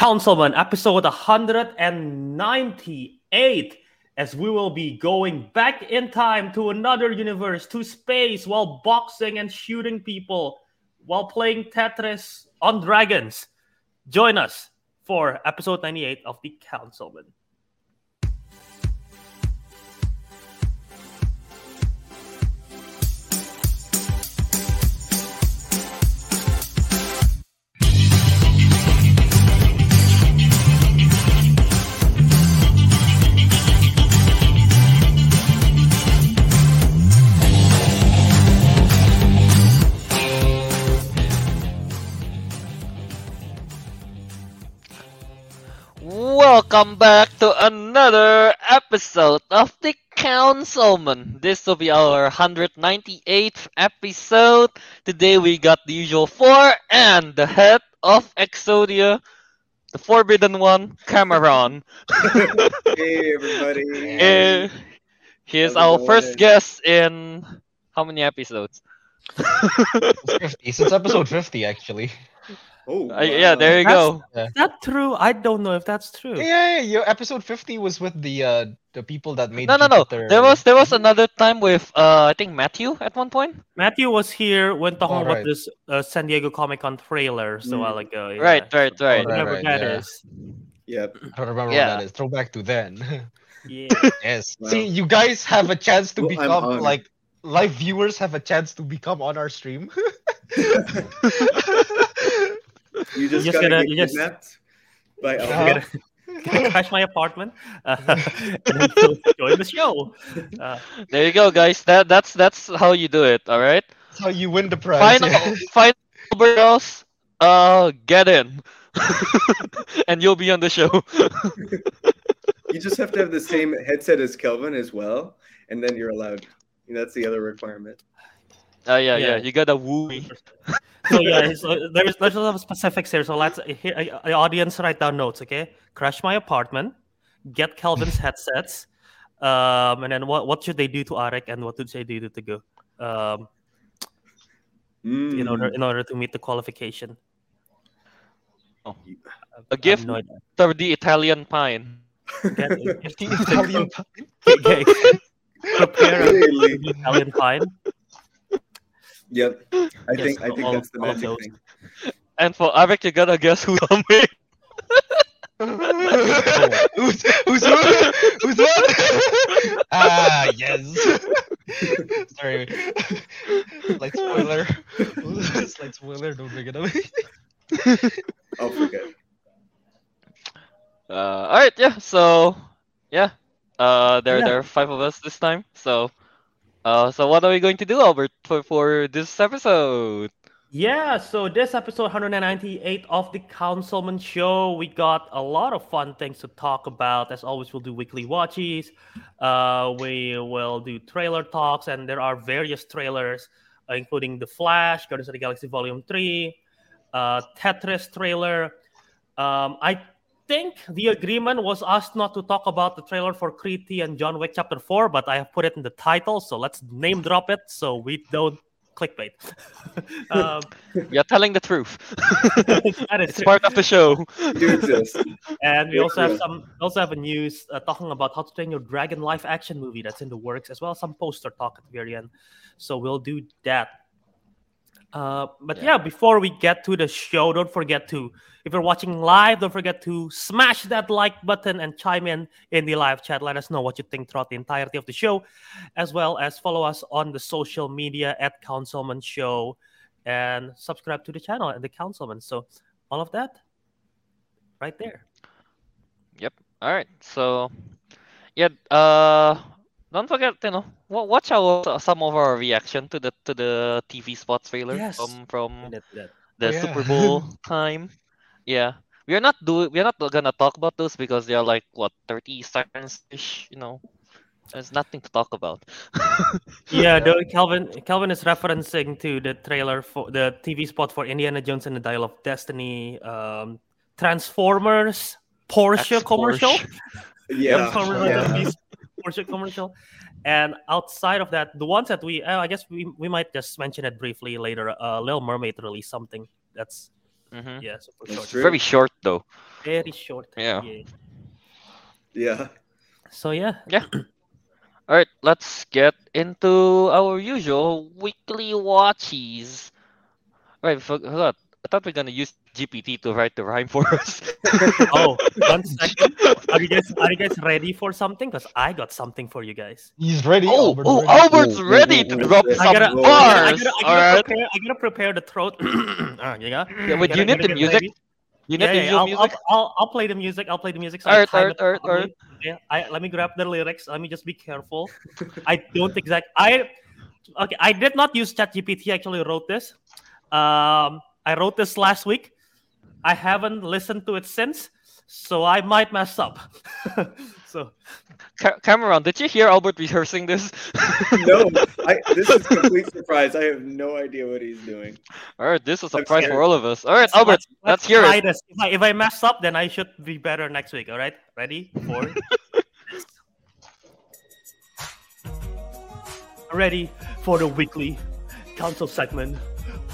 Councilmen, episode 198, as we will be going back in time to another universe, to space, while boxing and shooting people, while playing Tetris on dragons. Join us for episode 98 of The Councilmen. Welcome back to another episode of The Councilmen. This will be our 198th episode. Today we got the usual four and the head of Exodia, the forbidden one, Cameron. hey everybody. Eh, he is How's it our going? first guest in how many episodes? 50 since episode 50 actually Oh, Uh, yeah, there you That's- go. Is that true? I don't know if that's true. yeah, yeah, your episode 50 was with the uh the people that made No, no, no. Jupiter- There was there was another time with uh I think Matthew at one point. Matthew was here when talking Oh, about this uh, San Diego Comic Con trailer so a Mm. while ago. yeah. Right, right, So right. Whatever Right, that right, is. Yep. I don't remember Yeah. what that is throwback to then Yeah. yes Wow. see you guys have a chance to Well, become like live viewers have a chance to become on our stream You just, just gotta gotta- get you just- kidnapped by. Alpha. Gonna crash my apartment uh, and join the show. Uh, There you go, guys. That that's that's how you do it. All right. that's how you win the prize Find yeah. find girls. Uh, get in, and you'll be on the show. You just have to have the same headset as Kelvin as well, and then you're allowed. And that's the other requirement. Uh, yeah, yeah, Yeah. You got a woo so yeah, so there's there's a lot of specifics here. So let's here, uh, the audience write down notes. Okay, crash my apartment, get Kelvin's headsets, um, and then what what should they do to Ariq and what should they do to go? Um, in order Mm. in order to meet the qualification. A I have gift no idea. for the Italian pine. Get, The Italian get- get- prepare a Really? Italian pine. Yep. I Yes, think I think that's the all magic those. thing. And for Ariq, you gotta guess who's coming. who's who's what? Who's what? ah yes. Sorry. Like spoiler. Slight spoiler. Don't bring it up. I'll forget. Uh, all right, yeah. So, yeah. Uh, there Yeah. there are five of us this time. So, uh, so what are we going to do, Albert, for for this episode? Yeah, so this episode 198 of the Councilmen Show, we got a lot of fun things to talk about. As always, we'll do weekly watches. Uh, we will do trailer talks, and there are various trailers, uh, including The Flash, Guardians of the Galaxy Volume 3, uh, Tetris trailer. Um, I think the agreement was us not to talk about the trailer for Creed and John Wick Chapter 4, but I have put it in the title, so let's name drop it so we don't clickbait. um, You're telling the truth. that is it's true. part of the show. And we also have true. some also have a news uh, talking about how to train your dragon live action movie that's in the works, as well as some poster talk at the very end. So we'll do that. Uh, but Yeah. yeah. before we get to the show, don't forget to, if you're watching live, don't forget to smash that like button and chime in in the live chat. Let us know what you think throughout the entirety of the show, as well as follow us on the social media at Councilmen Show and subscribe to the channel and the Councilmen. So all of that right there. Yep. All right. So, yeah. Uh, don't forget, you know, watch our some of our reaction to the to the TV spot trailer Yes. from from That- that- the yeah. Super Bowl time. Yeah. We are not do we are not gonna talk about those because they are like what 30 seconds ish, you know. There's nothing to talk about. Yeah, though Kelvin Kelvin is referencing to the trailer for the TV spot for Indiana Jones and the Dial of Destiny, um, Transformers, Porsche commercial, Ex-Porsche. Yeah. Yeah. And Beast Porsche commercial, and outside of that, the ones that we uh, I guess we we might just mention it briefly later. Uh, Little Mermaid released something that's mm-hmm. yeah super That's short. Very short though. Very short. Yeah. Yeah. So yeah. Yeah. All right, let's get into our usual weekly watches Right, I forgot. I thought we are gonna use GPT to write the rhyme for us. Oh, one second. Are you guys are you guys ready for something? Cause I got something for you guys. He's ready. oh, Albert's oh, ready. Albert's Ooh, ooh, ready ooh, to ooh. drop I some gotta- I I bars. gotta, I gotta right, prepare. I gotta prepare the throat. uh, you got. Yeah, wait, you need the gotta get music. ready. you need Yeah, the yeah, I'll, music. I'll, I'll, I'll play the music. I'll play the music. So I Alright, time alright, it alright, properly. alright. Yeah, I, let me grab the lyrics. Let me just be careful. I don't exact. I okay. I did not use ChatGPT. I actually wrote this. Um, I wrote this last week. I haven't listened to it since, so I might mess up. so Ca- Cameron, did you hear Albert rehearsing this? No, I, this is a complete surprise. I have no idea what he's doing. All right, this is a I'm surprise scared. for all of us. All right, so Albert, let's, let's hear try it. this. If I, if I mess up, then I should be better next week. All right, ready? Four. ready for the weekly council segment.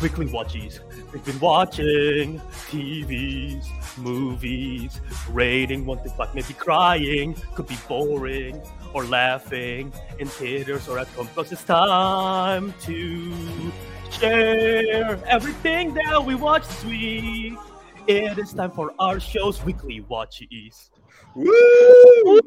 Weekly watchies. We've been watching TVs, movies, rating one to five, maybe crying, could be boring or laughing in theaters or at home. Because it's time to share everything that we watch this week. It is time for our show's weekly watchies. Woo!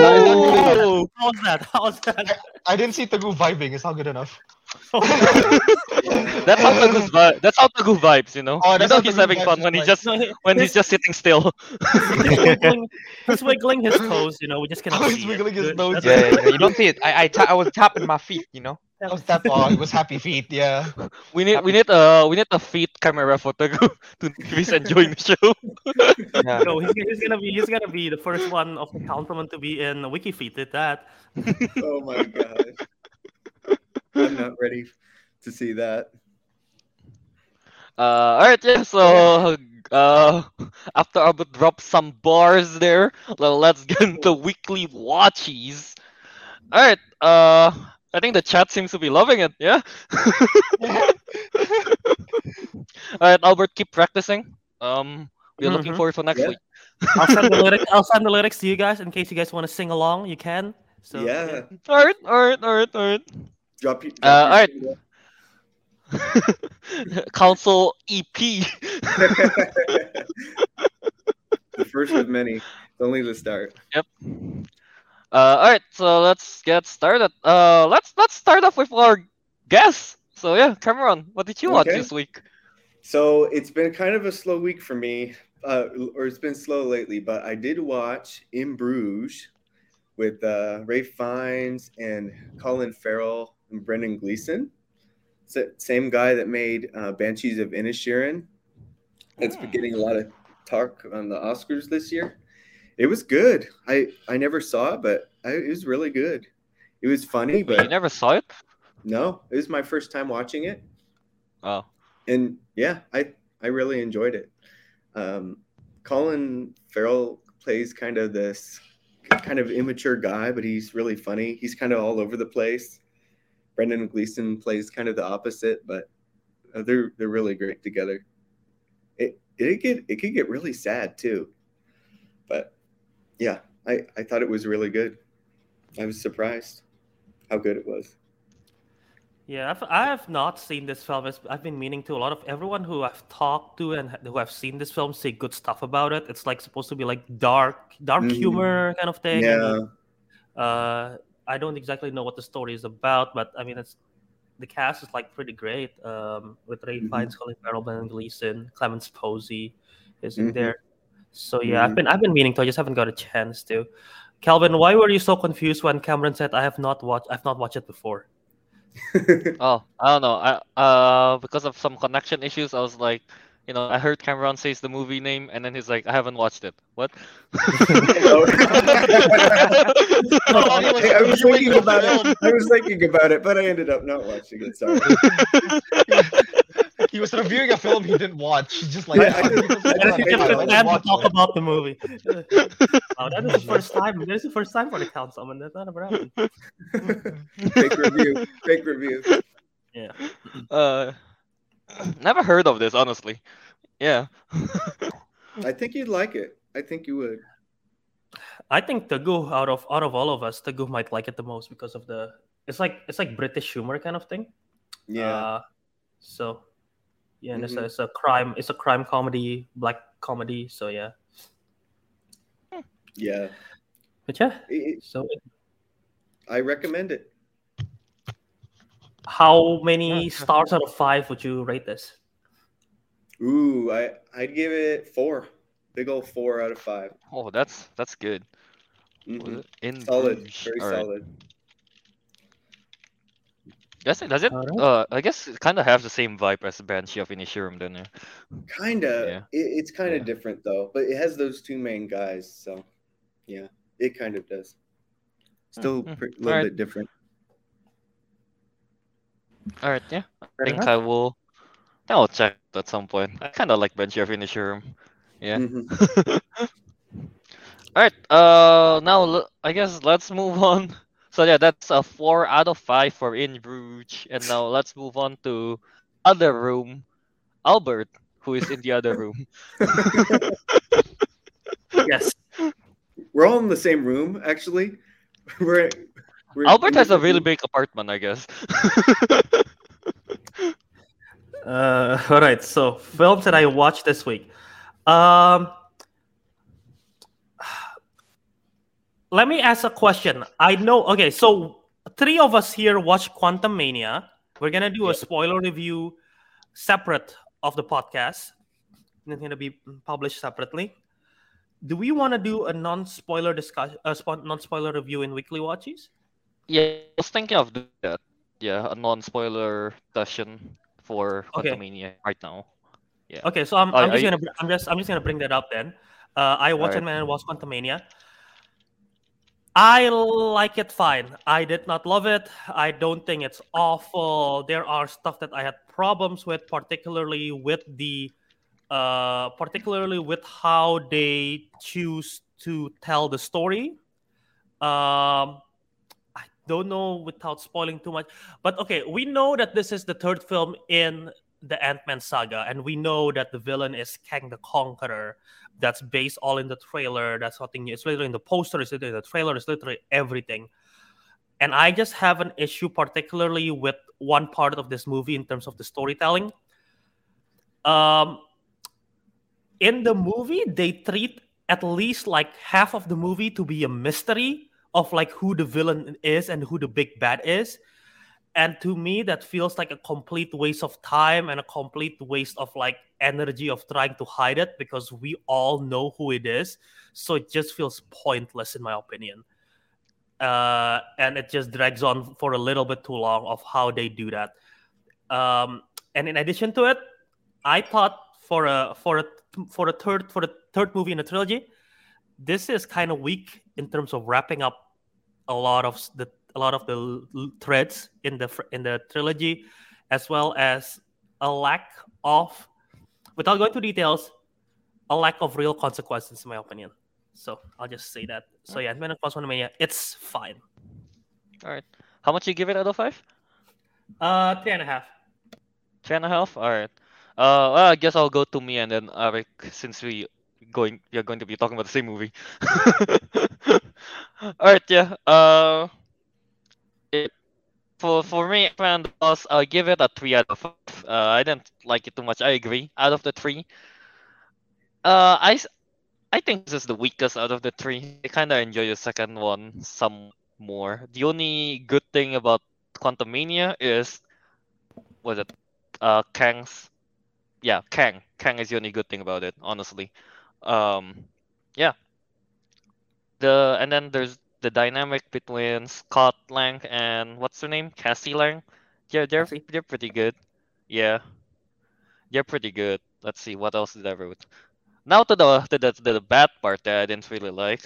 Ooh. How's that? How's that? I didn't see Teguh vibing. It's not good enough. That's how Teguh vi- That's how Teguh vibes, you know. Oh, you that's know how he's Teguh having vibes fun is when he like- just when he's just sitting still. he's wiggling, he's wiggling his toes, you know. We just cannot Oh, see he's it. wiggling his Good. nose. That's Yeah, yeah, yeah, you don't see it. I I, ta- I was tapping my feet, you know. That was that. Oh, it was happy feet. Yeah. We need we need uh we need a feet camera for Teguh to if he's enjoying the show. Yeah. No, he's, he's gonna be he's gonna be the first one of the councilman to be in WikiFeet. Did that? Oh my god! I'm not ready to see that. Uh, all right, yeah. So, uh, after Albert drop some bars there, let's get into weekly watchies. All right. Uh, I think the chat seems to be loving it. Yeah. all right, Albert, keep practicing. Um, we're looking Mhm. forward for next Yeah. week. I'll send the lyrics. I'll send the lyrics to you guys in case you guys want to sing along. You can. So yeah. All right, all right, all right, all right. Drop, you- drop Uh, your alright. Council EP. the first of many. It's only the start. Yep. Uh, all right, so let's get started. Uh, let's let's start off with our guests. So yeah, Cameron, what did you watch this week? So it's been kind of a slow week for me, uh, or it's been slow lately. But I did watch In Bruges with uh, Ralph Fiennes and Colin Farrell and Brendan Gleeson. It's the same guy that made uh, Banshees of Inisherin. It's been getting a lot of talk on the Oscars this year. It was good. I I never saw it, but I, it was really good. It was funny, but you never saw it? no, it was my first time watching it Oh, and yeah, I I really enjoyed it. Um, Colin Farrell plays kind of this kind of immature guy, but he's really funny. He's kind of all over the place. Brendan Gleeson plays kind of the opposite, but uh, they're they're really great together. It it get it could get really sad too, but yeah, I I thought it was really good. I was surprised how good it was. Yeah, I've, I have not seen this film. It's- I've been meaning to. A lot of everyone who I've talked to and who have seen this film say good stuff about it. It's like supposed to be like dark, dark Mhm. humor kind of thing. Yeah. uh, I don't exactly know what the story is about, but I mean, it's the cast is like pretty great. Um, with Ralph Mhm. Fiennes, Colin Farrell, Ben Gleeson, Clémence Poésy is in Mhm. there. So yeah, I've Mhm. been I've been meaning to. I just haven't got a chance to. Kelvin, why were you so confused when Cameron said I have not watched I've not watched it before? oh, I don't know. I uh because of some connection issues, I was like, you know, I heard Cameron says the movie name, and then he's like, I haven't watched it. What? I, I was thinking about it. I was thinking about it, but I ended up not watching it. Sorry. He was reviewing a film he didn't watch. He's just like, I- I just- I And just he just it to talk about the movie. oh, that is the first time. That is the first time for the councilman. That's not ever happened. Fake review. Fake review. Yeah. Uh, never heard of this, honestly. Yeah. I think you'd like it. I think you would. I think Teguh out of out of all of us, Teguh might like it the most because of the it's like it's like British humor kind of thing. Yeah. Uh, so yeah, and it's, a, it's a crime it's a crime comedy, black comedy. So yeah. yeah. But yeah. It- So I recommend it. how many stars out of five would you rate this? Ooh, I I'd give it four. Big old four out of five. Oh, that's that's good. Mhm. In Solid, very Alright. solid. Does it? Does it? Alright. Uh, I guess it kind of have the same vibe as Banshee of Inisherin, then. Yeah. Kinda. Yeah. It, it's kind of Yeah. different though, but it has those two main guys, so yeah, it kind of does. Still Hmm, a little alright. bit different. All right. Yeah. I Fair think enough. I will. I will check at some point. I kind of like Banshee of Inisherin. Yeah. Mhm. All right. Uh, now l- I guess let's move on. So yeah, that's a four out of five for In Bruges, and now let's move on to other room. Albert, who is in the other room. Yes. We're all in the same room, actually. We're, we're Albert has a really rooms. big apartment, I guess. Uh, all right. So films that I watched this week. Um, let me ask a question. I know. Okay, so three of us here watched Quantumania. We're gonna do a spoiler review separate of the podcast. It's gonna be published separately. Do we want to do a non-spoiler discussion, a spo- non-spoiler review in weekly watches? yeah, I was thinking of doing that. Yeah, a non-spoiler session for Okay. Quantumania right now. Okay, so I'm, I'm just you- gonna I'm just I'm just gonna bring that up then. Uh, I watched Alright. it and watched Quantumania. I like it fine. I did not love it. I don't think it's awful. There are stuff that I had problems with, particularly with the uh particularly with how they choose to tell the story. Um I don't know without spoiling too much. But okay, we know that this is the third film in the Ant-Man saga, and we know that the villain is Kang the Conqueror. That's based all in the trailer. That's nothing. It's literally in the poster, it's literally in the trailer, it's literally everything. And I just have an issue, particularly with one part of this movie in terms of the storytelling. Um, in the movie, they treat at least like half of the movie to be a mystery of like who the villain is and who the big bad is and to me that feels like a complete waste of time and a complete waste of like energy of trying to hide it because we all know who it is. So it just feels pointless in my opinion. Uh, and it just drags on for a little bit too long of how they do that. Um, and in addition to it i thought for a for a for a third for the third movie in the trilogy this is kind of weak in terms of wrapping up a lot of the a lot of the threads in the fr- in the trilogy, as well as a lack of, without going to details, a lack of real consequences, in my opinion. So I'll just say that. So yeah, Men of Mania, it's fine. All right. How much you give it out of five? Uh, three and a half. Three and a half. All right. Uh, well, I guess I'll go to me and then Ariq, since we going we are going to be talking about the same movie. All right. Yeah. Uh, for for me, and the I'll give it a three out of five. Uh, I didn't like it too much. I agree. Out of the three, uh, I I think this is the weakest out of the three. I kind of enjoy the second one some more. The only good thing about Quantumania is was it uh Kang's yeah Kang Kang is the only good thing about it honestly um yeah the and then there's the dynamic between Scott Lang and what's her name? Cassie Lang? Yeah they're Cassie. they're pretty good. Yeah. They're pretty good. Let's see what else did I wrote? Now to the to the, to the bad part that I didn't really like.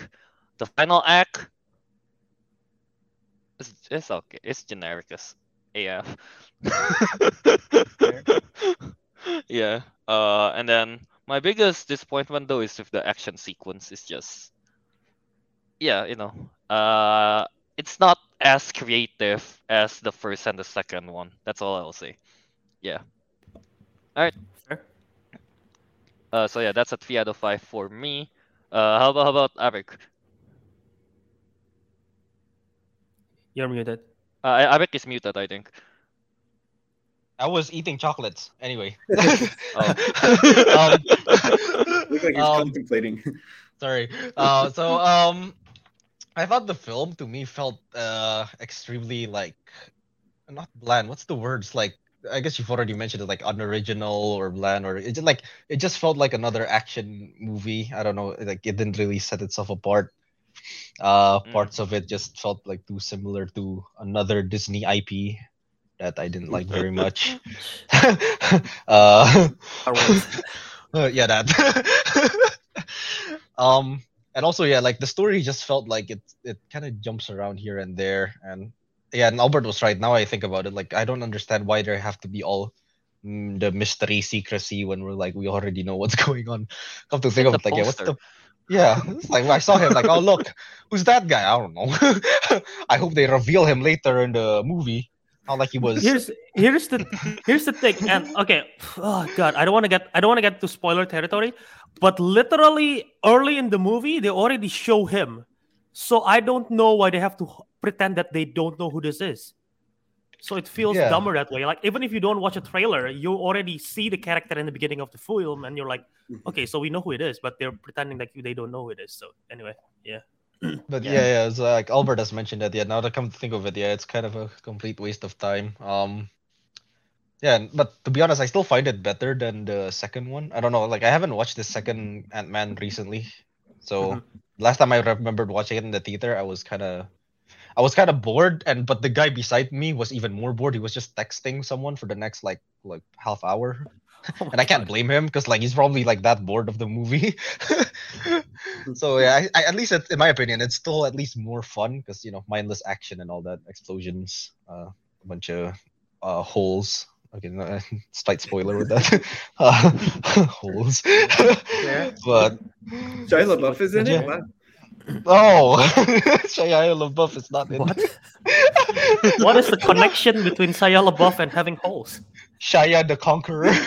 The final act it's, it's okay. It's generic as AF yeah. Uh, and then my biggest disappointment though is with the action sequence. It's just, yeah, you know, uh, it's not as creative as the first and the second one. That's all I'll say. Yeah. Alright. Fair. Uh, so yeah, that's a three out of five for me. Uh, how about how about Ariq? You're muted. Uh, Ariq is muted, I think. I was eating chocolates anyway. Oh. um, Look like he's Um, contemplating. Sorry. Uh, so um, I thought the film to me felt uh extremely like not bland. What's the words like? I guess you've already mentioned it, like unoriginal or bland, or it just like it just felt like another action movie. I don't know, like it didn't really set itself apart. Uh, Mm. parts of it just felt like too similar to another Disney IP that I didn't like very much. uh, uh, yeah, that. um, and also yeah, like the story just felt like it it kind of jumps around here and there, and yeah, and Albert was right. Now I think about it, like I don't understand why there have to be all mm, the mystery secrecy when we're like we already know what's going on. Come to think of it, like yeah, what's the yeah, it's like I saw him like oh look, who's that guy? I don't know. I hope they reveal him later in the movie. Not like he was. here's here's the here's the thing and okay oh god i don't want to get i don't want to get to spoiler territory but literally early in the movie they already show him so i don't know why they have to pretend that they don't know who this is so it feels Yeah. dumber that way like even if you don't watch a trailer you already see the character in the beginning of the film and you're like Mhm. okay so we know who it is but they're pretending like they don't know who it is so anyway But Yeah. yeah, it's like Albert has mentioned that. Yeah, now that I come to think of it, yeah, it's kind of a complete waste of time. Um, yeah, but to be honest, I still find it better than the second one. I don't know, like I haven't watched the second Ant Man recently, so last time I remembered watching it in the theater, I was kind of, I was kind of bored, and but the guy beside me was even more bored. He was just texting someone for the next like like half hour, Oh and I can't God. blame him because like he's probably like that bored of the movie. so yeah, I, I, at least in my opinion, it's still at least more fun because you know mindless action and all that, explosions, uh, a bunch of uh, holes. Okay, no, slight spoiler with that. uh, holes. Yeah. but Shia LaBeouf is in Yeah. it. Wow. Oh, Shia LaBeouf is not in. what what is the connection between Shia LaBeouf and having holes Shia the Conqueror.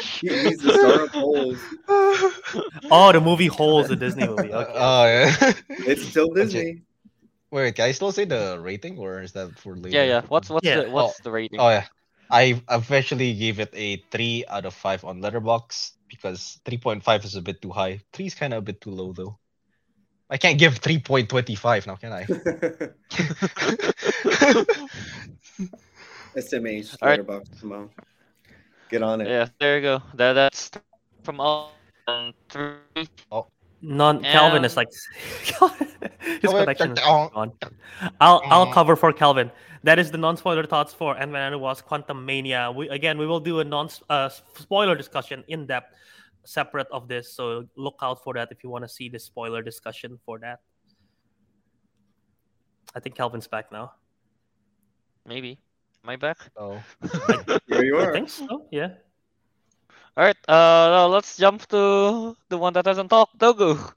He, he's the star of Holes. oh the movie holes the disney movie okay. Oh yeah. It's still Disney. Wait, can I still say the rating or is that for later? Yeah, yeah. What's what's Yeah. the what's oh. the rating? Oh yeah, I officially gave it a three out of five on Letterboxd because three point five is a bit too high. Three is kind of a bit too low though. I can't give three point twenty five now, can I? SMH, All right. Letterboxd, come on. Get on it. Yeah, there you go. That that's from all um, three. Non Kelvin is like his connection is Oh, gone. I'll I'll Uh, cover for Kelvin. That is the non-spoiler thoughts for Ant Man and the Wasp: Quantumania. We again we will do a non uh, spoiler discussion in depth, separate of this. So look out for that if you want to see the spoiler discussion for that. I think Kelvin's back now. Maybe. Am I back? oh. Here you are. I think so. Yeah. All right. Uh, now let's jump to the one that hasn't talked. Teguh.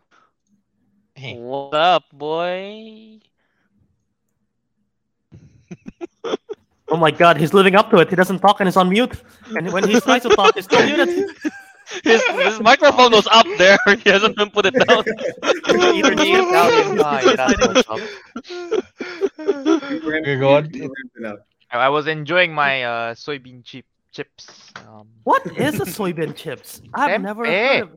Hey. What up, boy? Oh my God, he's living up to it. He doesn't talk and he's on mute. And when he tries to talk, he's still muted. His his microphone was up there. He hasn't been put it down. Either he is Kelvin, or hi, he's that's hiding. what's up. You ramped- You're good. you ramped it up. I was enjoying my uh, soybean chip chips. Um, What is a soybean chips? I've never Tempeh. heard of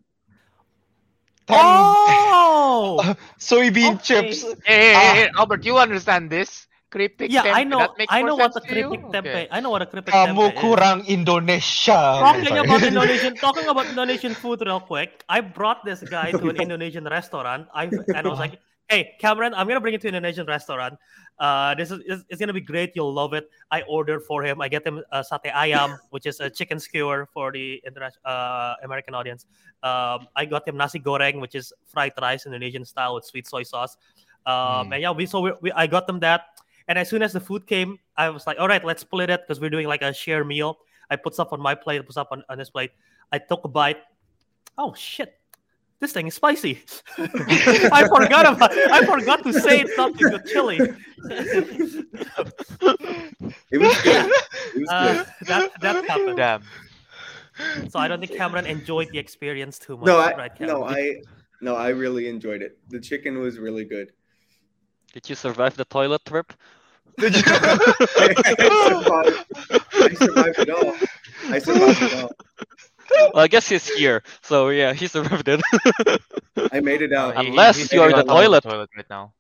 Tem- Oh! soybean Okay. chips. hey, hey, Ah. hey, Albert, you understand this? Cryptic Yeah, I know. that makes I know what a sense to you? kripik tempe. Okay. I know what a kripik Kamu tempe is. kurang Indonesia. Talking Sorry. about Indonesian, talking about Indonesian food real quick. I brought this guy to an Indonesian restaurant. I and I was like, "Hey, Cameron, I'm gonna bring you to an Indonesian restaurant. Uh, this is it's, it's gonna be great. You'll love it." I ordered for him. I get him uh, sate ayam, which is a chicken skewer for the interna- uh, American audience. Um, I got him nasi goreng, which is fried rice Indonesian style with sweet soy sauce. Um, Mm. And yeah, we so we, we I got them that. And as soon as the food came, I was like, all right, let's split it because we're doing like a share meal. I put stuff on my plate, put stuff on, on his plate. I took a bite. Oh shit. This thing is spicy. I forgot about I forgot to say it's not too chili. It was good. It was Uh, good. that that happened. Damn. So I don't think Cameron enjoyed the experience too much. No, I right, no, I no, I really enjoyed it. The chicken was really good. Did you survive the toilet trip? I survived, I survived it all. I survived it all. Well, I guess he's here, so yeah, he survived it. I made it out. Uh, he- Unless he's you are in the toilet. toilet right now.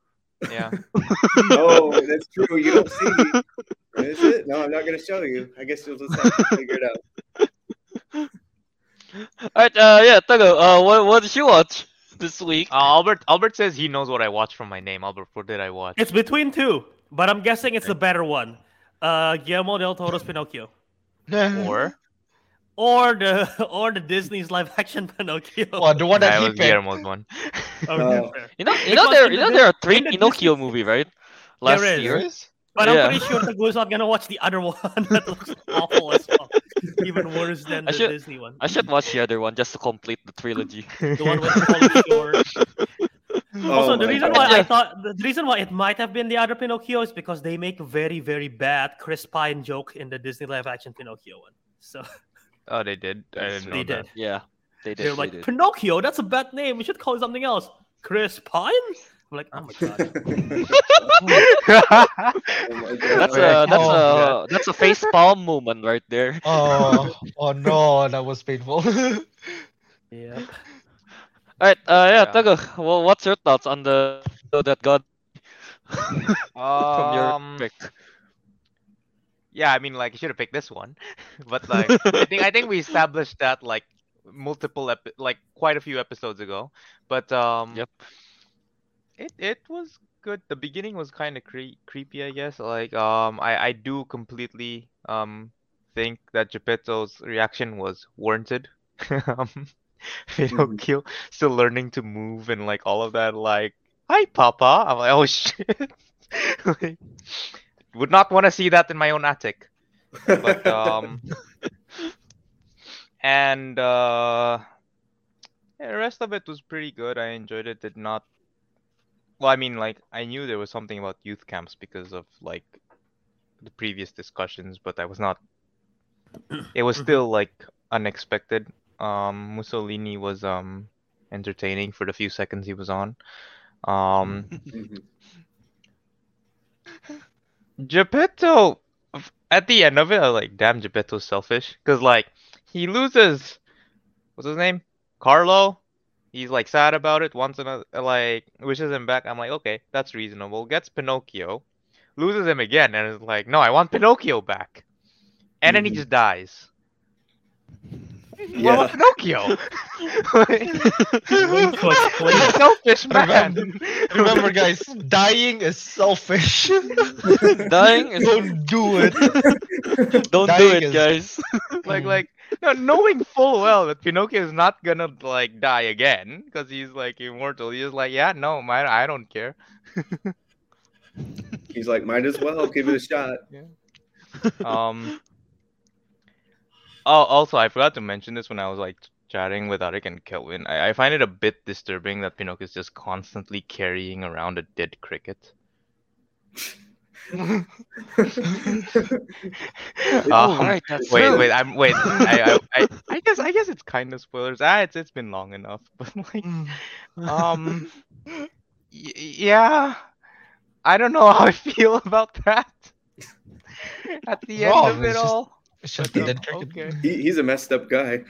Yeah. Oh, that's true. You don't see. Is it? No, I'm not gonna show you. I guess you'll just have to figure it out. Alright, uh, yeah, Teguh, uh, what, what did you watch this week? Uh, Albert Albert says he knows what I watched from my name. Albert, what did I watch? It's between two, but I'm guessing it's the better one. Uh, Guillermo del Toro's Pinocchio, Or or the or the Disney's live action Pinocchio. Oh, the one that that he was picked. Guillermo's one. Okay, Oh. fair. You know, you know there, you know there are three the Pinocchio Disney- movie, right? Last is. Year. But Yeah. I'm pretty sure Teguh's not gonna watch the other one that looks awful as well. Even worse than I the should- Disney one. I should watch the other one just to complete the trilogy. The one with Pauly Shore. Oh also, Oh the my reason God. why I thought the reason why it might have been the other Pinocchio is because they make a very very bad Chris Pine joke in the Disney live action Pinocchio one. So Oh, they did. I didn't know they that. did. Yeah, they did. They're they like did. Pinocchio. That's a bad name. We should call it something else. Chris Pine. I'm like, oh my god. Oh my God. That's a that's Oh, a that's a face palm moment right there. Oh, oh no, that was painful. yeah. Alright, uh, yeah, Yeah. Teguh, well, what's your thoughts on the that God from your Um, pick? yeah, I mean, like, you should have picked this one, but like, I think I think we established that like multiple epi- like quite a few episodes ago. But um, Yep. It it was good. The beginning was kind of cre- creepy, I guess. Like, um, I I do completely um think that Geppetto's reaction was warranted. um, Pinocchio still learning to move and like all of that. Like, hi, Papa. I'm like, oh shit. like, would not want to see that in my own attic. But um, and uh, yeah, the rest of it was pretty good. I enjoyed it. Did not. Well, I mean, like I knew there was something about youth camps because of like the previous discussions, but I was not. It was still like unexpected. Um, Mussolini was um entertaining for the few seconds he was on. Um, Mhm. Geppetto, at the end of it, I was like, damn, Geppetto's selfish. Because, like, he loses, what's his name? Carlo. He's, like, sad about it, wants another, like, wishes him back. I'm like, okay, that's reasonable. Gets Pinocchio, loses him again, and is like, no, I want Pinocchio back. And then he Mhm. just dies. What Yeah. about Pinocchio? Like, To explain selfish man. Remember, guys, dying is selfish. Dying is Don't do it. don't do dying it, is- guys. like like no, knowing full well that Pinocchio is not gonna like die again because he's like immortal. He's like, yeah, no, man, I don't care. He's like, might as well give it a shot. Yeah. Um. Oh, also, I forgot to mention this when I was like chatting with Ariq and Kelvin. I, I find it a bit disturbing that Pinocchio is just constantly carrying around a dead cricket. Oh, Um, right, that's wait, true. wait, I'm wait. I, I, I, I guess, I guess it's kind of spoilers. Ah, it's it's been long enough, but like, um, y- yeah, I don't know how I feel about that. At the end Wrong, of it it's just- all, It's just But, dead okay. He, he's a messed up guy.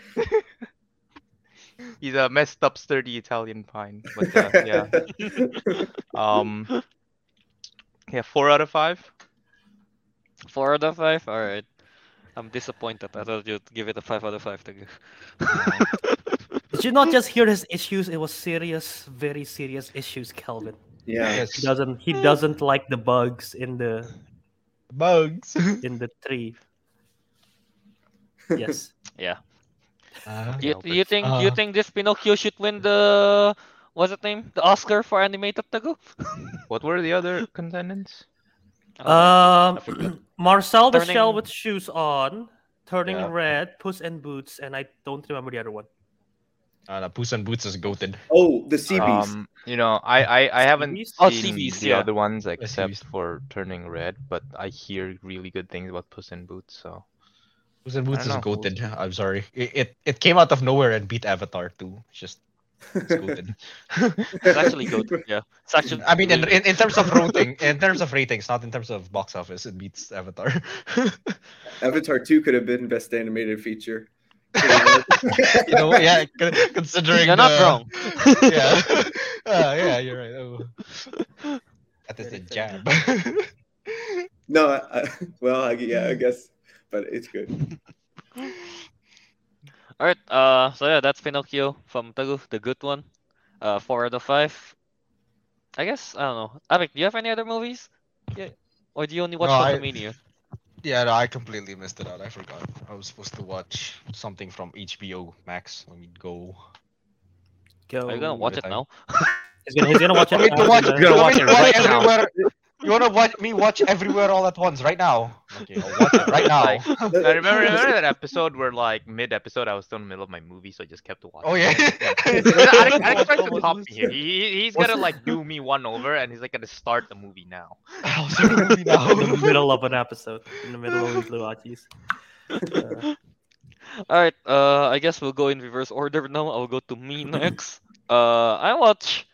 he's a messed up, sturdy Italian pine. But uh, yeah, um, yeah, four out of five. Four out of five. All right. I'm disappointed. I thought you'd give it a five out of five. Teguh. Did you not just hear his issues? It was serious, very serious issues, Kelvin. yeah. Yes. He doesn't he doesn't like the bugs in the Bugs. in the tree. Yes. Yeah. Uh, you, Albert. do you think do you Uh. think this Pinocchio should win the what's the name? The Oscar for animated Teguh? What were the other contendants? Um, forgot. Marcel the shell with shoes on, turning Yeah. red, Puss in Boots, and I don't remember the other one. uh, the Puss in Boots is goated. Oh, the sea beast. Um, you know, I I, I haven't Seabeast? Oh, seen the yeah. other ones except for Turning Red, but I hear really good things about Puss in Boots. So Puss in Boots is know. goated. I'm sorry. It, it it came out of nowhere and beat Avatar too. It's just it's goated. It's actually good. Yeah, it's actually. I mean, in, in, in terms of rating, in terms of ratings, not in terms of box office, it beats Avatar. Avatar 2 could have been best animated feature. you know, yeah, considering You're not the- wrong. yeah, uh, yeah, you're right. Oh. That is a jab. no, I, I- well, I, yeah, I guess, but it's good. All right. Uh, so yeah, that's Pinocchio from Teguh, the good one. Uh, four out of five. I guess I don't know. Ariq, do you have any other movies? Yeah. Or do you only watch No, I- yeah, no, I completely missed it out. I forgot. I was supposed to watch something from HBO Max. Let me go. Go. Are you gonna watch it time. now? He's gonna, he's gonna watch it. Want me to watch, the- you want watch it right now. everywhere? You wanna watch me watch everywhere all at once right now? Okay, I'll watch it right now. I remember, remember that episode where like mid episode I was still in the middle of my movie, so I just kept watching. Oh yeah. Alex, Alex tried to top me here. He, he- he's gonna like do me one over, and he's like gonna start the movie now. I'll start the movie now. in the middle of an episode, in the middle of Weekly Watchies. Uh, All right. Uh, I guess we'll go in reverse order now. I'll go to me next. Uh, I watch.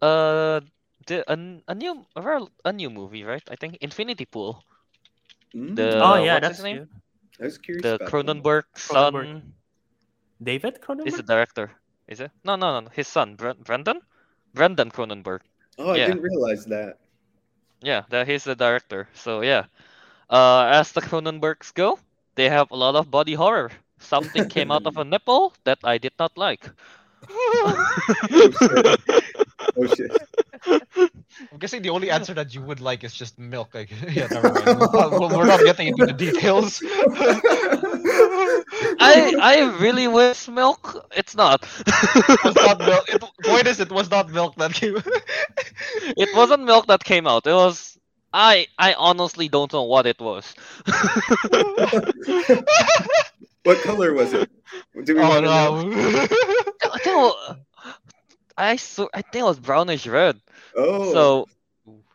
Uh, the a, n- a new a, rel- a new movie, right? I think Infinity Pool. Mm, The oh yeah, what's that's his name? good. I was curious. The about that. Cronenberg son Cronenberg. David Cronenberg. is the director. Is it? No, no, no. His son, Bre- Brendan. Brandon Cronenberg. Oh, I Yeah. didn't realize that. Yeah, that he's the director. So yeah, uh, as the Cronenbergs go, they have a lot of body horror. Something came out of a nipple that I did not like. Oh shit. I'm guessing the only answer that you would like is just milk. Like, yeah, never mind. We're we're not getting into the details. I I really wish milk. It's not. It was not milk. It, point is, it was not milk that came. it wasn't milk that came out. It was. I I honestly don't know what it was. what color was it? Do we oh want to know? no. I saw, I think it was brownish red. Oh, So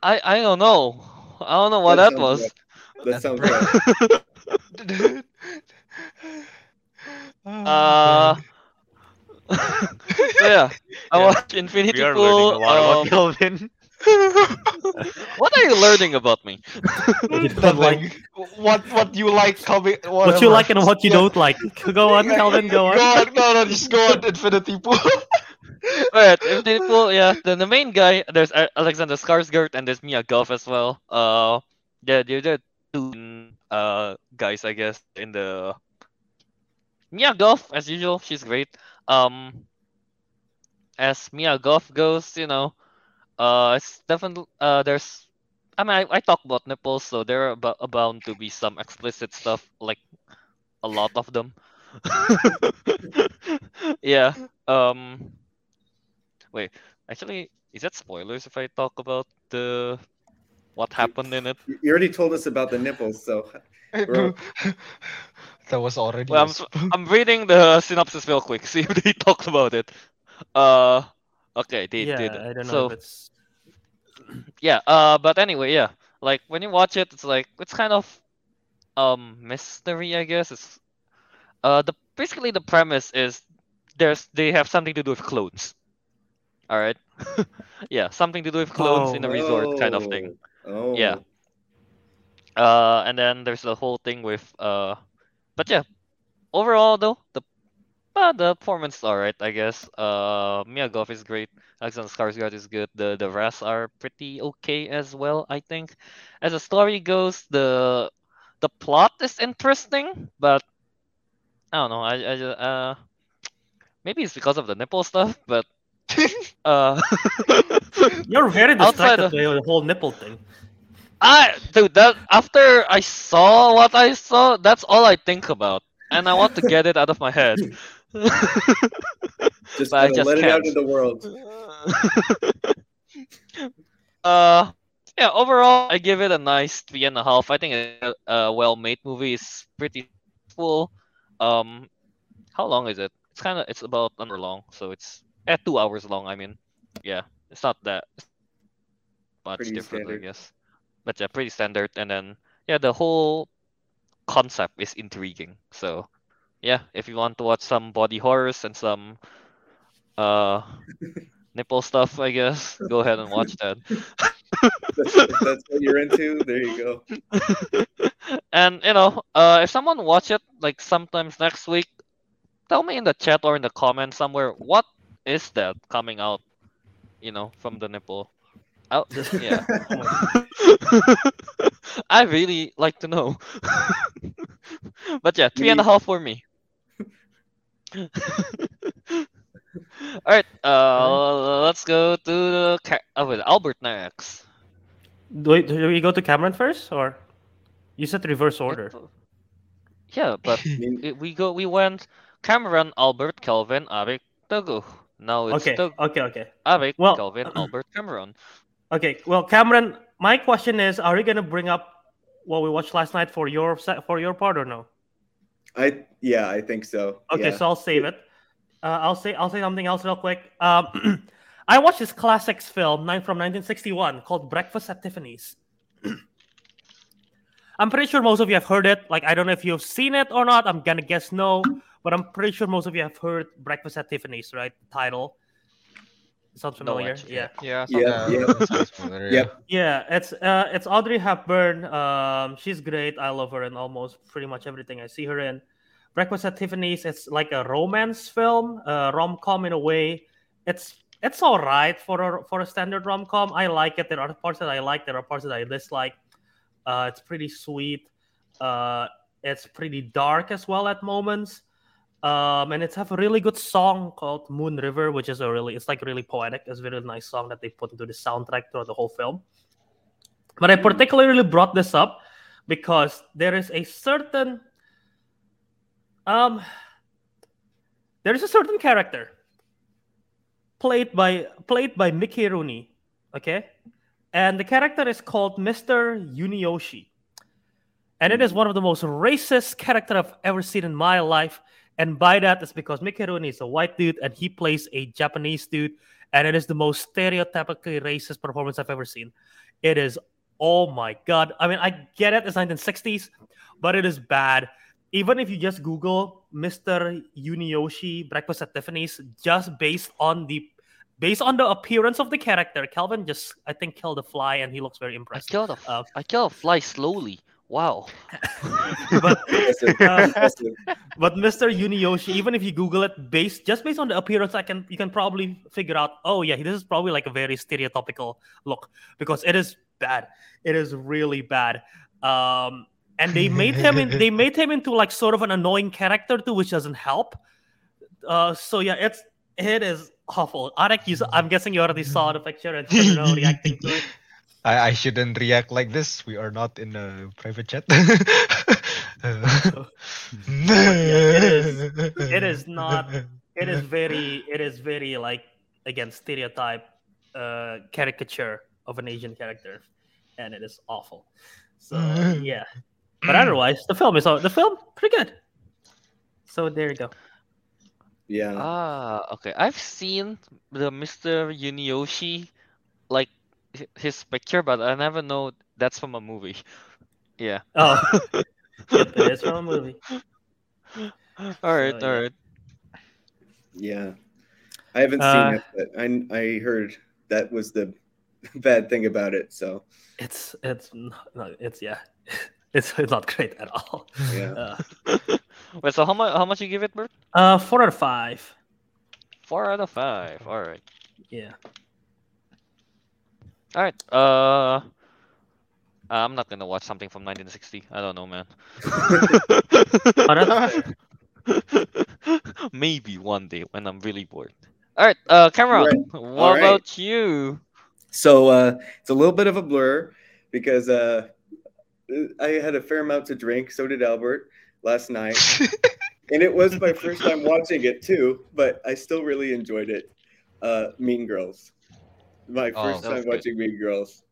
I I don't know. I don't know what That that, sounds was. that sounds right. Uh, so yeah, I Yeah. watched Infinity We are Pool. learning a lot about um, Kelvin. what are you learning about me? You like what what you like coming what you like and what you Yeah. don't like. Go on, Kelvin. Go on. Go on, no, no, just go on, Infinity Pool. Alright, Infinity Pool. Yeah, the, the main guy. There's Alexander Skarsgård and there's Mia Goth as well. Uh, yeah, they're the two uh guys, I guess, in the Mia Goth as usual. She's great. Um, as Mia Goth goes, you know, uh, it's definitely uh, there's. I mean, I, I talk about nipples, so there are about, bound to be some explicit stuff, like a lot of them. yeah. Um. Wait. Actually, is that spoilers if I talk about the what happened in it? You already told us about the nipples, so that was already. Well, a I'm, sp- s- I'm reading the synopsis real quick. See if they talked about it. Uh. Okay, they yeah, did. I don't know So if it's. yeah uh but anyway yeah like when you watch it it's like it's kind of um mystery i guess it's uh the basically the premise is there's they have something to do with clones all right. Yeah something to do with clones Oh. in a resort kind of thing. Oh, Yeah. uh and then there's the whole thing with uh but yeah. Overall though the uh, the performance is alright i guess. Uh mia goth is great. Alexander skarsgård is good. The the rest are pretty okay as well i think. As the story goes the the plot is interesting but i don't know. I i uh maybe it's because of the nipple stuff but uh You're very Outside distracted of- by the whole nipple thing. I dude that after I saw what I saw, that's all I think about. And I want to get it out of my head. just, but I gotta just let it out in the world. uh yeah, overall I give it a nice three and a half. I think a, a well made movie is pretty full. Um how long is it? It's kinda it's about under long, so it's at two hours long, I mean. Yeah. It's not that much Pretty different, standard. I guess. But yeah, pretty standard and then yeah, the whole concept is intriguing. So, yeah, if you want to watch some body horrors and some uh nipple stuff, I guess, go ahead and watch that. That's, that's what you're into. There you go. and you know, uh, if someone watch it like sometimes next week, tell me in the chat or in the comments somewhere what is that coming out, you know, from the nipple. Oh, yeah. I really like to know. but yeah, three and a half for me. All right, uh, let's go to the ca- oh, wait, Albert next. Do we, do we go to Cameron first, or you said reverse order? Yeah, but I mean, it- we go. We went Cameron, Albert, Kelvin, Ariq, Teguh. Now it's Okay, Tog- okay, okay, Ariq, Well- Kelvin, Albert, Cameron. okay. Well, Cameron, my question is: Are you gonna bring up what we watched last night for your se- for your part or no? I yeah, I think so. Okay, yeah. so I'll save it. Uh, I'll say I'll say something else real quick. Um, I watched this classics film nine from 1961 called Breakfast at Tiffany's. I'm pretty sure most of you have heard it. Like I don't know if you've seen it or not. I'm gonna guess no, but I'm pretty sure most of you have heard Breakfast at Tiffany's, right? Title. Sounds No, familiar. actually, yeah. Yeah. Yeah, yeah. that sounds familiar, yeah. Yep. Yeah, it's uh, it's Audrey Hepburn. Um, she's great. I love her in almost pretty much everything I see her in. Breakfast at Tiffany's. It's like a romance film, uh, rom com in a way. It's it's all right for a for a standard rom com. I like it. There are parts that I like. There are parts that I dislike. Uh, it's pretty sweet. Uh, it's pretty dark as well at moments. Um, and it's have a really good song called Moon River, which is a really it's like really poetic. It's a very nice song that they put into the soundtrack throughout the whole film. But I particularly brought this up because there is a certain um there is a certain character played by played by Mickey Rooney, okay? And the character is called Mr. Yunioshi. And it is one of the most racist character I've ever seen in my life. And by that, it's because Mickey Rooney is a white dude and he plays a Japanese dude. And it is the most stereotypically racist performance I've ever seen. It is, oh my God. I mean, I get it, it's 1960s, but it is bad. Even if you just Google Mr. Yunioshi Breakfast at Tiffany's, just based on the based on the appearance of the character, Kelvin just I think killed a fly and he looks very impressive. I impressed. killed a, Uh, I killed a fly slowly. Wow. but Impressive, Um, but Mr. Yunioshi, even if you Google it, based just based on the appearance, I can you can probably figure out. Oh yeah, this is probably like a very stereotypical look because it is bad. It is really bad. Um, and they made him in, they made him into like sort of an annoying character too, which doesn't help. Uh, so yeah, it's it is awful. Ariq, you, I'm guessing you already saw the picture and you know reacting to it. I, I shouldn't react like this. We are not in a private chat. it is- it is not- it is very it is very like again stereotype uh caricature of an asian character and it is awful so yeah but otherwise the film is all the film pretty good so there you go Yeah. Ah, okay. I've seen the Mr. Yunioshi, like hi- his picture, but I never know that's from a movie. Yeah. oh yep, it is from a movie all right, So, all yeah. right. Yeah. I haven't Uh, seen it, but I I heard that was the bad thing about it. So it's it's not, no, it's yeah it's, it's not great at all yeah. uh, Wait, so how much how much you give it, Bert? uh four out of five Four out of five. All right. yeah All right. Uh, I'm not gonna watch something from 1960. I don't know, man. That's fair. Maybe one day when I'm really bored. All right, uh, Cameron, what All right. about you? So uh, it's a little bit of a blur because uh, I had a fair amount to drink. So did Albert last night, and it was my first time watching it too. But I still really enjoyed it. Uh, mean Girls, my Oh, first that was time good. watching Mean Girls.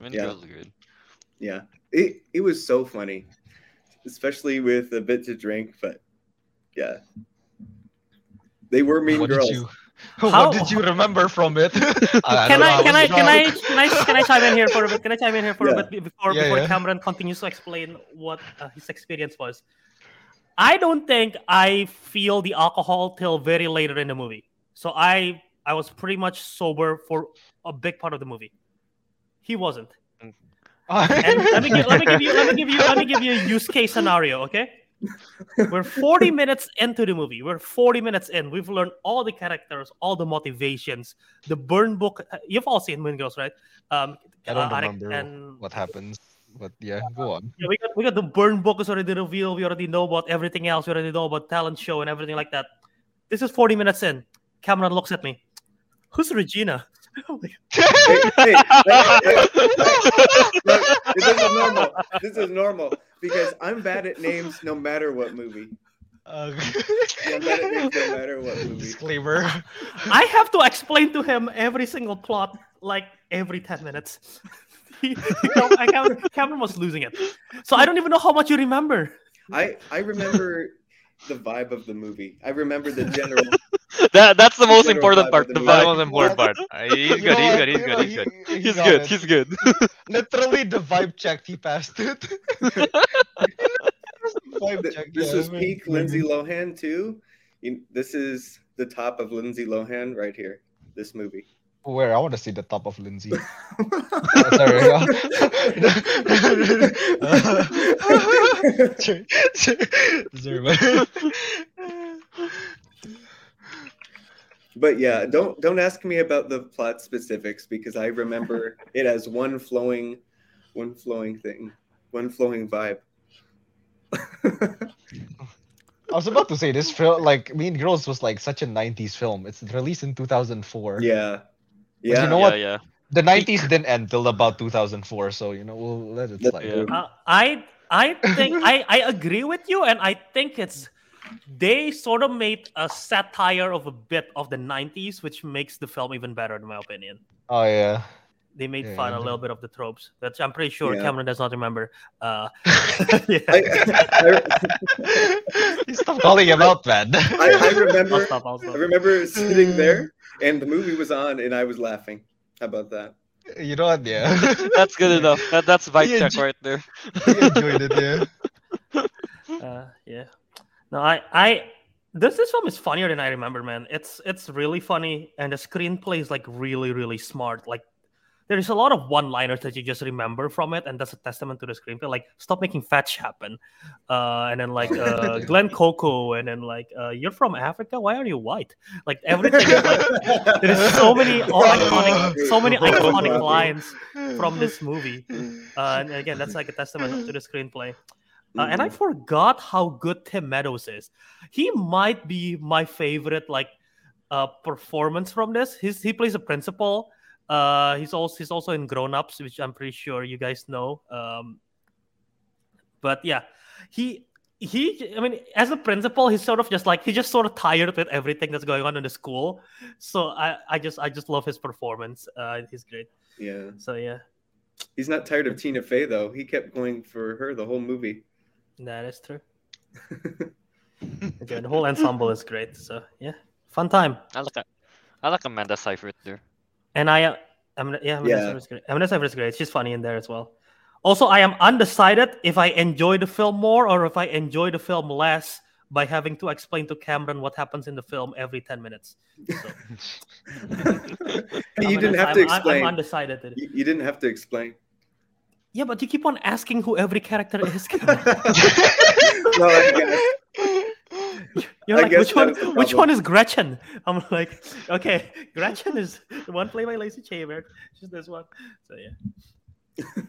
Mean Yeah. Girls are good. Yeah, it it was so funny, especially with a bit to drink. But yeah, they were Mean what Girls. did you How- what did you remember from it? I can don't I can I can I can I can I chime in here for a bit? Can I chime in here for Yeah. a bit before Yeah, before yeah. Cameron continues to explain what uh, his experience was? I don't think I feel the alcohol till very later in the movie. So I I was pretty much sober for a big part of the movie. He wasn't. And let me give, let me give you let me give you let me give you a use case scenario, okay? We're 40 minutes into the movie. We're 40 minutes in. We've learned all the characters, all the motivations, the burn book. You've all seen Mean Girls, right? Um, I don't uh, remember and what happens, but yeah, go on. yeah, we got we got the burn book is already revealed. We already know about everything else. We already know about talent show and everything like that. This is 40 minutes in. Cameron looks at me. Who's Regina? Hey, hey, hey, hey, this is normal. This is normal because I'm bad at names no matter what movie. Uh, I'm bad at names no matter what movie. Disclaimer. I have to explain to him every single plot like every 10 minutes. He- he- I- Cameron, Cameron was losing it. So I don't even know how much you remember. I I remember the vibe of the movie. I remember the general. that that's the most important part. The the That movie. vibe. was important part. Uh, he's good. He's good. He's good. He's good. He's got good. He's good. Literally, the vibe checked. He passed it. vibe Th- check. this is peak Lindsay Lohan too. This is the top of Lindsay Lohan right here. This movie. Where I want to see the top of Lindsay. Oh, sorry. yeah. Sorry, sorry, sorry, man. But yeah, don't don't ask me about the plot specifics because I remember it as one flowing, one flowing thing, one flowing vibe. I was about to say this film, like Mean Girls, was like such a '90s film. It's released in 2004. yeah, yeah. you know yeah, what? yeah. The '90s didn't end till about 2004, so you know we'll let it slide. Yeah. Uh, I I think I, I agree with you, and I think it's they sort of made a satire of a bit of the '90s, which makes the film even better, in my opinion. Oh yeah. They made Yeah, fun yeah, a little bit of the tropes that I'm pretty sure Yeah. Cameron does not remember. Uh, yeah. I, you stop calling him out, man. I, I I'll remember stop. I'll I remember sitting there and the movie was on and I was laughing. How about that? you know what? Yeah. That's good enough. That, that's vibe check enjo- right there. enjoyed it. Yeah. Uh, yeah. No, I, I, this this film is funnier than I remember, man. It's it's really funny, and the screenplay is like really really smart. Like, there's a lot of one-liners that you just remember from it, and that's a testament to the screenplay. Like, stop making fetch happen, uh, and then like uh, Glenn Coco, and then like uh, you're from Africa, why are you white? Like everything is like there is so many iconic, so many iconic lines from this movie. Uh, and again, that's like a testament to the screenplay. Uh, and I Mhm. forgot how good Tim Meadows is. He might be my favorite like uh, performance from this. He's, he plays a principal. Uh, he's also he's also in Grown Ups, which I'm pretty sure you guys know. Um, but yeah, he he. I mean, as a principal, he's sort of just like he's just sort of tired with everything that's going on in the school. So I I just I just love his performance. Uh, he's great. yeah. So yeah, He's not tired of Tina Fey though. He kept going for her the whole movie. That is true. Again, the whole ensemble is great. So yeah, fun time. I like I like Amanda Seyfried there. And I, uh, I'm yeah, Amanda Yeah. Seyfried's great. Amanda Seyfried's great. She's funny in there as well. Also, I am undecided if I enjoy the film more or if I enjoy the film less by having to explain to Cameron what happens in the film every ten minutes. So, I'm you didn't have to I'm- I'm- explain. I'm undecided. You, you didn't have to explain. Yeah, but you keep on asking who every character is. Cameron. well, I guess. You're I like, guess which one? Which one is Gretchen? I'm like, okay, Gretchen is the one played by Lacey Chabert. She's this one. So yeah.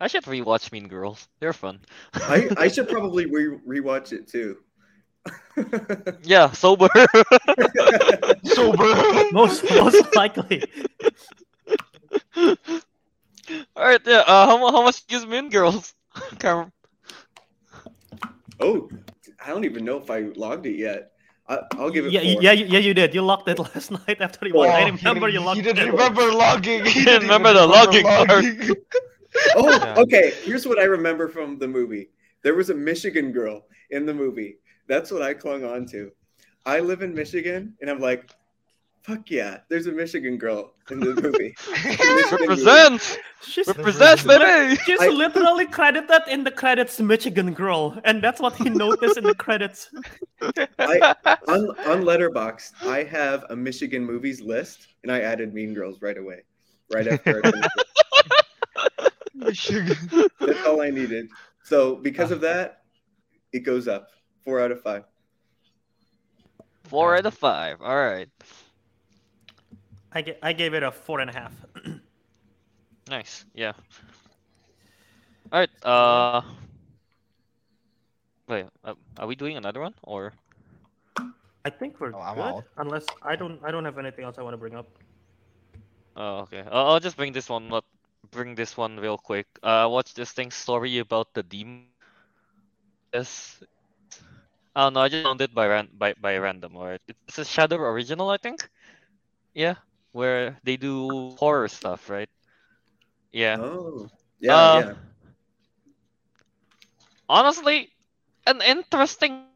I should rewatch Mean Girls. They're fun. I, I should probably re- rewatch it too. Yeah, sober. Sober. Most most likely. All right, yeah. Uh, how mu- how much is Mean Girls? Cameron? oh, I don't even know if I logged it yet. I, I'll give it. Yeah, four. yeah, you- yeah, you did. You locked it last night after you watched. I remember you locked He it. didn't remember logging. He didn't didn't remember the logging part. logging. Oh, Yeah. okay. Here's what I remember from the movie. There was a Michigan girl in the movie. That's what I clung on to. I live in Michigan, and I'm like, fuck yeah, there's a Michigan girl in the movie. Represent! She's, Represent, baby! she's I- literally credited in the credits Michigan girl, and that's what he noticed in the credits. I- on on Letterboxd, I have a Michigan movies list, and I added Mean Girls right away, right after. I finished. That's all I needed. So because of that, it goes up four out of five. Four out of five. All right. I, ga- I gave it a four and a half. Nice. Yeah. All right. Uh. Wait. Uh, are we doing another one or? I think we're Oh, good, out. unless I don't I don't have anything else I want to bring up. Oh, okay. I'll, I'll just bring this one. Up, bring this one real quick. Uh, watch this thing. Story about the demon. Yes. I don't know. I just found it by ran by by random. Or it's a Shudder original, I think. Yeah, where they do horror stuff, right? Yeah. Oh, yeah, Uh, yeah. honestly, an interesting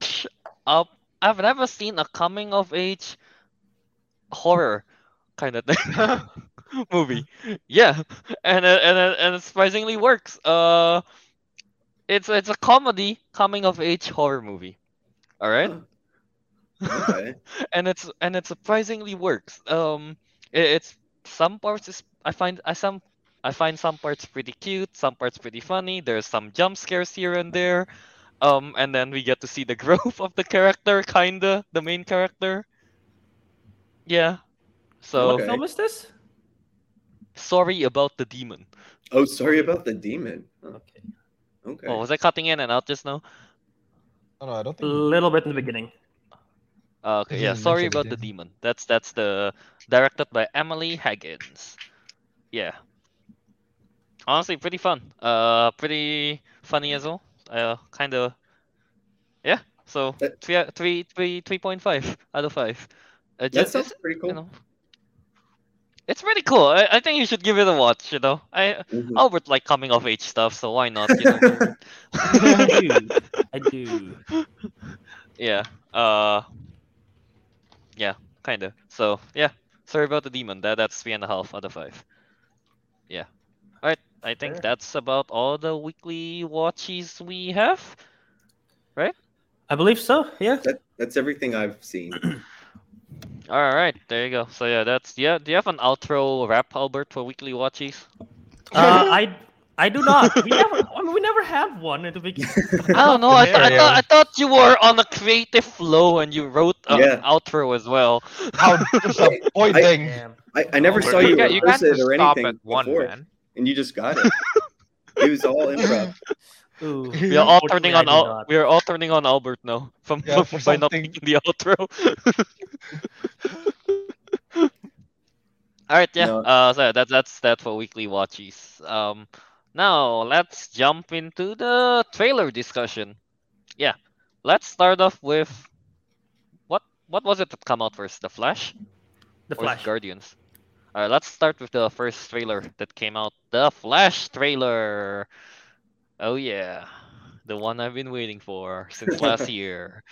uh, I've never seen a coming of age horror kind of thing movie. Yeah, and it, and it, and it surprisingly works. Uh, it's it's a comedy coming of age horror movie. All right, Okay. and it's and it surprisingly works. Um, it's some parts is I find I some I find some parts pretty cute, some parts pretty funny. There's some jump scares here and there. Um, and then we get to see the growth of the character, kinda, the main character. Yeah. So What film is this? sorry about the demon. Oh, sorry about the demon. Okay. okay. Oh, was I cutting in and out just now? Oh, no, I don't think. A little bit in the beginning. Uh, okay, yeah. Sorry about the demon. That's that's the directed by Emily Hagins. Yeah. Honestly, pretty fun. Uh, pretty funny as well. Uh, kind of. Yeah. So That- three, out- three, three, three point five out of five. Uh, that sounds pretty cool. you know, it's pretty cool. I, I think you should give it a watch. You know, I Mhm. Albert like coming of age stuff, so why not? You know? I do. I do. Yeah. Uh. Yeah, kinda. So yeah. Sorry about the demon. That that's three and a half out of five. Yeah. Alright. I think Fair. that's about all the weekly watches we have. Right? I believe so. Yeah. That, that's everything I've seen. Alright, there you go. So yeah, that's yeah. Do you have an outro rap, Albert, for weekly watches? Uh, I I do not. We never. I mean, we never have one at the beginning. I don't know. I, th- I, There, thought. I thought you were on a creative flow and you wrote an Yeah. outro as well. How disappointing. Damn. I, I never Albert, saw you you, you rehearse it or anything at one, before, man. and you just got it. it was all improv. Ooh. We are all turning on Al- we are all turning on Albert now from Yeah, for by not something. making the outro. all right, yeah. No. Uh, so that's that's that for weekly watches. Um, now let's jump into the trailer discussion. Yeah, let's start off with what what was it that come out first? The Flash The or Flash. Guardians? All right, let's start with the first trailer that came out. The Flash trailer. Oh yeah, the one I've been waiting for since last year.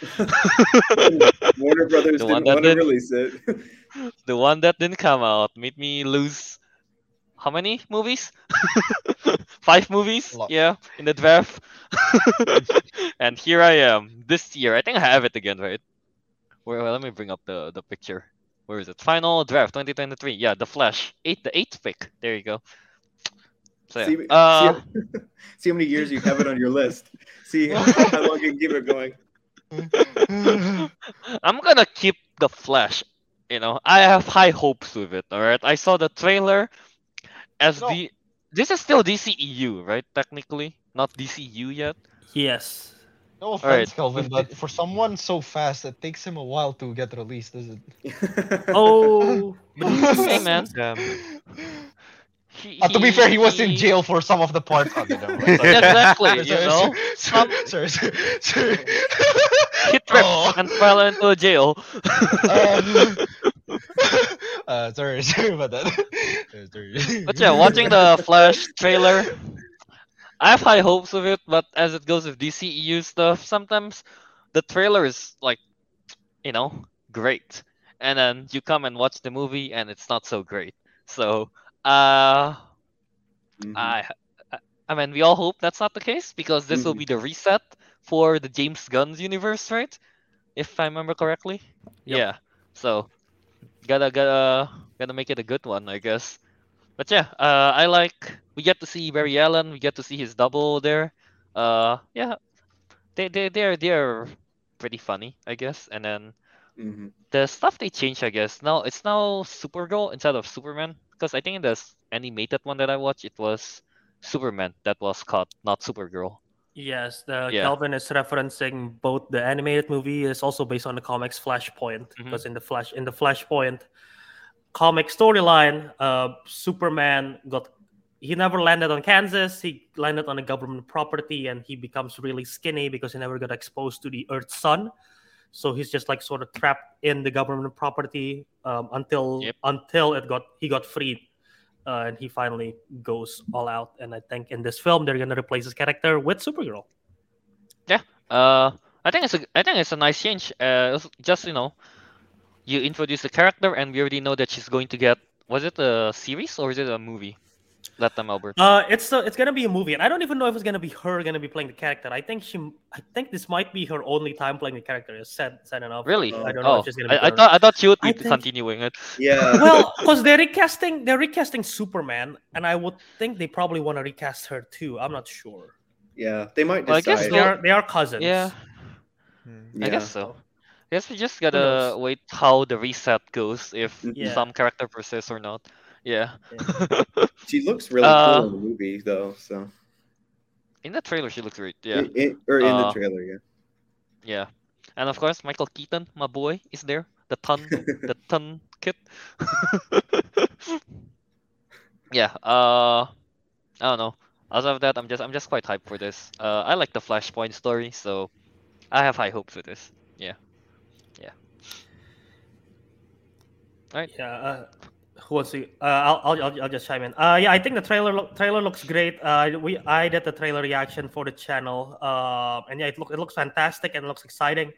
Warner Brothers The didn't one that want to did- release it. the one that didn't come out made me lose how many movies? Five movies? Yeah, in the draft. and here I am this year. I think I have it again, right? Where well, let me bring up the the picture. Where is it? Final draft 2023. Yeah, the Flash. Eight the eighth pick. There you go. So see. Uh, see, see how many years you have it on your list. See how long you can keep it going. I'm gonna keep the Flash. You know, I have high hopes with it. All right, I saw the trailer as No. the. This is still DCEU, right? Technically, not DCU yet. Yes. No Alright. offense, Kelvin, but for someone so fast, it takes him a while to get released, does it? Oh. Hey, man. Um, He, Uh, to be fair, he was in jail for some of the parts. Never mind. Sorry. Exactly, you know. Sorry, sorry, sorry, sorry. He tripped Oh. and fell into jail. Uh, uh, sorry, sorry about that. Uh, sorry. But yeah, watching the Flash trailer, I have high hopes of it. But as it goes with DCEU stuff, sometimes the trailer is like, you know, great, and then you come and watch the movie and it's not so great. So, uh, Mhm. I, I, I mean, we all hope that's not the case because this will Mhm. be the reset for the James Gunn's universe, right? If I remember correctly. Yep. Yeah. So, gotta gotta gotta make it a good one, I guess. But yeah, uh, I like we get to see Barry Allen, we get to see his double there. Uh, yeah, they they they're they're pretty funny, I guess. And then Mhm. the stuff they changed, I guess. Now it's now Supergirl instead of Superman. Because I think in the animated one that I watched, it was Superman that was caught, not Supergirl. Yes, the Yeah. Kelvin is referencing both the animated movie is also based on the comics Flashpoint Mhm. because in the Flash in the Flashpoint comic storyline, uh, Superman got he never landed on Kansas. He landed on a government property, and he becomes really skinny because he never got exposed to the Earth's sun. So he's just like sort of trapped in the government property um, until Yep. until it got he got freed, uh, and he finally goes all out. And I think in this film they're gonna replace his character with Supergirl. Yeah, uh, I think it's a I think it's a nice change. Uh, just you know, you introduce the character, and we already know that she's going to get. Was it a series or is it a movie? Let them Albert. Uh, it's uh, it's gonna be a movie, and I don't even know if it's gonna be her gonna be playing the character. I think she, I think this might be her only time playing the character. Is sad, sad enough. Really? Oh, I don't know Oh, if she's gonna be. I, I thought I thought she would be think- continuing it. Yeah. well, because they're recasting, they're recasting Superman, and I would think they probably want to recast her too. I'm not sure. yeah. They might Well, I guess. They are they are cousins. Yeah, Hmm. I guess so. I guess we just gotta wait how the reset goes if Yeah. some character persists or not. Yeah. She looks really Uh, cool in the movie, though. So in the trailer, she looks great. Yeah. In- in- or in the Uh, trailer, yeah. Yeah. And of course, Michael Keaton, my boy, is there. The ton, the ton kid. yeah. Uh, I don't know. Other of that, I'm just, I'm just quite hyped for this. Uh, I like the Flashpoint story, so I have high hopes for this. Yeah. Yeah. Right. Yeah. Uh, who wants to? Uh, I'll, I'll, I'll, just chime in. Uh, yeah, I think the trailer look, trailer looks great. Uh, we I did the trailer reaction for the channel. Uh, and yeah, it look it looks fantastic and looks exciting.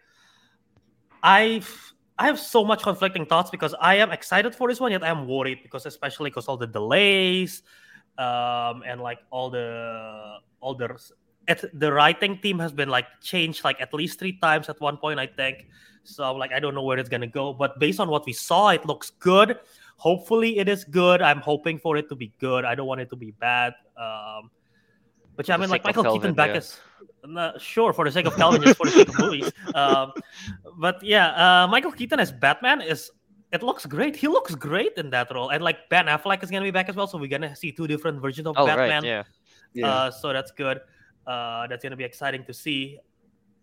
I've I have so much conflicting thoughts because I am excited for this one, yet I am worried because especially because all the delays, um, and like all the all the at the writing team has been like changed like at least three times at one point, I think. So like, I don't know where it's gonna go. But based on what we saw, it looks good. Hopefully, it is good. I'm hoping for it to be good. I don't want it to be bad. Um, but yeah, I mean, like sake of Michael Keaton Kelvin, back yeah. is uh, sure for the sake of Kelvin, just for the sake of movies. Um, but yeah, uh, Michael Keaton as Batman is it looks great. He looks great in that role, and like Ben Affleck is gonna be back as well. So we're gonna see two different versions of Oh Batman. right. Yeah. Yeah. Uh, so that's good. Uh, that's gonna be exciting to see.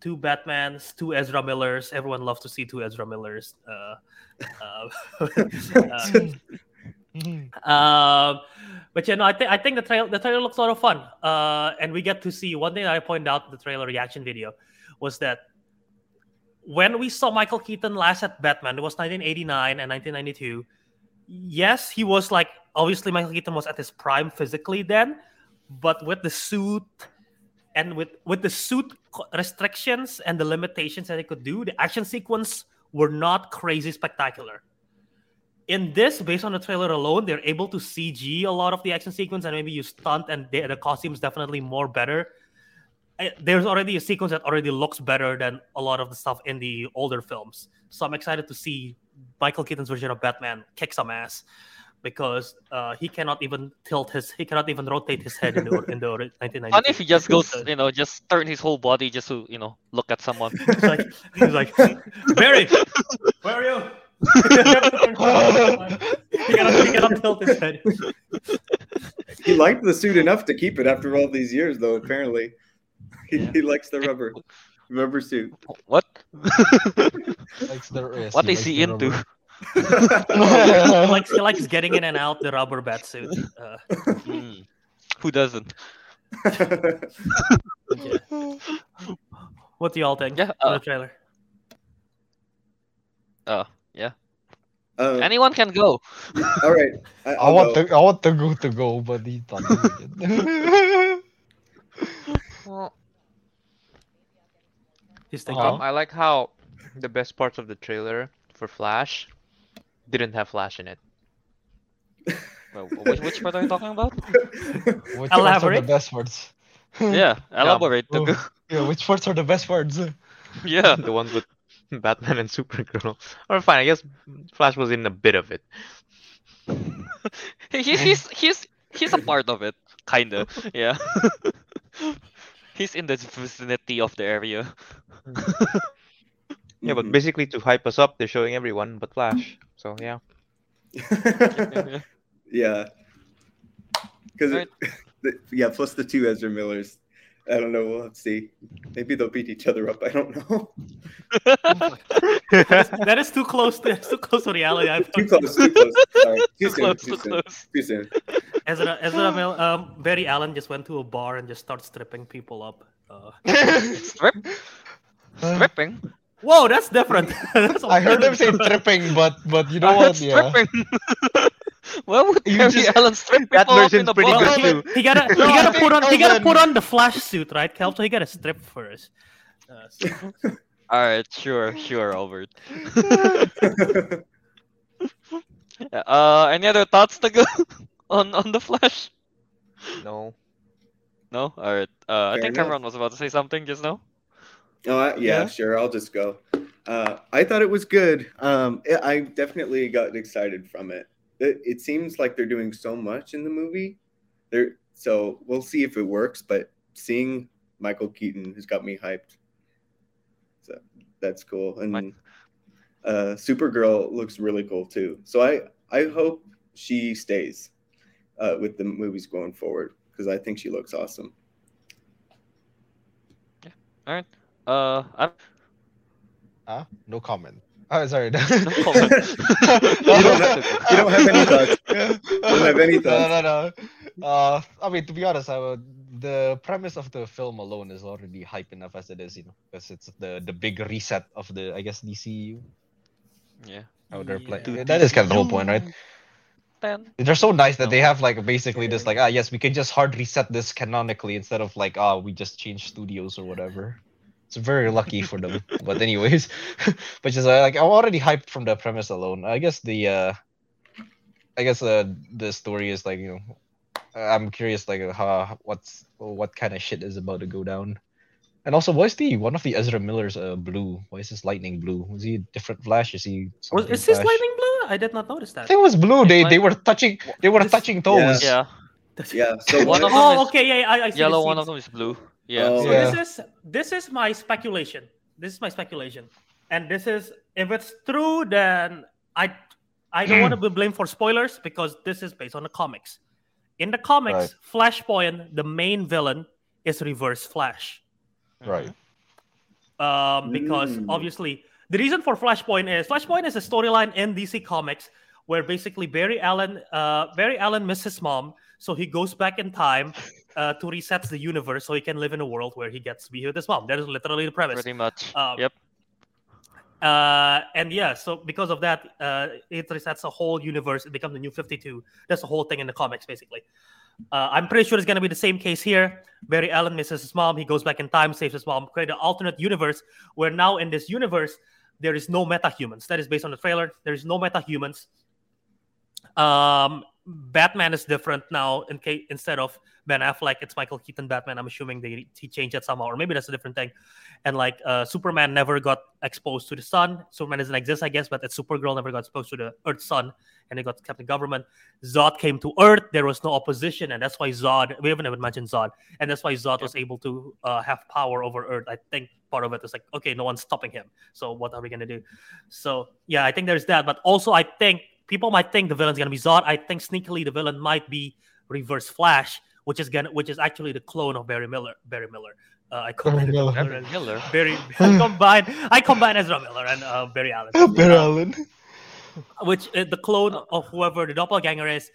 Two Batmans, two Ezra Millers. Everyone loves to see two Ezra Millers. Uh, uh, uh, but you know, I think I think the trailer the trailer looks a lot of fun. Uh, and we get to see one thing that I pointed out in the trailer reaction video was that when we saw Michael Keaton last at Batman, it was 1989 and 1992. Yes, he was like obviously Michael Keaton was at his prime physically then, but with the suit and with with the suit restrictions and the limitations that he could do, the action sequence were not crazy spectacular. In this, based on the trailer alone, they're able to CG a lot of the action sequence and maybe use stunt, and the, the costumes definitely more better. There's already a sequence that already looks better than a lot of the stuff in the older films. So I'm excited to see Michael Keaton's version of Batman kick some ass because uh, he cannot even tilt his, he cannot even rotate his head in the in the 1990s. And if he just goes, you know, just turn his whole body just to, you know, look at someone. He's like, he's like, Barry, where are you? he, cannot, he cannot tilt his head. He liked the suit enough to keep it after all these years, though. Apparently, he, Yeah. he likes the rubber rubber suit. what? Likes the, yes, what he is likes he the into? rubber. He likes, he likes getting in and out the rubber bat suit. Uh, Hmm. Who doesn't? yeah. What do y'all think Yeah, uh, the trailer? Oh, yeah. Uh, Anyone can go. all right. I, I want go. to, I want to go to go, but he's not doing. He's thinking. Um, I like how the best parts of the trailer for Flash didn't have Flash in it. Well, which, which part are you talking about? Which parts are the Elaborate. best parts? Yeah, elaborate. Oh, Teguh. yeah, which parts are the best parts? yeah. the ones with Batman and Supergirl. Or fine, I guess Flash was in a bit of it. He- he's he's he's he's a part of it, kinda. Yeah. he's in the vicinity of the area. Hmm. Yeah, but Mhm. basically to hype us up, they're showing everyone but Flash. So yeah. Yeah. yeah. Because Right. yeah, plus the two Ezra Millers. I don't know. We'll have to see. Maybe they'll beat each other up. I don't know. that, is, that is too close. To, that's too close to reality. I too close. Too close. Sorry. Too, Too soon. close, too too soon. close. Too soon. Ezra, Ezra Mill, um, Barry Allen just went to a bar and just started stripping people up. Uh, Strip? Stripping? Whoa, that's different. That's I heard him say different. tripping, but but you know I heard what? Yeah. stripping. Why would You Barry just- Allen strip That people up in version's a pretty bar? good too. He gotta, he No, I gotta put on, he gotta put on the flash suit, right, Kel? So he gotta strip first. Uh, so- Alright, sure, sure, Albert. Uh, any other thoughts to go on on the Flash? No. No. All right. Uh, I think enough. Cameron was about to say something just now. Oh, I, yeah, Yeah? sure. I'll just go. Uh, I thought it was good. Um, it, I definitely got excited from it. it. It seems like they're doing so much in the movie. They're, so we'll see if it works. But seeing Michael Keaton has got me hyped. So that's cool. And uh, Supergirl looks really cool too. So I I hope she stays uh, with the movies going forward because I think she looks awesome. Yeah. All right. Uh, I'm Huh? No comment. Oh, sorry. no comment. You don't have, you don't have any thoughts. You don't have any No, thoughts. no, no. Uh, I mean, to be honest, I would, the premise of the film alone is already hype enough as it is, you know, because it's the the big reset of the, I guess, DCU. yeah. How they're Yeah. playing. That is kind of the whole point, right? Then They're so nice that No. they have like basically this like ah yes we can just hard reset this canonically instead of like ah we just change studios or whatever. It's very lucky for them. but anyways, but just uh, like I'm already hyped from the premise alone. I guess the uh, I guess uh, the story is like you know I'm curious like how what's what kind of shit is about to go down. And also, why is the one of the Ezra Millers uh blue? Why is his lightning blue? Was he a different Flash? Is he? Was, something is this lightning blue? I did not notice I that. think it was blue. They like- they were touching. They were This- touching toes. yeah. Yeah. So One of what- them Oh, is okay, yeah, I, I see Yellow. One of them is blue. Yeah. Oh. So Yeah. this is this is my speculation. This is my speculation, and this is if it's true, then I I don't want to be blamed for spoilers because this is based on the comics. In the comics, Flashpoint, the main villain, is Reverse Flash. Right. Um, because Mm. obviously the reason for Flashpoint is Flashpoint is a storyline in DC Comics where basically Barry Allen uh, Barry Allen misses his mom, so he goes back in time uh, to reset the universe so he can live in a world where he gets to be with his mom. That is literally the premise. Pretty much. Um, yep. Uh, and yeah, so because of that, uh, it resets a whole universe. It becomes the new 52. That's the whole thing in the comics, basically. Uh, I'm pretty sure it's going to be the same case here. Barry Allen misses his mom. He goes back in time, saves his mom, create an alternate universe where now in this universe, there is no metahumans. That is based on the trailer. There is no metahumans. Um, Batman is different now. In case instead of Ben Affleck, it's Michael Keaton Batman. I'm assuming they he changed that somehow, or maybe that's a different thing. And like uh, Superman never got exposed to the sun. Superman doesn't exist, I guess, but it's Supergirl never got exposed to the Earth sun, and they got kept in government. Zod came to Earth. There was no opposition, and that's why Zod. We haven't even mentioned Zod, and that's why Zod was able to uh, have power over Earth. I think part of it is like, okay, no one's stopping him. So what are we gonna do? So yeah, I think there's that. But also, I think people might think the villain's gonna be Zod. I think sneakily the villain might be Reverse Flash, which is gonna, which is actually the clone of Barry Miller. Barry Miller. Uh, I combined Miller. Miller Barry and- Miller. Barry. I combine. I combine Ezra Miller and uh, Barry Allen. Barry Uh, Allen. which uh, the clone of whoever the doppelganger is.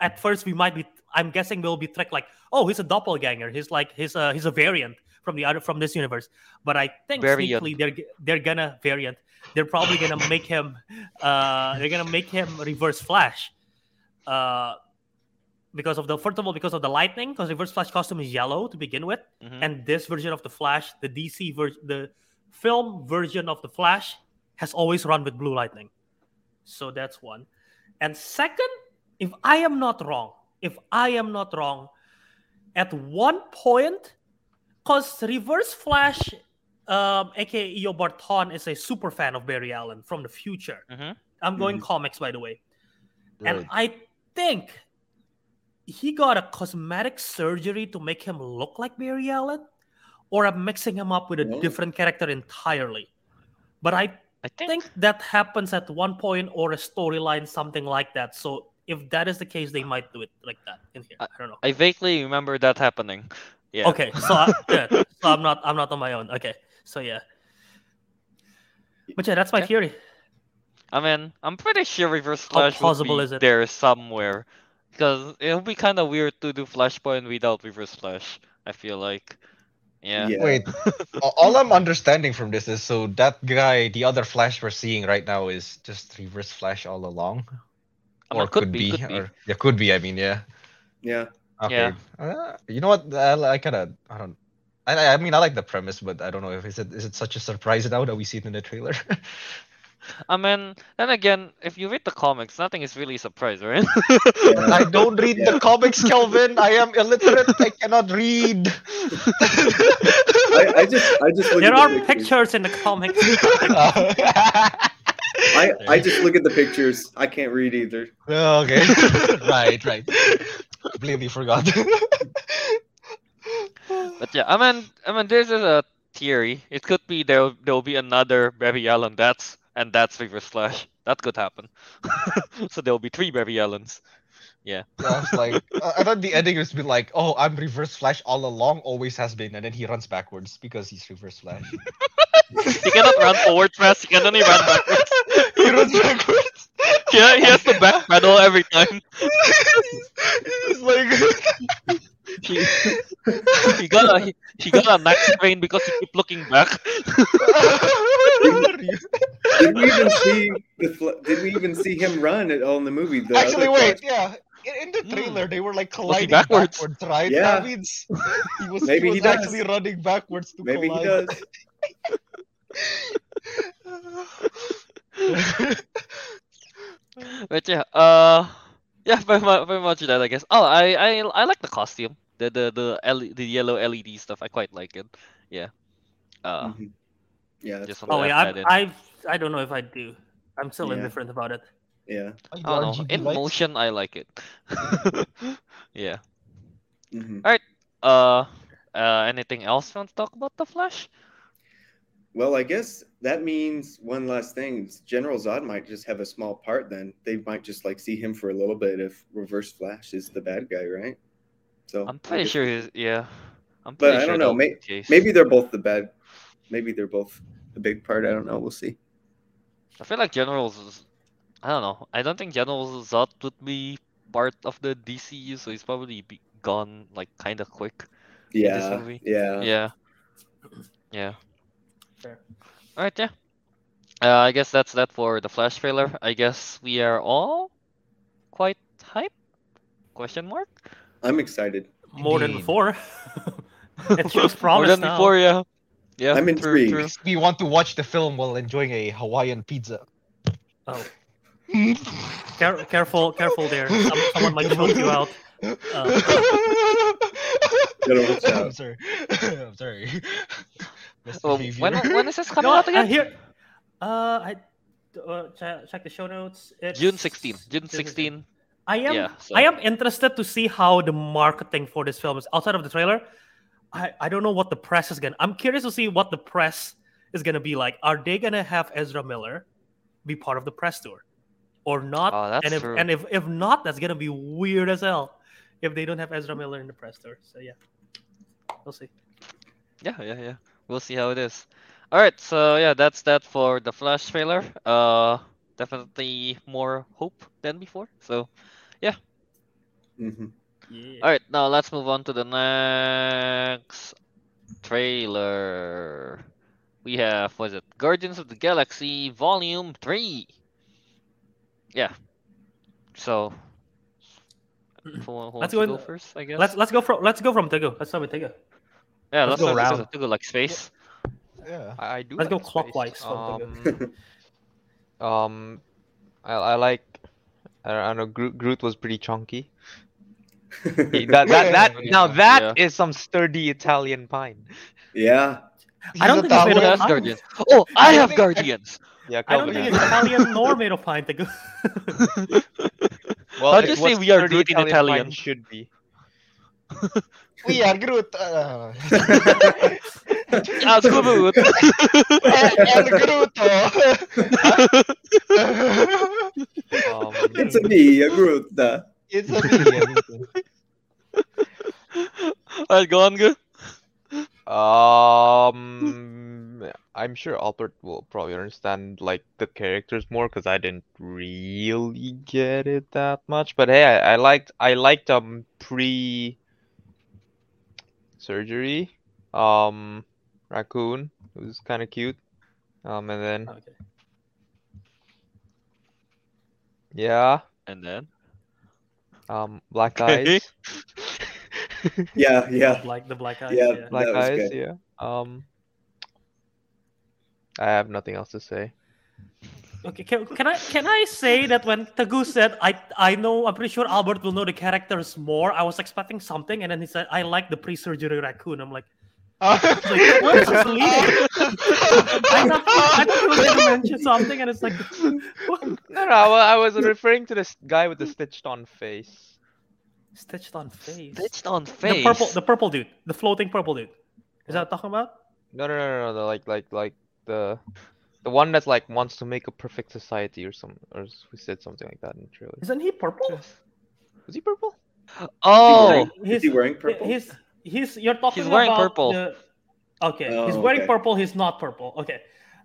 At first, we might be. I'm guessing we'll be tricked like, oh, he's a doppelganger. He's like he's a he's a variant from the other from this universe. But I think Variant. sneakily they're they're gonna variant. They're probably gonna make him. Uh, they're gonna make him Reverse Flash. Uh, because of the first of all because of the lightning because Reverse Flash costume is yellow to begin with Mhm. and this version of the Flash, the DC version, the film version of the Flash, has always run with Blue Lightning. So that's one. And second, if I am not wrong, if I am not wrong, at one point, because Reverse Flash, um, aka Eobard Thawne, is a super fan of Barry Allen from the future. Mhm. I'm going comics, by the way. And I think he got a cosmetic surgery to make him look like Barry Allen, or I'm mixing him up with a No. different character entirely. But I I think, think that happens at one point or a storyline, something like that. So if that is the case, they might do it like that in here. I don't know. I vaguely remember that happening. Yeah. Okay, so I, yeah, so I'm not I'm not on my own. Okay, so yeah. But yeah, that's my Okay. theory. I mean, I'm pretty sure Reverse How Flash plausible would be is it? there somewhere. Because it'll be kind of weird to do Flashpoint without Reverse Flash. I feel like. Yeah. Yeah. Wait, all I'm understanding from this is so that guy, the other Flash we're seeing right now, is just Reverse Flash all along, I mean, or could be, could be. or yeah, could be. I mean, yeah. Yeah. Okay. Uh, you know what? I, I kind of I don't. I I I mean I like the premise, but I don't know if is it is it such a surprise now that we see it in the trailer. I mean, then again, if you read the comics, nothing is really a surprise, right? I don't read the comics, Kelvin. I am illiterate. I cannot read. I, I just I just look There at are the pictures. pictures in the comics. I, I just look at the pictures. I can't read either. Oh, okay. right, right. Completely forgot. But yeah, I mean, I mean, this is a theory. It could be there. There will be another Barry Allen. That's and that's Reverse Flash. That could happen. so there will be three Barry Allens. Yeah. I was like, I thought the ending was be like, oh, I'm Reverse Flash all along, always has been, and then he runs backwards because he's Reverse Flash. He cannot run forward fast. He can only run backwards. he runs backwards. Yeah, he has to back pedal every time. he's like, He, he got a he, he got a neck strain because he keep looking back. Did we even see the fl- Did we even see him run at all in the movie? The Actually, wait, Flash- yeah. In, in the Hmm. trailer, they were like Was colliding backwards? backwards, right? Yeah. That means he was, Maybe he he was does. actually running backwards to Maybe he collide. does. But yeah, uh, yeah, very much, very much that I guess. Oh, I, I, I like the costume, the the the L- the yellow LED stuff. I quite like it. Yeah. Uh, Mhm. Yeah, that's just Oh yeah, add that. I I I don't know if I do. I'm still Yeah. indifferent about it. yeah. Oh, you I don't know. In lights? motion, I like it. yeah. hmm Uh, uh, anything else you want to talk about the Flash? Well, I guess that means one last thing. General Zod might just have a small part. Then they might just like see him for a little bit if Reverse Flash is the bad guy, right? So I'm pretty sure he's yeah. I'm But pretty I don't know, may- the. Maybe they're both the bad. Maybe they're both the big part. I don't know. We'll see. I feel like Generals. is- I don't know. I don't think General Zod would be part of the DCU, so he's probably be gone like kind of quick. Yeah. movie. Yeah. Yeah. Yeah. Fair. All right. Yeah. Uh, I guess that's that for the Flash trailer. I guess we are all quite hyped. Question mark. I'm excited. More than Indeed. before. it shows More promise than now. before, yeah. Yeah. I'm intrigued. true. We want to watch the film while enjoying a Hawaiian pizza. Oh, care- careful, careful there. Someone might choke you out. Gotta watch I'm out. sorry. I'm sorry. Best Oh, when when is this coming No, out I again? here, Uh, I uh, check, check the show notes. It's June 16. June 16. I am Yeah, so- I am interested to see how the marketing for this film is outside of the trailer. I, I don't know what the press is gonna. I'm curious to see what the press is gonna be like. Are they gonna have Ezra Miller be part of the press tour, or not? Oh, that's and if true. and if if not, that's gonna be weird as hell. If they don't have Ezra Miller in the press tour, so yeah, we'll see. Yeah, yeah, yeah. We'll see how it is. All right, so yeah, that's that for the Flash trailer. Uh, definitely more hope than before. So, hmm Yeah. all right, now let's move on to the next trailer. We have was it Guardians of the Galaxy Volume Three? Yeah. So, who, who wants go in- go first? I guess. Let's let's go from let's go from Teguh. Let's start with Teguh. yeah, let's let's go go round. To like space. Yeah. I, I do Let's go like space. clockwise from Um, Um, I I like. I don't, I don't know. Groot, Groot was pretty chunky. He- that that that now Yeah. that is some sturdy Italian pine. yeah. I don't think it's made of has guardians? Oh, I I have think- guardians. Yeah, I don't think it's Italian nor made of pine. To go. Well, How'd it you say we are sturdy Groot in pine Italian? Should be. We are Groot. Uh, Ah, Groot. and, and Groot. It's a me, a Groot. It's a me. Alright, go on, go. Um, I'm sure Albert will probably understand like the characters more because I didn't really get it that much. But hey, I, I liked I liked um pre surgery um raccoon it was kind of cute um and then Okay. Yeah And then. Um black Okay. eyes Yeah, yeah. Like the black eyes. Yeah. Yeah. black That eyes good. yeah um I have nothing else to say. Okay, can, can I can I say that when Teguh said I I know I'm pretty sure Albert will know the characters more. I was expecting something, and then he said I like the pre-surgery raccoon. I'm like, like where is this leading? I thought, I thought he was going to mention something, and it's like, what? No, no, I I was referring to this guy with the stitched on face. stitched on face. Stitched on The face. purple, the purple dude, the floating purple dude. Is that what talking about? No, no, no, no, no, the, like, like, like the, the one that's like wants to make a perfect society or some, or s- we said something like that in the trailer. Isn't he purple? Was he purple? Oh, Is he wearing purple? He's he's you're talking He's wearing about purple. the- Okay, he's Oh, wearing okay. purple. He's not purple. Okay.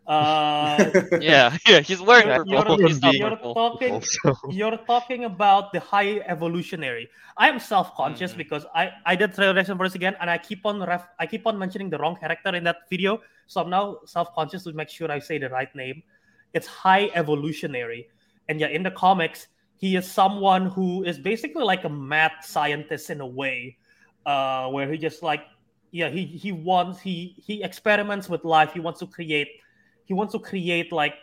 Uh, yeah, yeah. He's wearing Yeah, purple. you're, He's you're purple. talking Also. you're talking about the high evolutionary. I am self-conscious Mhm. because I I did trailer reaction first again, and I keep on ref I keep on mentioning the wrong character in that video. So I'm now self-conscious to make sure I say the right name. It's high evolutionary, and yeah, in the comics, he is someone who is basically like a mad scientist in a way, uh, where he just like yeah he he wants he he experiments with life. He wants to create he wants to create like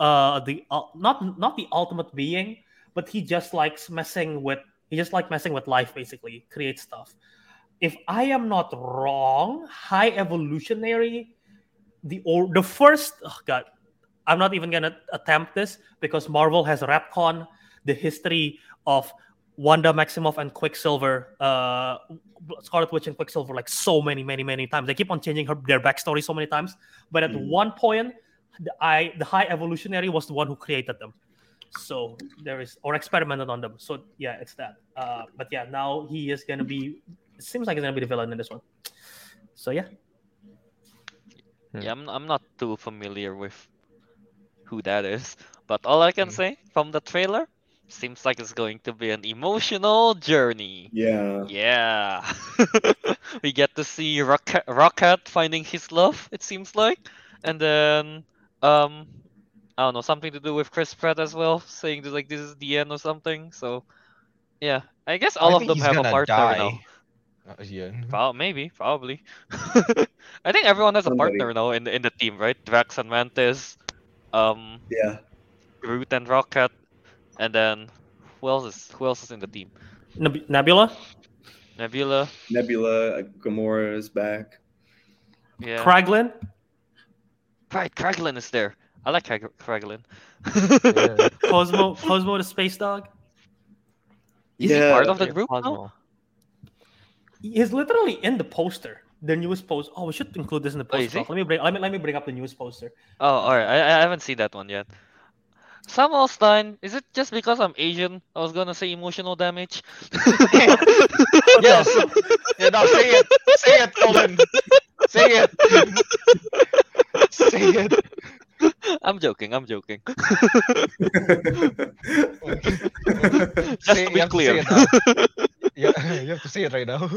uh the uh, not not the ultimate being but he just likes messing with he just like messing with life basically create stuff if i am not wrong high evolutionary the or the first oh god i'm not even gonna attempt this because marvel has retcon the history of wanda maximoff and quicksilver uh scarlet witch and quicksilver like so many many many times they keep on changing her their backstory so many times but at Mhm. one point the I the high evolutionary was the one who created them. So there is or experimented on them. So yeah, it's that. Uh, but yeah, now he is gonna be. It seems like he's gonna be the villain in this one. So yeah, Yeah, I'm, I'm not too familiar with who that is, but all I can Mm. say from the trailer seems like it's going to be an emotional journey. yeah. Yeah, we get to see Rocket, Rocket finding his love. It seems like, and then um, I don't know something to do with Chris Pratt as well, saying that like this is the end or something. So, yeah, I guess all I of them have a gonna partner die. now. Uh, yeah. Prob- maybe, probably. I think everyone has a Somebody. partner now in the in the team, right? Drax and Mantis, um, Yeah. Groot and Rocket, and then who else is who else is in the team? Nebula, Nebula, Nebula, Gamora is back. yeah. Kraglin. Right, Kraglin is there. I like Krag- Kraglin. Yeah. Cosmo, Cosmo the space dog. Is he Yeah. part of the Yeah, group now? Cosmo. He's literally in the poster, the newest poster. Oh, we should include this in the Oh, poster. he? let me bring let me let me bring up the newest poster. Oh, alright. I, I haven't seen that one yet. Samuel Stein, is it just because I'm Asian? I was gonna say emotional damage. yes. Yeah, no, say it. Say it, Colin. Say it. say it. I'm joking. I'm joking. Just Say- to you be have to say clear, it. You, you have to say it right now.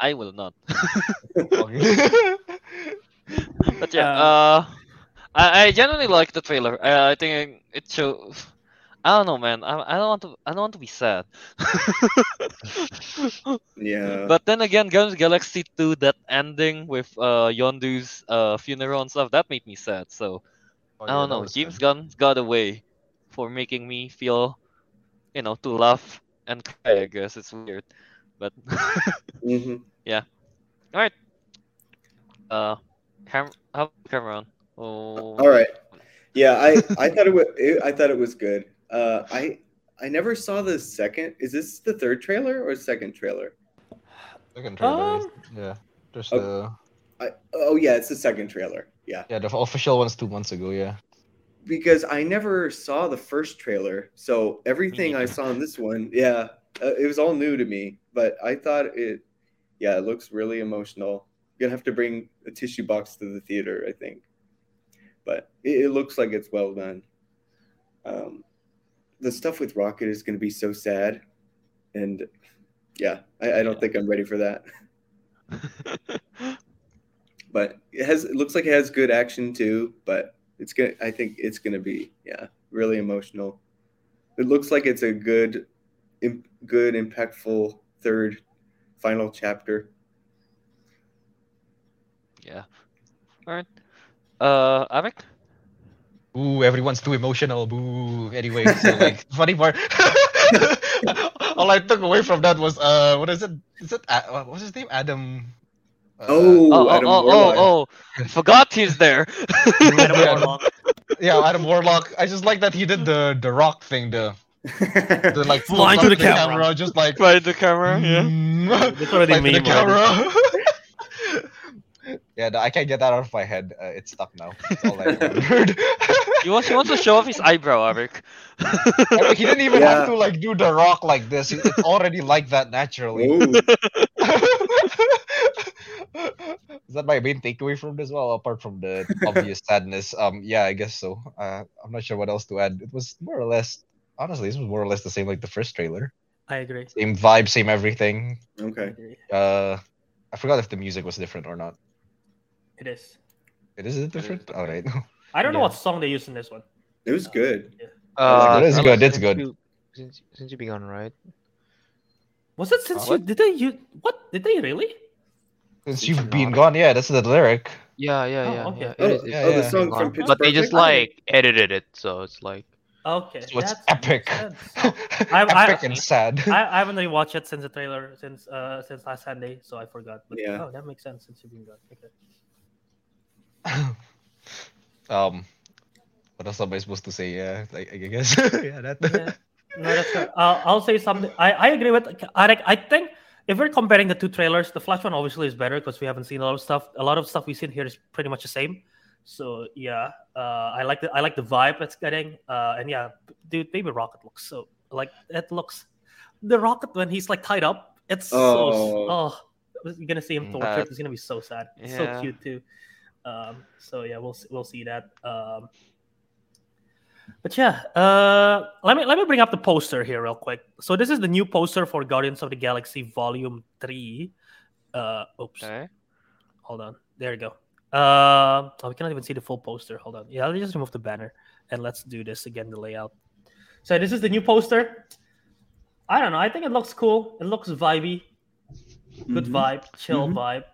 I will not. okay. But yeah, uh, I, I genuinely like the trailer. Uh, I think it shows. I don't know, man. I, I don't want to. I don't want to be sad. yeah. but then again, Guardians of the Galaxy 2, that ending with uh Yondu's uh funeral and stuff, that made me sad. So, Oh, I don't that know. was James good. Gunn's got a way for making me feel, you know, to laugh and cry. I guess it's weird, but hmm yeah. all right. Uh, Cam- how about Cameron? Oh, All right. Yeah, I I thought it was I thought it was good. Uh, I I never saw the second. Is this the third trailer or second trailer? Second trailer. Um, yeah. There's Oh. the I oh yeah, it's the second trailer. Yeah, yeah the official one's two months ago. Yeah. because I never saw the first trailer, so everything I saw in this one, yeah, uh, it was all new to me. But I thought it, yeah, it looks really emotional. You're gonna have to bring a tissue box to the theater, I think. But it, it looks like it's well done. Um, the stuff with Rocket is gonna be so sad, and yeah, I, I don't Yeah. think I'm ready for that. but it has it looks like it has good action too but it's gonna i think it's gonna be yeah really emotional it looks like it's a good im- good impactful third final chapter yeah. All right. Uh, Ariq. Ooh, everyone's too emotional. Boo. Anyway, so like funny part. All I took away from that was uh, what is it? Is it uh, what's his name? Adam. Uh, oh, Oh, oh, Adam oh, Warlock. oh, oh! Forgot he's there. Adam Yeah. Warlock. yeah, Adam Warlock. I just like that he did the the rock thing, the the like Flying flip to the up camera. just like By the camera, yeah. mm, That's already like to the camera. Yeah, no, I can't get that out of my head. Uh, it's stuck now. That's all I remembered. He wants, he wants to show off his eyebrow, Ariq. I mean, he didn't even Yeah. have to like do the rock like this. It's already like that naturally. Is that my main takeaway from this? Well, apart from the obvious sadness, um, yeah, I guess so. Uh, I'm not sure what else to add. It was more or less, honestly, this was more or less the same like the first trailer. I agree. Same vibe, same everything. Okay. Uh, I forgot if the music was different or not. It is. It is it different? All right. I don't know what song they used in this one. it was good Uh, It is Carlos, good, it's since good. You, since since you begun, right? Was it since Uh, you did they you what did they really? Since Since you've you're been gone, yeah, that's the lyric. Yeah, yeah, Oh, yeah, okay. yeah. oh, It is, yeah, oh the yeah. song Gone. from Pitch but they just like edited it, so it's like Okay, So it's that's- epic. I- I- epic and sad. I, I haven't really watched it since the trailer since uh since last Sunday, so I forgot. But Yeah. oh, that makes sense since you've been gone. Okay. Um, what else am I supposed to say? Yeah, I, I guess. yeah, that. Yeah. No, that's good. Uh, I'll say something. I, I agree with. I like- I think if we're comparing the two trailers, the Flash one obviously is better because we haven't seen a lot of stuff. A lot of stuff we've seen here is pretty much the same. So yeah, uh, I like the I like the vibe it's getting. Uh, and yeah, dude, Baby Rocket looks so like it looks. The Rocket when he's like tied up, it's so Oh. oh. You're gonna see him tortured. It's gonna be so sad. It's yeah. so cute too. Um, so yeah, we'll we'll see that. Um, but yeah, uh, let me let me bring up the poster here real quick. So this is the new poster for Guardians of the Galaxy Volume Three. Uh, oops, Okay. hold on. There you go. Uh, oh, we cannot even see the full poster. Hold on. Yeah, let's just remove the banner and let's do this again. The layout. So this is the new poster. I don't know. I think it looks cool. It looks vibey. Good Mhm. vibe. Chill Mhm. vibe.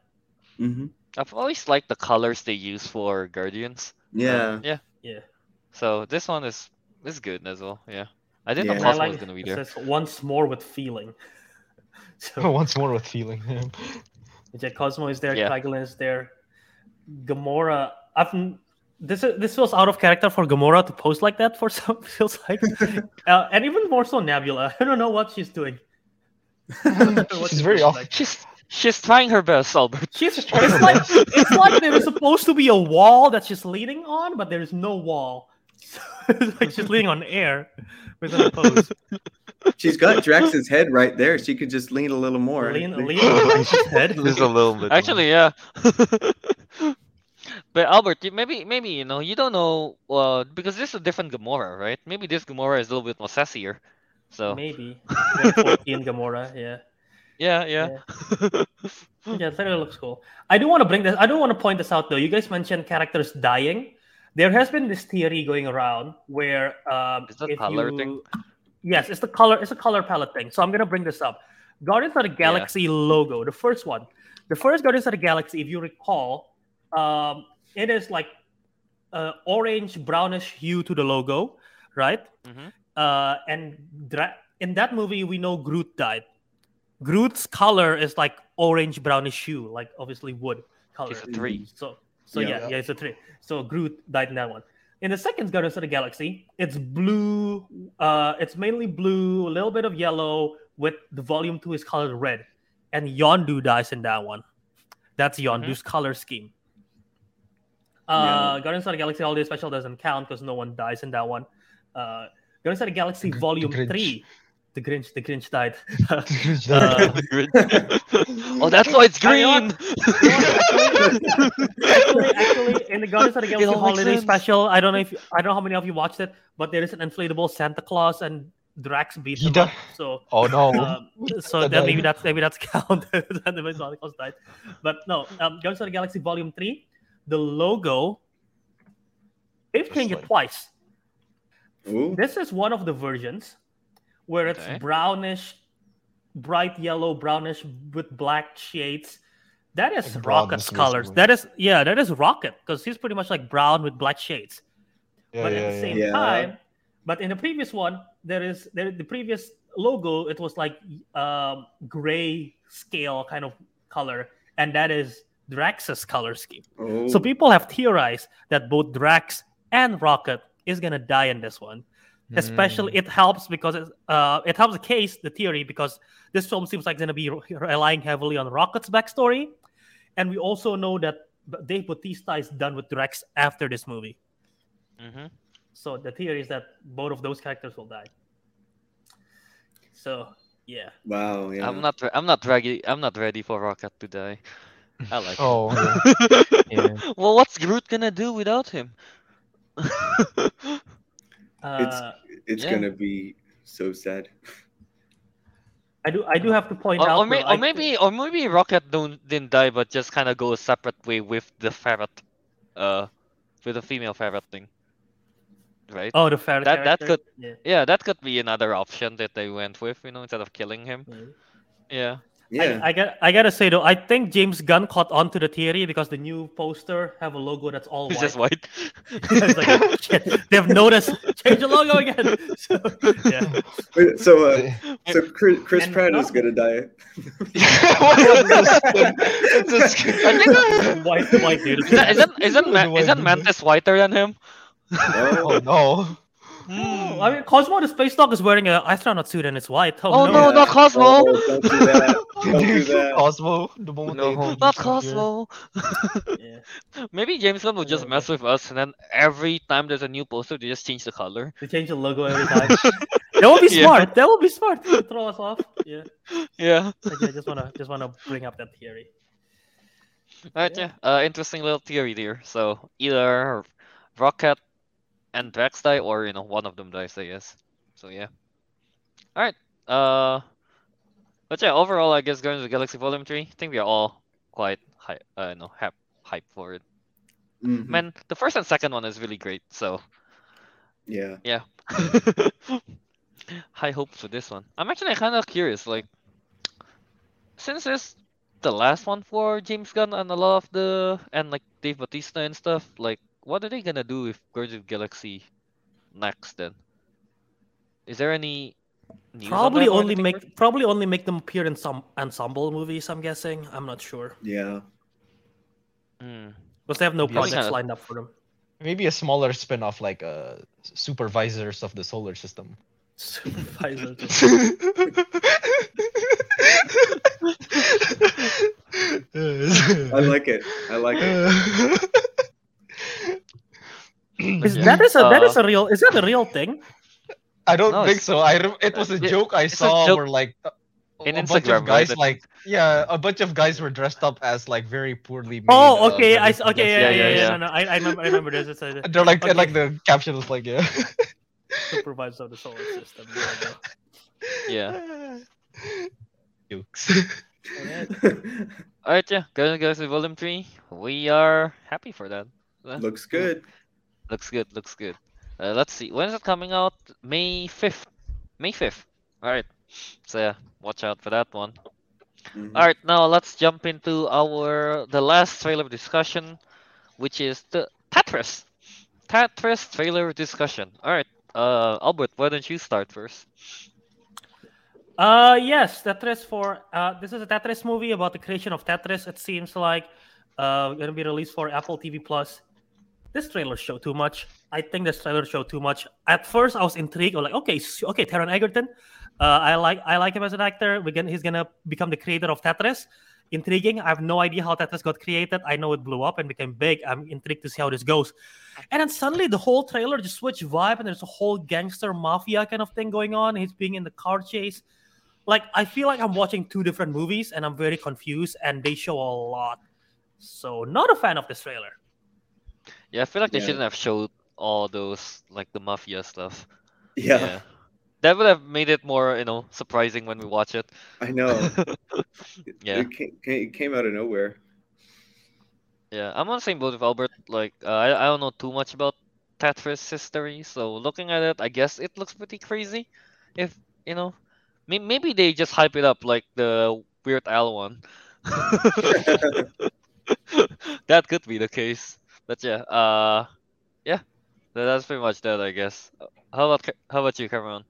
Mhm. I've always liked the colors they use for Guardians. yeah Yeah. Yeah. So this one is is good as well. Yeah. I didn't Yeah. know Cosmo like was gonna be it there. says once more with feeling. so Once more with feeling. yeah, Cosmo is there, Yeah. Trigon is there, Gamora. I've this is this feels out of character for Gamora to post like that for some feels like, uh, and even more so Nebula. I don't know what she's doing. What She's very looks off. like. She's she's trying her best, Albert. She's trying. it's like it's like there is supposed to be a wall that she's leaning on, but there is no wall. So it's like she's leaning on air within a pose. she's got drax's head right there she could just lean a little more Lean, lean on Drax's head. just a little bit. Actually, yeah. but Albert, maybe maybe you know you don't know uh, because this is a different Gamora, right? Maybe this Gamora is a little bit more sassier. So Maybe 2014 Gamora. Yeah. Yeah, yeah. Yeah, really looks cool. I do want to bring this. I don't want to point this out though. You guys mentioned characters dying. There has been this theory going around where um, Is that if color you, thing? Yes, it's the color. It's a color palette thing. So I'm gonna bring this up. Guardians of the Galaxy logo, the first one, the first Guardians of the Galaxy. If you recall, um, it is like uh, orange brownish hue to the logo, right? Mhm. Uh, and dra- in that movie, we know Groot died. Groot's color is like orange brownish hue, like obviously wood color. He's a three. So so yeah, Yeah. yeah, it's a three. So Groot died in that one. In the second Guardians of the Galaxy, it's blue. Uh, it's mainly blue, a little bit of yellow, with the volume two is colored red, and Yondu dies in that one. That's Yondu's color scheme. Uh, Guardians of the Galaxy Holiday Special doesn't count because no one dies in that one. Uh, Guardians of the Galaxy Gr- the Volume Grinch. Three, the Grinch, the Grinch died. Uh, oh, that's why it's green. actually, actually, in the Guardians of the Galaxy all Holiday sense. Special, I don't know if I don't know how many of you watched it, but there is an inflatable Santa Claus and Drax beat He him di- up. So, Oh no. um, so That that maybe that's maybe that's count. that the Santa Claus died, but no. Um, Guardians of the Galaxy Volume Three, the logo. They've changed it twice. Ooh. This is one of the versions where it's Okay. brownish, bright yellow, brownish with black shades. That is Like Rocket's colors. That is yeah, that is Rocket because he's pretty much like brown with black shades. Yeah, but yeah, at the same Yeah. time, but in the previous one, there is there the previous logo. It was like um, gray scale kind of color, and that is Drax's color scheme. Oh. So people have theorized that both Drax and Rocket is gonna die in this one. Especially, it helps because it, uh, it helps the case, the theory, because this film seems like it's gonna be relying heavily on Rocket's backstory, and we also know that Dave Bautista is done with Drax after this movie. Mhm. So the theory is that both of those characters will die. So yeah, wow. Yeah. I'm not. Re- I'm not ready. I'm not ready for Rocket to die. I like. him. Oh, yeah. well, what's Groot gonna do without him? uh, it's yeah. gonna be so sad. I do I do have to point or, out, or, may- or I- maybe, or maybe Rocket don't didn't die, but just kind of go a separate way with the ferret, uh, with the female ferret thing. Right? oh the ferret that- that character? yeah. Yeah, that could be another option that they went with, you know, instead of killing him. Yeah. Yeah. I, I got I gotta say though, I think James Gunn caught on to the theory because the new poster have a logo that's all It's white. just white. It's like, oh, shit, they've noticed. Change the logo again. So, yeah. Wait, so, uh, so Chris, Chris And Pratt is gonna die. It's a. I think- white, white dude. Is that, isn't isn't, The Ma- white isn't dude. Mantis whiter than him? Oh, Oh no. Oh, I mean, Cosmo the space dog is wearing an astronaut suit and it's white. Oh, Oh, no. no, not Cosmo. Oh, don't do that. Don't do that. Cosmo. The moment No they hope. introduced Not. Cosmo. Yeah. Maybe James Gunn will just Oh, mess with us, and then every time there's a new poster, they just change the color. They change the logo every time. that would be Yeah. smart. That would be smart to throw us off. Yeah. Yeah. Okay, I just wanna just wanna bring up that theory. Right, Yeah. yeah. Uh, interesting little theory there. So either Rocket and Drax die, or you know, one of them dies, I guess. So yeah. All right. Uh, but yeah, overall, I guess going to the Galaxy Volume Three, I think we are all quite high, uh, no, hap- hype for it. Mhm. Man, the first and second one is really great. So Yeah. yeah. High hopes for this one. I'm actually kind of curious, like, since it's the last one for James Gunn and a lot of the and like Dave Bautista and stuff, like, what are they gonna do with Guardians of the Galaxy next? Then, is there any news on Probably that only make Bert? probably only make them appear in some ensemble movies. I'm guessing. I'm not sure Yeah. Hmm. because they have no projects kinda- lined up for them. Maybe a smaller spin-off like uh supervisors of the solar system. Supervisor. I like it. I like it. Is Yeah. that is a that Uh, is a real is that a real thing? I don't No, think so. I rem- it was a it- joke I saw joke where like a, in a bunch of guys that- like yeah, a bunch of guys were dressed up as like very poorly made. Oh, uh, okay. I Guardians s- of the okay. Yeah, Yeah, yeah, yeah, yeah. yeah. No, no, I, I remember. I remember this. It's a They're like and like the caption was like yeah. supervisor of the solar system. There. Yeah. Jokes. All right, yeah. Guardians of the Galaxy Volume Three. We are happy for that. Uh, Looks good. Looks good, looks good. Uh, let's see, when is it coming out? May 5th. May 5th. Alright. So yeah, watch out for that one. Mhm. Alright, now let's jump into our the last trailer discussion, which is the Tetris. Tetris trailer discussion. All right, uh, Albert, why don't you start first? Uh, yes, Tetris for uh, this is a Tetris movie about the creation of Tetris. It seems like uh gonna be released for Apple TV Plus. This trailer showed too much. I think this trailer showed too much. At first, I was intrigued. I was like, okay, okay, Taron Egerton. Uh, I like I like him as an actor. We're gonna, he's gonna become the creator of Tetris. Intriguing. I have no idea how Tetris got created. I know it blew up and became big. I'm intrigued to see how this goes. And then suddenly the whole trailer just switched vibe, and there's a whole gangster mafia kind of thing going on. He's being in the car chase like I feel like I'm watching two different movies and I'm very confused and they show a lot. So not a fan of this trailer. Yeah, I feel like they Yeah. shouldn't have showed all those like the mafia stuff. Yeah, That would have made it more, you know, surprising when we watch it. I know. Yeah. It came, it came out of nowhere. Yeah, I'm on the same boat with Albert. Like, uh, I I don't know too much about Tetris history, so looking at it, I guess it looks pretty crazy. If you know, may- maybe they just hype it up like the Weird Al one. That could be the case. But yeah, uh, yeah, tha- that's pretty much that, I guess. How about how about you, Cameron?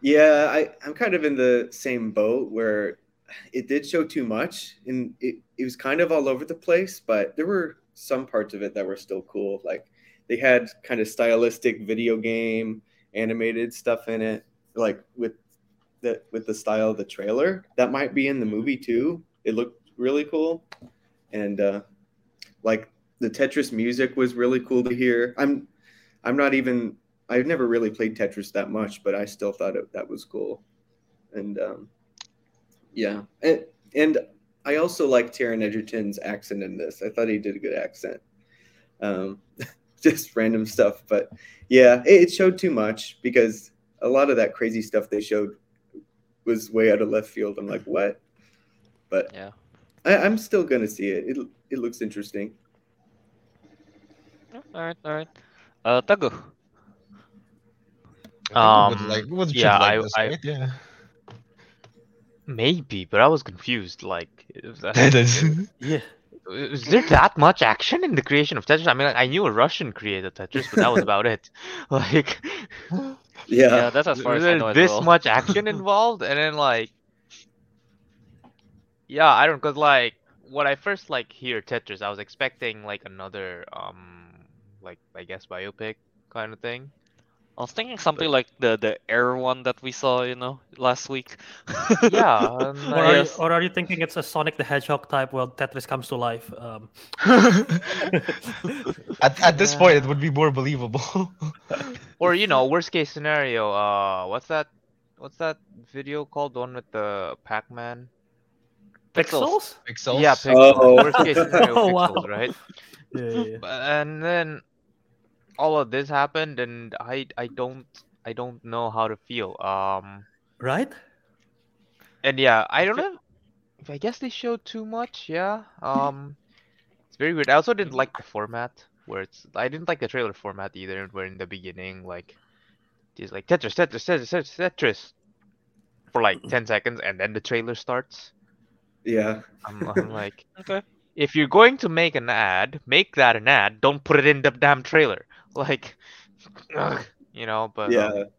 Yeah, I, I'm kind of in the same boat where it did show too much and it, it was kind of all over the place, but there were some parts of it that were still cool. Like they had kind of stylistic video game animated stuff in it, like with the with the style of the trailer. That might be in the movie too. It looked really cool. And uh like the Tetris music was really cool to hear. I'm I'm not even I've never really played Tetris that much, but I still thought it, that was cool. And um, yeah, and, and I also like Taron Egerton's accent in this. I thought he did a good accent. Um, just random stuff, but yeah, it, it showed too much because a lot of that crazy stuff they showed was way out of left field. I'm like, what? But Yeah. I, I'm still gonna see it. It it looks interesting. Yeah, All right, all right. Uh, Teguh. I think we would Um, like, we would should yeah, like I- this, I- right? Yeah. Maybe, but I was confused. Like, that, That's- Yeah. is there that much action in the creation of Tetris? I mean, like, I knew a Russian created Tetris, but that was about it. Like, Yeah, Yeah, that's as far as I know as this well. much action involved, and then like, yeah, I don't, cause like when I first like hear Tetris, I was expecting like another um, like I guess biopic kind of thing. I was thinking something like the the air one that we saw, you know, last week. Yeah, and, Or are, you, or are you thinking it's a Sonic the Hedgehog type where Tetris comes to life? Um, at, at this point, it would be more believable. or you know, worst case scenario. Uh, what's that? What's that video called? The one with the Pac-Man? Pixels? Pixels. Yeah, Pixels. Oh. Worst case scenario, Oh, wow. Pixels, right? Yeah, yeah, yeah. And then all of this happened and I I don't I don't know how to feel. Um Right? and yeah, I don't know if I guess they showed too much, yeah. Um it's very weird. I also didn't like the format where it's I didn't like the trailer format either where in the beginning like it's like Tetris, Tetris, Tetris, Tetris, Tetris for like 10 seconds and then the trailer starts. yeah. I'm, I'm like okay. if you're going to make an ad, make that an ad. Don't put it in the damn trailer. Like, ugh, you know. But Yeah. um,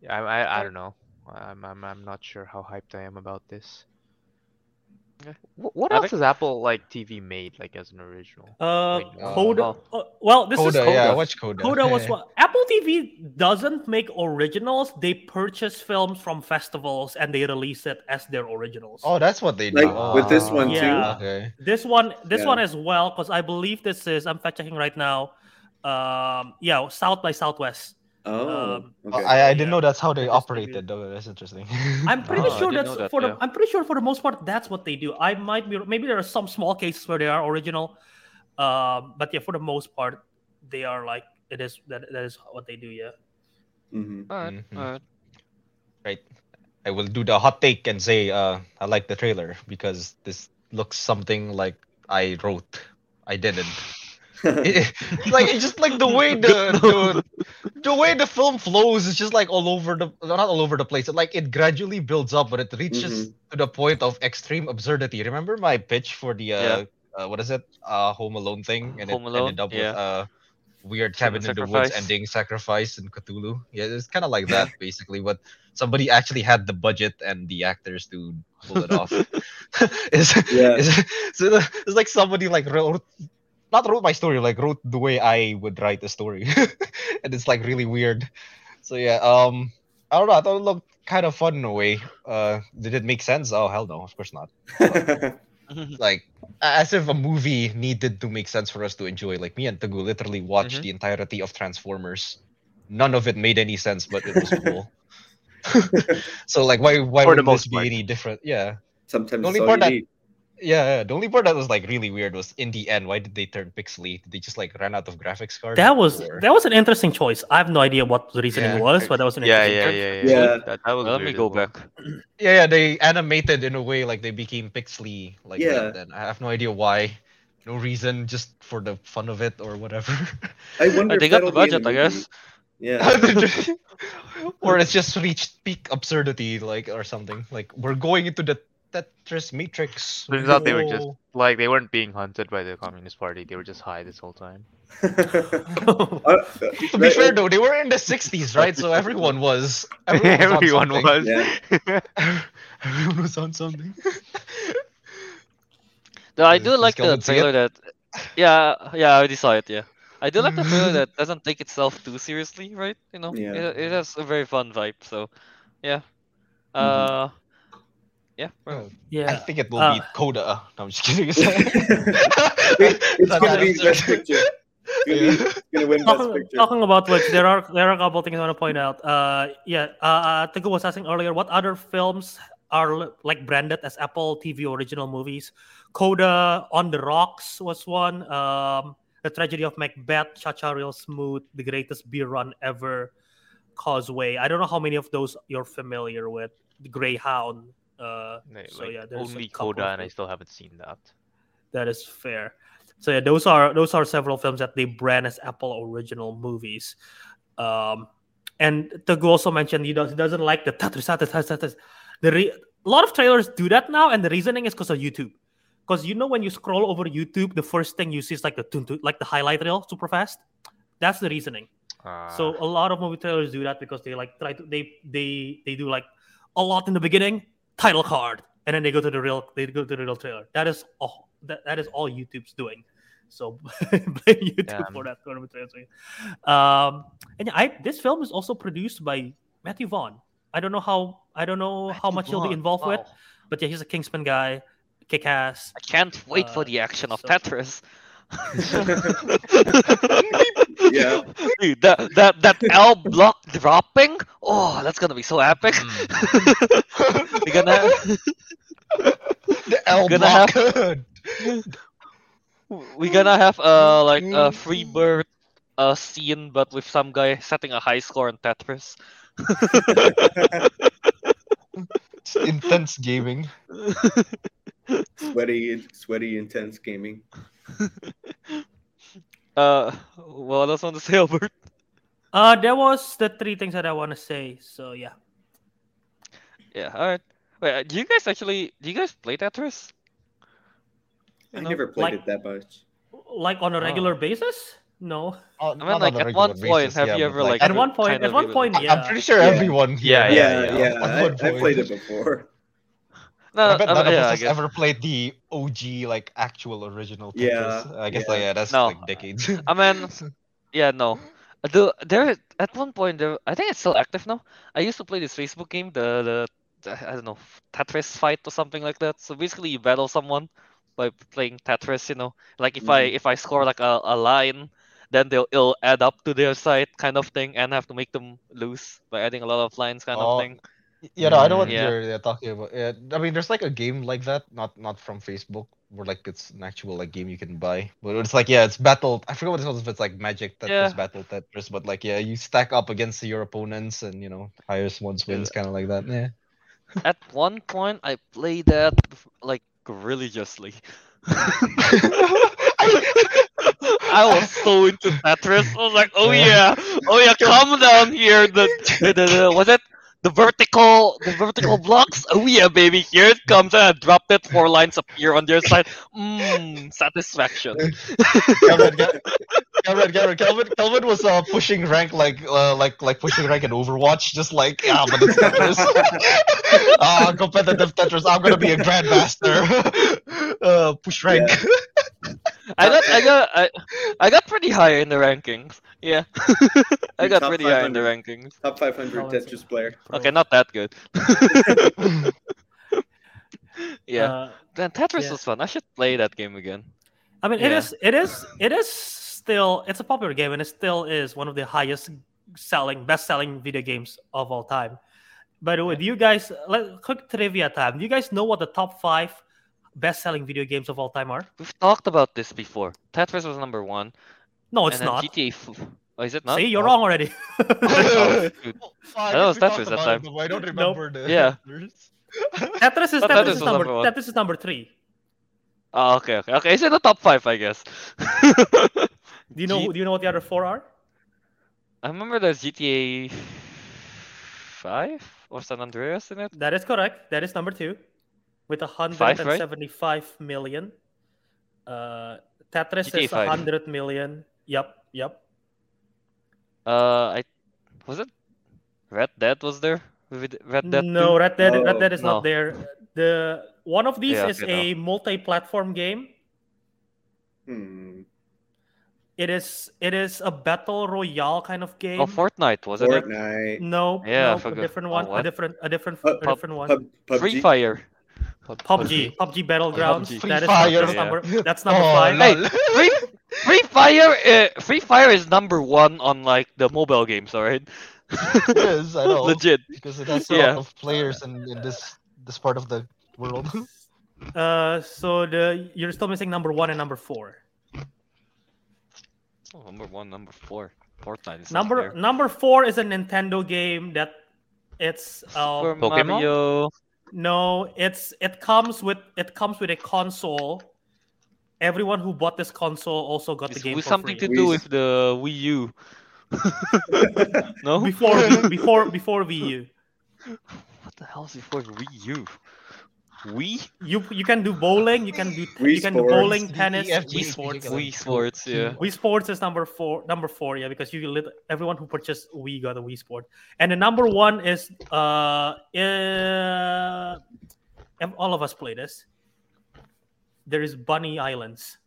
yeah, I, I I don't know. I'm I'm I'm not sure how hyped I am about this. Okay. Wh- What I else think- has Apple like TV made like as an original? Uh, Wait, uh, Coda. uh, well, this is Coda, Coda. yeah, watch Coda. Coda was what Apple TV doesn't make originals. They purchase films from festivals and they release it as their originals. Oh, that's what they do. Like with this one Yeah. too. Okay. This one, this Yeah. one as well, because I believe this is. I'm fact checking right now. Um, yeah, South by Southwest. Oh, Um, okay. I, I didn't know that's how they Just operated. Though that's interesting. I'm pretty Oh, sure that's that, for the. yeah. I'm pretty sure for the most part that's what they do. I might be maybe there are some small cases where they are original, um, but yeah, for the most part, they are like it is that that is what they do. Yeah. Mhm. All right, Mhm. all right. right. I will do the hot take and say uh, I like the trailer because this looks something like I wrote. I didn't. It- like it's just like the way the, the the way the film flows is just like all over the not all over the place. It, like it gradually builds up, but it reaches to the point of extreme absurdity. Remember my pitch for the uh, Yeah. uh, what is it? Uh, Home Alone thing, and Home it Alone, ended up yeah. with uh, weird cabin in the woods ending sacrifice and Cthulhu. Yeah, it's kind of like that basically, but somebody actually had the budget and the actors to pull it off. it's, Yeah. it's, so the- it's like somebody like wrote, not wrote my story, like wrote the way I would write a story, and it's like really weird. So yeah, um, I don't know. I thought it looked kind of fun in a way. Uh, did it make sense? Oh hell no, of course not. Like as if a movie needed to make sense for us to enjoy. Like me and Teguh literally watched Mhm. the entirety of Transformers. None of it made any sense, but it was cool. so like, why why For the would this most be part. any different? Yeah. Sometimes The only that's all part you that- need. Yeah, yeah, the only part that was like really weird was in the end. Why did they turn pixely? Did they just like run out of graphics cards? That was Or- that was an interesting choice. I have no idea what the reasoning Yeah. was, but that was an Yeah, interesting yeah, choice. yeah, yeah. Yeah. That, that was Let me go well. back. yeah, yeah, they animated in a way like they became pixely like Yeah. that. And I have no idea why. No reason, just for the fun of it or whatever. I wonder. They got the that'll be in budget, I guess. Yeah. or it's just reached peak absurdity, like or something. Like we're going into the Tetris Matrix. Turns out they were just like they weren't being hunted by the Communist Party. They were just high this whole time. Uh, To be fair though, they were in the '60s, right? So everyone was. Everyone, was. on Everyone something. was. everyone was on something. No, I do does like the Kelvin see it? trailer that. Yeah, yeah, I already saw it. Yeah, I do like the trailer that doesn't take itself too seriously, right? You know, Yeah. it, it has a very fun vibe. So, yeah. Mhm. Uh, yeah. Oh, I think it will Uh, be Coda. No, I'm just kidding. It- it's Not gonna be absurd. best picture. It's gonna, be, Yeah. it's gonna win best Talking, picture. talking about which, there are there are a couple things I want to point out. Uh, yeah, uh, Teguh was asking earlier, what other films are like branded as Apple TV original movies? Coda, On the Rocks was one. Um, The Tragedy of Macbeth, Cha Cha Real Smooth, The Greatest Beer Run Ever, Causeway. I don't know how many of those you're familiar with. The Greyhound. Uh, Like, so yeah, there's only Coda, and I still haven't seen that. That is fair. So yeah, those are those are several films that they brand as Apple original movies. Um, and Teguh also mentioned he, does, he doesn't like the Tetris, Tetris. The re- a lot of trailers do that now, and the reasoning is because of YouTube. Because you know when you scroll over YouTube, the first thing you see is like the like the highlight reel super fast. That's the reasoning. So Uh, a lot of movie trailers do that because they like try to they they they do like a lot in the beginning, title card, and then they go to the real they go to the real trailer. That is all that, that is all YouTube's doing. So blame YouTube Damn. for that kind of trailer. Um, and yeah, I this film is also produced by Matthew Vaughn. I don't know how I don't know how much he'll be involved with, but yeah, he's a Kingsman guy, kick ass. I can't wait for Uh, the action of so- Tetris. Yeah. Dude, that that that L block dropping. Oh, that's gonna be so epic. Mm. We're gonna the L Gonna block. we're gonna have uh like a free bird uh scene, but with some guy setting a high score on Tetris. It's intense gaming. sweaty, sweaty, intense gaming. Uh, what else want to say, Albert? Uh, that was the three things that I want to say. So yeah. Yeah, all right. Wait, uh, do you guys actually do you guys play Tetris? I You know, never played like- it that much. Like on a Oh. regular basis? No. Oh, I mean, like on at one regular point, basis, have yeah, you ever like At one point, at one point, I- yeah. I'm pretty sure Yeah. everyone here. Yeah, Yeah, yeah, yeah. at I, I played it before. No, I bet uh, none of yeah, us has ever played the OG, like actual original Tetris. Yeah, I guess yeah. like yeah, that's No. like decades. I mean, yeah, no. The there at one point there, I think it's still active now. I used to play this Facebook game, the the, the I don't know Tetris fight or something like that. So basically, you battle someone by playing Tetris. You know, like if I Mhm. if I score like a, a line, then they'll it'll add up to their side kind of thing, and I have to make them lose by adding a lot of lines kind Oh, of thing. Yeah, no, I know what Yeah. you're, you're talking about. Yeah, uh, I mean, there's like a game like that, not not from Facebook, where like it's an actual like game you can buy. But it's like yeah, it's battle. I forget what it's called. If it's like Magic Tetris, Yeah. Battle Tetris, but like yeah, you stack up against your opponents, and you know, highest ones wins, kind of like that. Yeah. At one point, I played that like religiously. I was so into Tetris. I was like, oh yeah, oh yeah, calm down here. The, the, the, the was it the vertical, the vertical blocks. Oh yeah, baby, here it comes, and I dropped it. Four lines appear on their side. Mmm, satisfaction. Cameron, Ca- Cameron, Cameron, Kelvin, Kelvin was uh, pushing rank like uh, like like pushing rank in Overwatch, just like yeah, but it's Tetris. Ah, competitive Tetris. I'm gonna be a grandmaster. uh, push rank. I got, I got, I, I got pretty high in the rankings. Yeah, I got pretty high in the rankings. Top 500 Oh, Tetris player. Okay, not that good. yeah, Uh, then Tetris yeah. was fun. I should play that game again. I mean, it Yeah. is, it is, it is still, it's a popular game, and it still is one of the highest selling, best selling video games of all time. By the way, do you guys, let, quick trivia time. Do you guys know what the top five best selling video games of all time are? We've talked about this before. Tetris was number one. No, it's and not. GTA. F- oh, is it not? See, you're Oh, wrong already. oh, shoot. Fuck, That was we Tetris that time. it, I don't remember the Yeah. Tetris. Tetris is But Tetris Tetris is was number number. Tetris is number three. Oh, okay, okay, okay. It's in the top five, I guess. Do you know? G- Do you know what the other four are? I remember there's GTA five or San Andreas in it. That is correct. That is number two, with Five, right? 175 million. Uh, Tetris GTA is five. 100 million. Yep, yep. Uh, I was it Red Dead was there with Red Dead. no, 2? Red Dead. Red Dead is No. not there. The one of these Yeah, is okay, a multi-platform game. Hmm. It is. It is a battle royale kind of game. Oh, Fortnite wasn't it? Fortnite. no, Yeah, no, a forgot. different Oh, one. a different, a different, Pub- a different one. Pub, PUBG. Free Fire. PUBG, PUBG Battlegrounds. PUBG. That is Free Fire. that's Yeah. number. That's number Oh, five. Hey. Free Free Fire. Uh, Free Fire is number one on like the mobile games, alright? it is, I know. Legit. Because it has a Yeah. lot of players in, in this this part of the world. Uh, so the you're still missing number one and number four. Oh, number one, number four. Fortnite is Number there. number four is a Nintendo game that it's Super um, Pokemon? Mario. no, it's it comes with it comes with a console. Everyone who bought this console also got the game with for something free. to do with the Wii U. no? before before before Wii U. What the hell is before Wii U? Wii? You you can do bowling, you can do Wii you can do bowling, tennis, EFG, Wii Sports. Wii Sports, yeah. Wii Sports is number four. Number four, yeah, because you lit, everyone who purchased Wii got a Wii Sport, and the number one is uh, uh and all of us play this. There is Bunny Islands.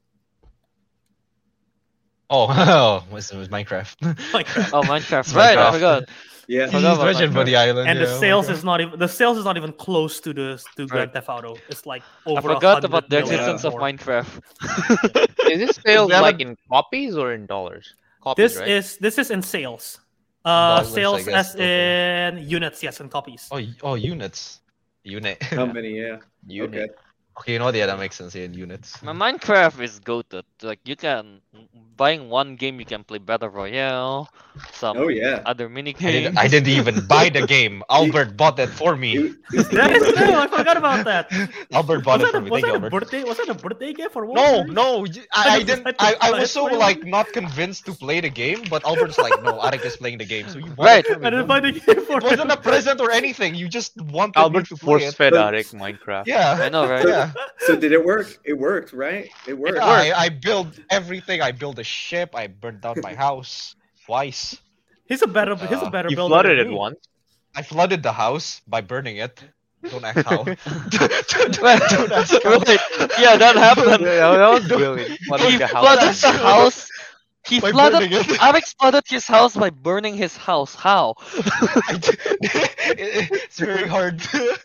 Oh, oh, it was, it was Minecraft. Minecraft. Oh, Minecraft. Right, I Minecraft. forgot. Yeah. Forgot He's about Minecraft. Buddy Island. and the yeah, oh sales my is not even the sales is not even close to the to Grand Theft Auto. It's like over. I forgot about the existence of. Minecraft. Is this sales We like haven't- in copies or in dollars? Copies, This right? is this is in sales. Uh, Dollars, sales guess, as total. in units, yes, and copies. Oh, oh, units. Unit. How many? Yeah. Unit. Okay. Okay, you know the Yeah, that makes sense. In units. My Minecraft is goated. Like you can buying one game, you can play Battle Royale, some Oh yeah. other mini I didn't, games. I didn't even buy the game. Albert bought that for me. It- it's That is true. I forgot about that. Albert bought was it that, for a, me. was Thank that a Albert. birthday? Was that a birthday gift or what? No, no, y- I, I just didn't. I, I was so like not convinced to play the game, but Albert's like, no, Ariq is playing the game, so you bought Right. it for me, I didn't buy the game for It wasn't a present or anything. You just wanted me Albert to force it. fed But- Ariq Minecraft. Yeah, I know, right? yeah. So did it work? It worked, right? It worked. Yeah, I, I built everything. I built a ship. I burned down my house twice. He's a better. He's a Uh, better You builder. flooded than it me. once. I flooded the house by burning it. Don't ask how. Wait, Don't ask how. wait, yeah, that happened. Yeah, that was brilliant. He Flooding the house. flooded the house. He By flooded. burning it. Alex flooded his house by burning his house. How? It's very hard.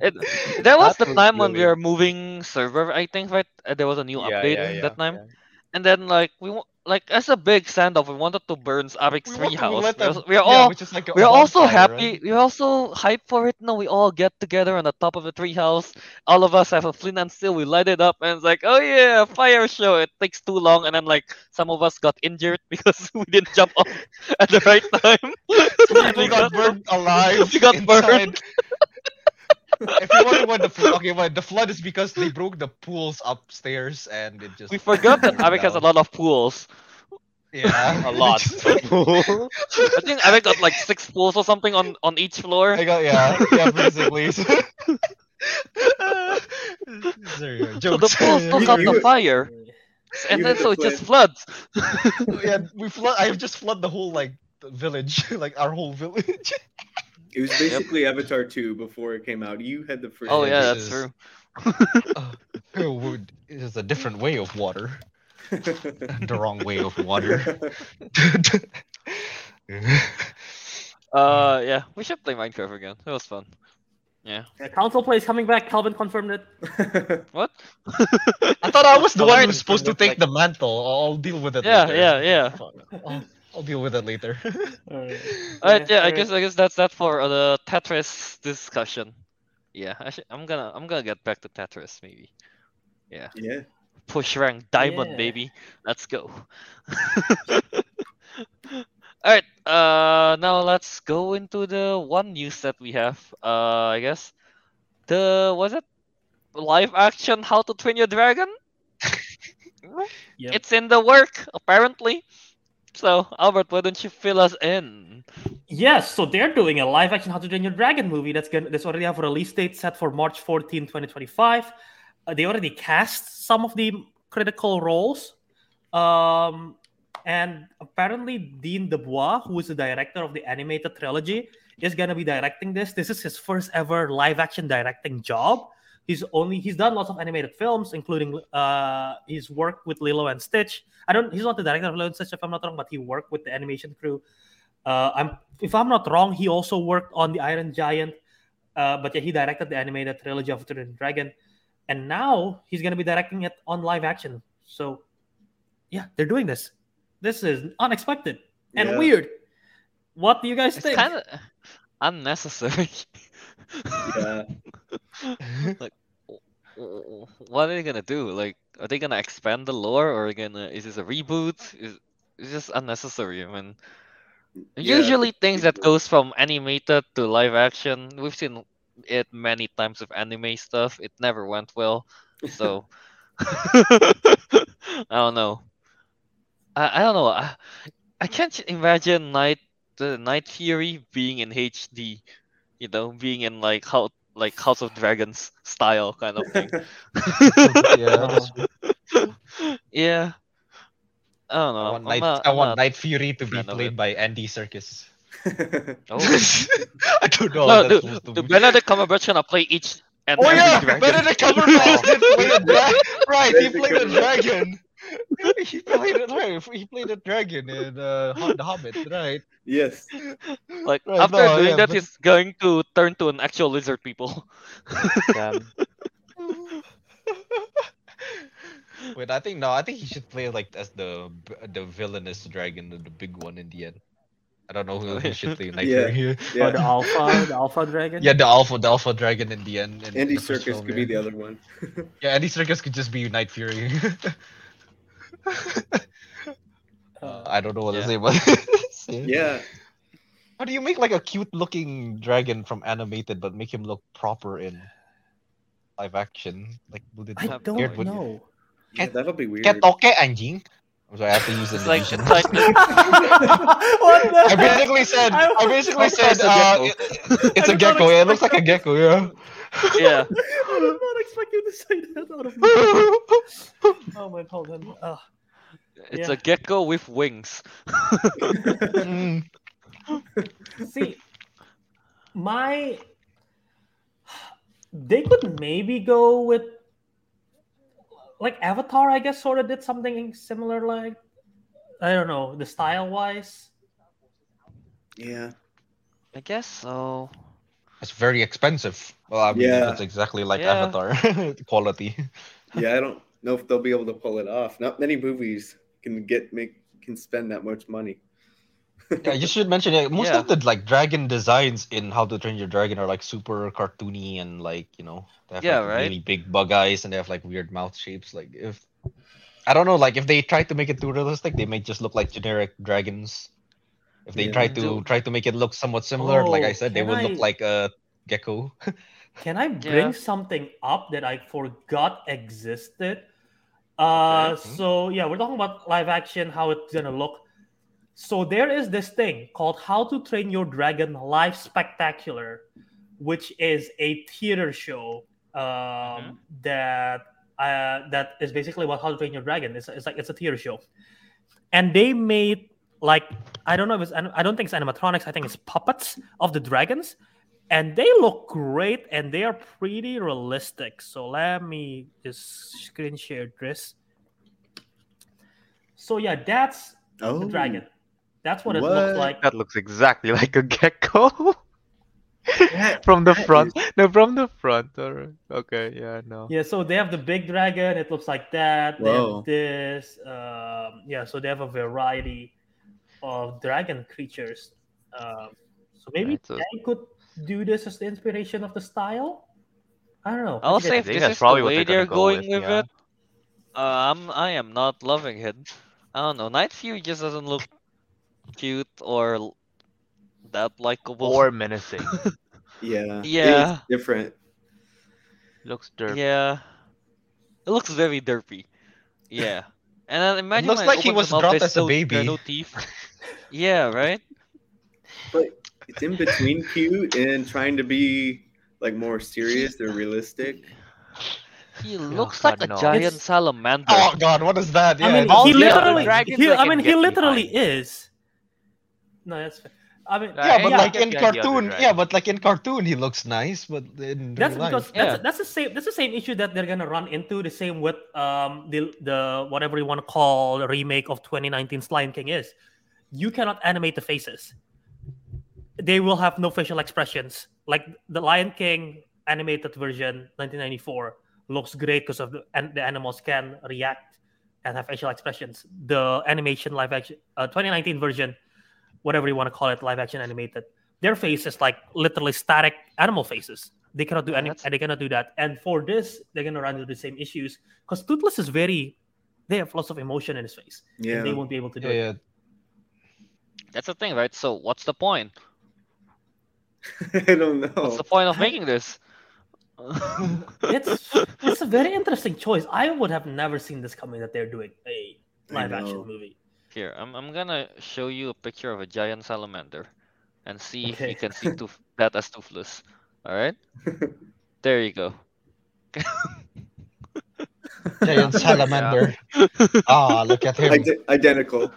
It, there was That the was time when we brilliant. were moving server. I think right. Uh, there was a new Yeah, update yeah, yeah, that time, yeah. and then like we wa- like as a big standoff, we wanted to burn Ariq's We tree house. We are, them- we are yeah, all like we're also bonfire, happy. right? We're also hyped for it. Now we all get together on the top of the treehouse. All of us have a flint and steel. We light it up, and it's like, oh yeah, fire show. It takes too long, and then like some of us got injured because we didn't jump off at the right time. And we got burned alive. We got burned. Inside. if you wonder why the flood, okay, well, the flood is because they broke the pools upstairs and it just. We forgot that Ariq has a lot of pools. Yeah, A lot. I think I got like six pools or something on on each floor. I got yeah, yeah, basically. there. So the Jokes. pool still You- the fire, and you then so it just floods. yeah, we flood. I just flood the whole like the village, like our whole village. It was basically Avatar 2 before it came out. You had the first. Oh one. yeah, that's true. Uh, it is a different way of water. the wrong way of water. Uh, yeah, we should play Minecraft again. It was fun. Yeah. Yeah, console play is coming back. Kelvin confirmed it. What? I thought I was the one Alright, who's supposed to like- take the mantle. I'll deal with it. Yeah, later. yeah, yeah. Fuck. I'll, I'll deal with it later. Alright. Alright, yeah, I guess I guess that's that for uh, the Tetris discussion. Yeah, I should, I'm gonna I'm gonna get back to Tetris maybe. Yeah, yeah. push rank diamond Yeah. baby. Let's go. Alright, uh, now let's go into the one news that we have. Uh, I guess the was it live action How to Train Your Dragon? Yep. It's in the work apparently. So Albert, why don't you fill us in? Yes, so they're doing a live action How to Train Your Dragon movie that's gonna that's already have a release date set for March 14, 2025. Uh, they already cast some of the critical roles. Um, and apparently Dean DeBlois, who is the director of the animated trilogy, is gonna be directing this. This is his first ever live action directing job. He's only he's done lots of animated films, including uh he's worked with Lilo and Stitch. I don't he's not the director of Lilo and Stitch if I'm not wrong, but he worked with the animation crew. Uh, I'm if I'm not wrong, he also worked on the Iron Giant. Uh, but yeah, he directed the animated trilogy of the Dragon, and now he's gonna be directing it on live action. So, yeah, they're doing this. This is unexpected and Yeah. weird. What do you guys It's think? kind of unnecessary. Yeah. W- what are they gonna do? Like, are they gonna expand the lore, or are gonna? Is this a reboot? Is it's just unnecessary? I mean, Yeah, usually things that goes from animated to live action, we've seen it many times with anime stuff. It never went well, so I don't know. I, I don't know. I, I can't imagine Night the Night Fury being in HD. You know, being in like how like House of Dragons style kind of thing. yeah, yeah. I don't know. I want, Night, not- want Night Fury to be played by Andy Serkis. Oh. I don't know. No, how the, that's supposed to the be. Benedict Cumberbatch gonna play each and Oh yeah, dragon. Benedict Cumberbatch did play a dragon. Right, he played a dragon. He played it right. He played a dragon in uh, The Hobbit, right? yes. Like Right, after no, doing yeah, that, but- he's going to turn to an actual lizard people. Damn. Wait, I think no. I think he should play like as the the villainous dragon, the, the big one in the end. I don't know who he should play Night Yeah. Fury. Or the alpha, the alpha dragon. Yeah, the alpha, the alpha dragon in the end. in Andy the Serkis could be the other one. Yeah, Andy Serkis could just be Night Fury. Uh, I don't know what Yeah. to say, but yeah. How do you make like a cute looking dragon from animated but make him look proper in live action? Like would it I don't weird would- know. Yeah, that'll be weird. Get okay, anjing. I'm sorry, I have to use the It's like like what the I basically said I- I basically said uh, it's it- it's I a gecko. Yeah, it looks expect like a gecko. Yeah. Yeah. I did not expect you to say that out of me. Oh my hold on. Uh, It's Yeah. a gecko with wings. Mm. see, my they could maybe go with like Avatar. I guess sort of did something similar. Like I don't know the style wise. yeah. I guess so. It's very expensive. Well, I mean, Yeah. that's exactly like Yeah. Avatar quality. Yeah, I don't know if they'll be able to pull it off. Not many movies can get make can spend that much money. Yeah, you should mention yeah, most Yeah. of the like dragon designs in How to Train Your Dragon are like super cartoony and like you know they have Yeah, like, right? really big bug eyes and they have like weird mouth shapes. Like if I don't know, like if they try to make it too realistic, they may just look like generic dragons. If they Yeah. try to Do- try to make it look somewhat similar, like I Oh, said, they would I- look like a gecko. Can I bring Yeah. something up that I forgot existed? Uh, Okay. so yeah, we're talking about live action, how it's gonna look. So there is this thing called How to Train Your Dragon Live Spectacular, which is a theater show um, that uh, that is basically what How to Train Your Dragon. It's, it's like it's a theater show, and they made like I don't know if it's I don't think it's animatronics. I think it's puppets of the dragons, and they look great and they are pretty realistic. So let me just screen share this. So yeah, that's Oh, the dragon. That's what, it looks like. That looks exactly like a gecko. From the front. No, from the front. Alright. Okay, yeah, no. Yeah, so they have the big dragon. It looks like that. They have this. Um, yeah, so they have a variety of dragon creatures. Um, so maybe Right, so- they could do this as the inspiration of the style. I don't know. I'll What say if this is the probably what way they're they're gonna go going with, with yeah. it, uh, I'm I am not loving it. I don't know. Night Fury just doesn't look cute or that likable. Or menacing. yeah, Yeah. it's different. Looks derpy. yeah, it looks very derpy. Yeah, and then imagine it looks when like he was the mouth, brought as a no- there baby. no teeth. yeah, right. but it's in between cute and trying to be like more serious or realistic. He Oh, looks God, like a no. giant It's- salamander. Oh god, what is that? I mean, all he the literally. dragons He, I I mean, he literally is. No, that's. fair. I mean, yeah, but yeah, like in get the other cartoon, yeah, but like in cartoon, he looks nice, but in That's real life, because Yeah. that's, that's the same that's the same issue that they're gonna run into. The same with um the the whatever you want to call the remake of 2019's Lion King is. You cannot animate the faces. They will have no facial expressions. Like the Lion King animated version 1994 looks great because of the and the animals can react and have facial expressions. The animation live action uh, 2019 version, whatever you want to call it, live action animated their face is like literally static animal faces. They cannot do Yeah, any, that's- they cannot do that. And for this, they're gonna run into the same issues because Toothless is very, they have lots of emotion in his face. Yeah, And they won't be able to do yeah, it. yeah. That's the thing, right? So what's the point? I don't know. What's the point of making this? It's it's a very interesting choice. I would have never seen this coming that they're doing a live action movie. Here, I'm I'm gonna show you a picture of a giant salamander, and see if you can see tooth that as toothless. All right, there you go. Giant salamander. Ah, look at him. Ide- identical.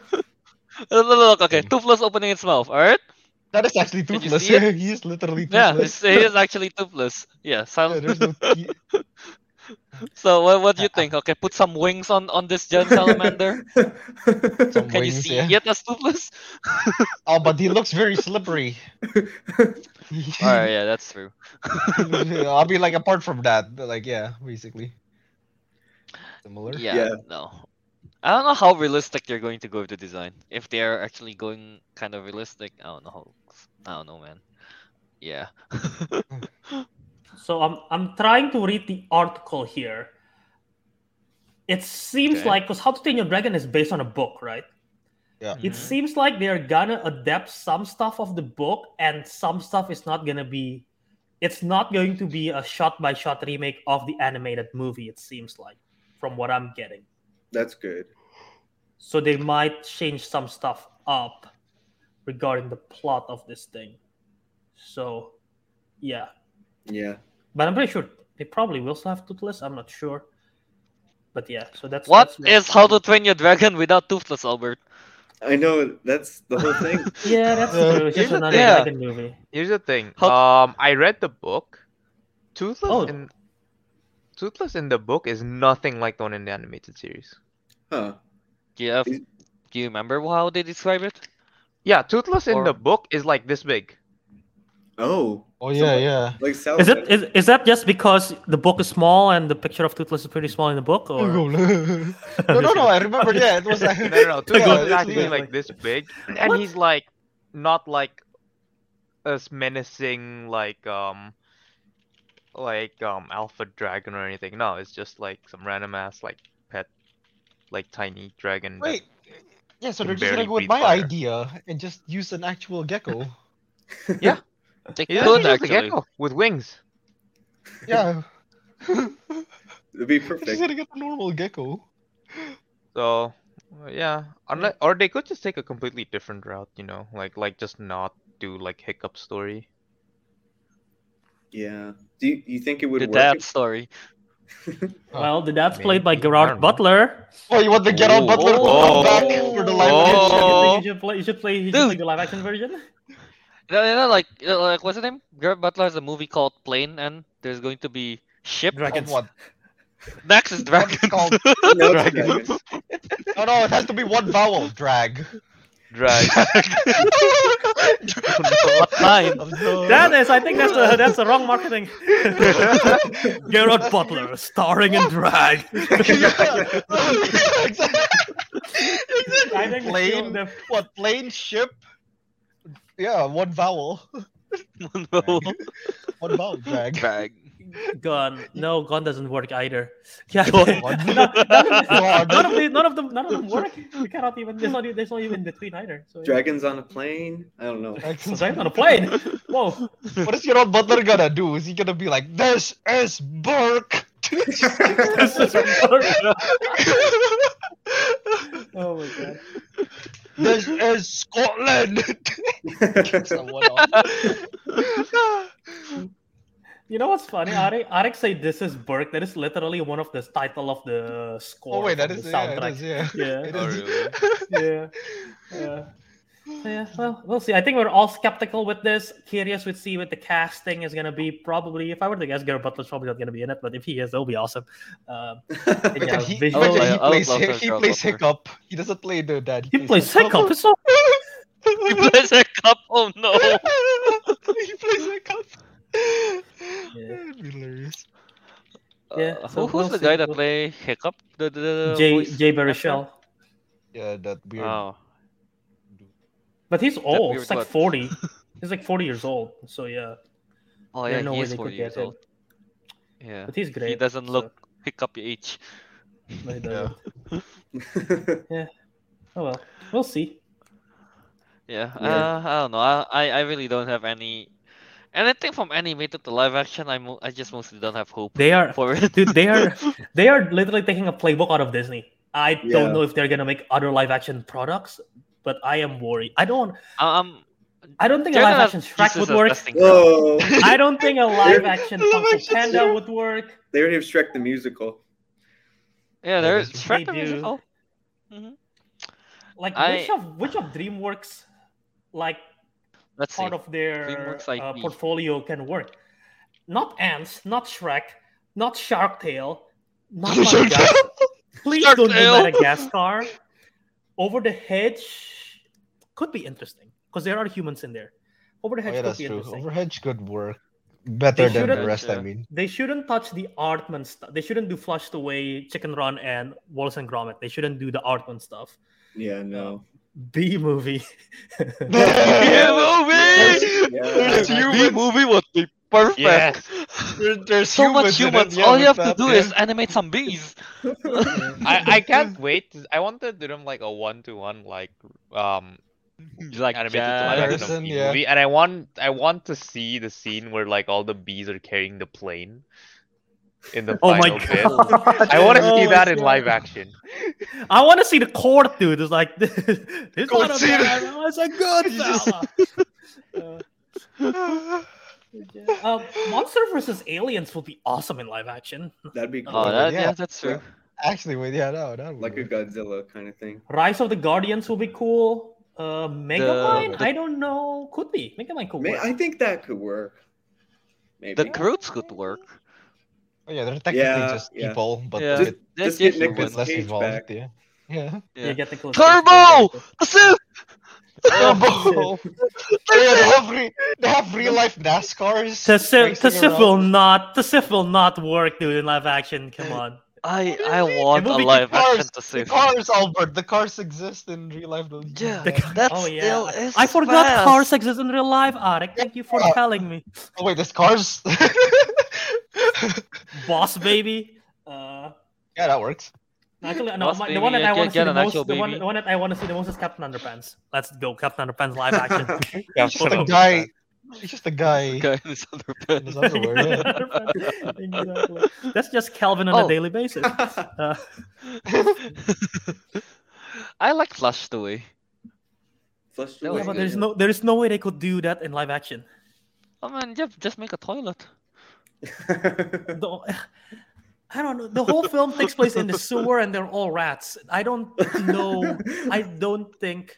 Look, look, look, okay, toothless opening its mouth. All right. That is actually toothless. see it? he is literally toothless. Yeah, he is actually toothless. Yeah. Yeah, there's no teeth. So what what do you ah, think? Ah. Okay, put some wings on on this giant salamander. Some Can you see yeah. it as toothless? Oh, but he looks very slippery. Alright, yeah, that's true. I'll be like apart from that, like yeah, basically similar. Yeah, Yeah. no. I don't know how realistic they're going to go with the design. If they're actually going kind of realistic, I don't know. How, I don't know, man. Yeah. So I'm I'm trying to read the article here. It seems Okay. like because How to Train Your Dragon is based on a book, right? Yeah. It Mhm. seems like they're gonna adapt some stuff of the book, and some stuff is not gonna be. It's not going to be a shot-by-shot remake of the animated movie. It seems like, from what I'm getting. That's good. So they might change some stuff up regarding the plot of this thing. So, yeah, Yeah. But I'm pretty sure they probably will still have Toothless. I'm not sure, but yeah. So that's What that's is How to Train Your Dragon without Toothless, Albert? I know that's the whole thing. Yeah, that's Uh, true. It's just here's the another thing. dragon movie. Here's the thing. How- Um, I read the book. Toothless Oh. in Toothless in the book is nothing like the one in the animated series. Huh. Do you do you remember how they describe it? Yeah, Toothless in the book is like this big. Oh. Oh So yeah, like- yeah. Like South. Is it is, is that just because the book is small and the picture of Toothless is pretty small in the book, or no, no, no. I remember. Yeah, it was. No, no, no. Toothless Yeah, is actually like this big, and What? he's like not like as menacing like um like um Alpha Dragon or anything. No, it's just like some random ass like pet like tiny dragon. that- Wait. Yeah, so they're just gonna go with my fire. idea and just use an actual gecko. Yeah. They He's could actually just a actually. gecko with wings. Yeah. It'd be Just perfect. gonna get a normal gecko. So yeah, unless or they could just take a completely different route, you know, like like just not do like Hiccup story. Yeah. Do you, you think it would The work? dad if- story. Well, the dad's maybe. played by Gerard. Butler. Oh, you want the Get Out Oh, Butler to oh, back for the live oh. action? You should play. You should play. You should Dude. play the live action version. You know, you know, like, you know, like what's the name? Gerard Butler has a movie called Plane, and there's going to be ship. Dragons. Of what? Next is What's it Dragon. called? No, Dragon. dragons. No, no, it has to be one vowel. Drag. Drag. what kind? That is, I think that's the that's the wrong marketing. Gerard Butler, starring in drag. I think Plane. the- What? Plane ship? Yeah, one vowel. one vowel. One vowel. Drag. Drag. Gun. No, gun doesn't work either. Yeah. Gun. none, none, of, Gun. none of the- none of them none of them work. We cannot even there's not there's not even in between either. So yeah. Dragons on a plane? I don't know. Dragons on a plane. Whoa. What is Gerard Butler gonna do? Is he gonna be like, "This is Berk"? This is oh my god. This is Scotland. You know what's funny? Ariq, Ariq say this is Berk. That is literally one of the title of the score. Oh wait, that is the yeah, soundtrack. is, yeah. Yeah. It Oh, really? yeah. Yeah. Yeah, well, we'll see. I think we're all skeptical with this. Curious to see what the casting is gonna be. Probably, if I were to guess, Gerard Butler's probably not gonna be in it, but if he is, that'll be awesome. Um, Imagine Yeah, he, visual- imagine he plays, love he, he plays Hiccup. He doesn't play the dad. he plays Hiccup. It's so he plays a cup. Oh no. he plays Hiccup. Yeah. That'd be hilarious. Yeah, Uh, so who, who's we'll the see. guy that We'll- play Hiccup? The, the, the Jay voice Jay actor? Baruchel. Yeah, that weird. Oh. But he's old. weird He's like what? forty. He's like forty years old. So yeah, Oh There's yeah, no he way is they could 40 get years him. old. Yeah. but he's great. He doesn't so- look Hiccup age. but he Yeah. doesn't. Oh well, we'll see. Yeah, Yeah. Uh, I don't know. I, I I really don't have any anything from animated to live action. I mo- I just mostly don't have hope They are for it. dude. They are they are literally taking a playbook out of Disney. I Yeah. don't know if they're gonna make other live action products, but I am worried. I don't. um, I don't think a live action Shrek would work. Whoa. I don't think a live action Live Kung Fu action Panda would work. They already have Shrek the musical. Yeah, there's that's Shrek the They do. musical. Like I- which of which of DreamWorks like Let's see. part of their uh, portfolio can work. Not Ants, not Shrek, not Shark Tale, not Shark Madagascar. Please Shark don't do Madagascar. Over the Hedge could be interesting because there are humans in there. Over the Oh, Hedge yeah, could that's be true. interesting. Overhedge could work better than the shouldn't- rest. I mean, They shouldn't touch the Aardman stuff. They shouldn't do Flushed Away, Chicken Run, and Wallace and Gromit. They shouldn't do the Aardman stuff. Yeah, no. B movie. B movie. Yeah. There's B movie would be perfect. Yes. There- there's So much in it, humans. yeah, All you with have to do yeah. is animate some bees. I, I can't wait. I want to do them like a one to one like um like animated to jazz. live action Comparison, of the yeah. movie, and I want I want to see the scene where like all the bees are carrying the plane in the Oh my final bit. god! I want to Oh see my that in live action. I want to see the court, dude. It's like this Go not a bad, it's a good just- fella. Uh. Um, Monster versus Aliens will be awesome in live action. That'd be cool. Oh, that, yeah. yeah, that's true. Actually, wait, yeah, no, that would like a. Godzilla kind of thing. Rise of the Guardians will be cool. Uh, Megamind, the- I don't know, could be Megamind could May work. I think that could work. Maybe. The Croods could work. Oh, yeah, they're technically Yeah, just yeah. people, but Yeah. a Just, bit just get different. Less Cage involved. back. Yeah. Yeah. Yeah. You get the close Turbo! Asif! Turbo! Yeah, they have, re- they have real life NASCARs. The Tasif, the Tasif will not. The Tasif will not work, dude, in live action. Come on. I I mean? want a live Cars, action to The see. cars, Albert. The cars exist in real life. Don't? Yeah, The ca- that oh still yeah, is I forgot fast. cars exist in real life, Ariq. Thank you for Yeah. telling me. Oh wait, there's cars. Boss baby. Uh, yeah, that works. Actually, no, my, the one that I want to see the most, the one, the one that I want to see the most is Captain Underpants. Let's go, Captain Underpants live action. Yeah, Photo. The guy, He's just a guy. Guy in his underpants. In his underwear, yeah. exactly. That's just Kelvin on Oh. a daily basis. Uh, I like Flushed Away. Flushed That away, was yeah, but there's no there's no way they could do that in live action. Oh man, just just make a toilet. The, I don't know. The whole film takes place in the sewer, and they're all rats. I don't know. I don't think,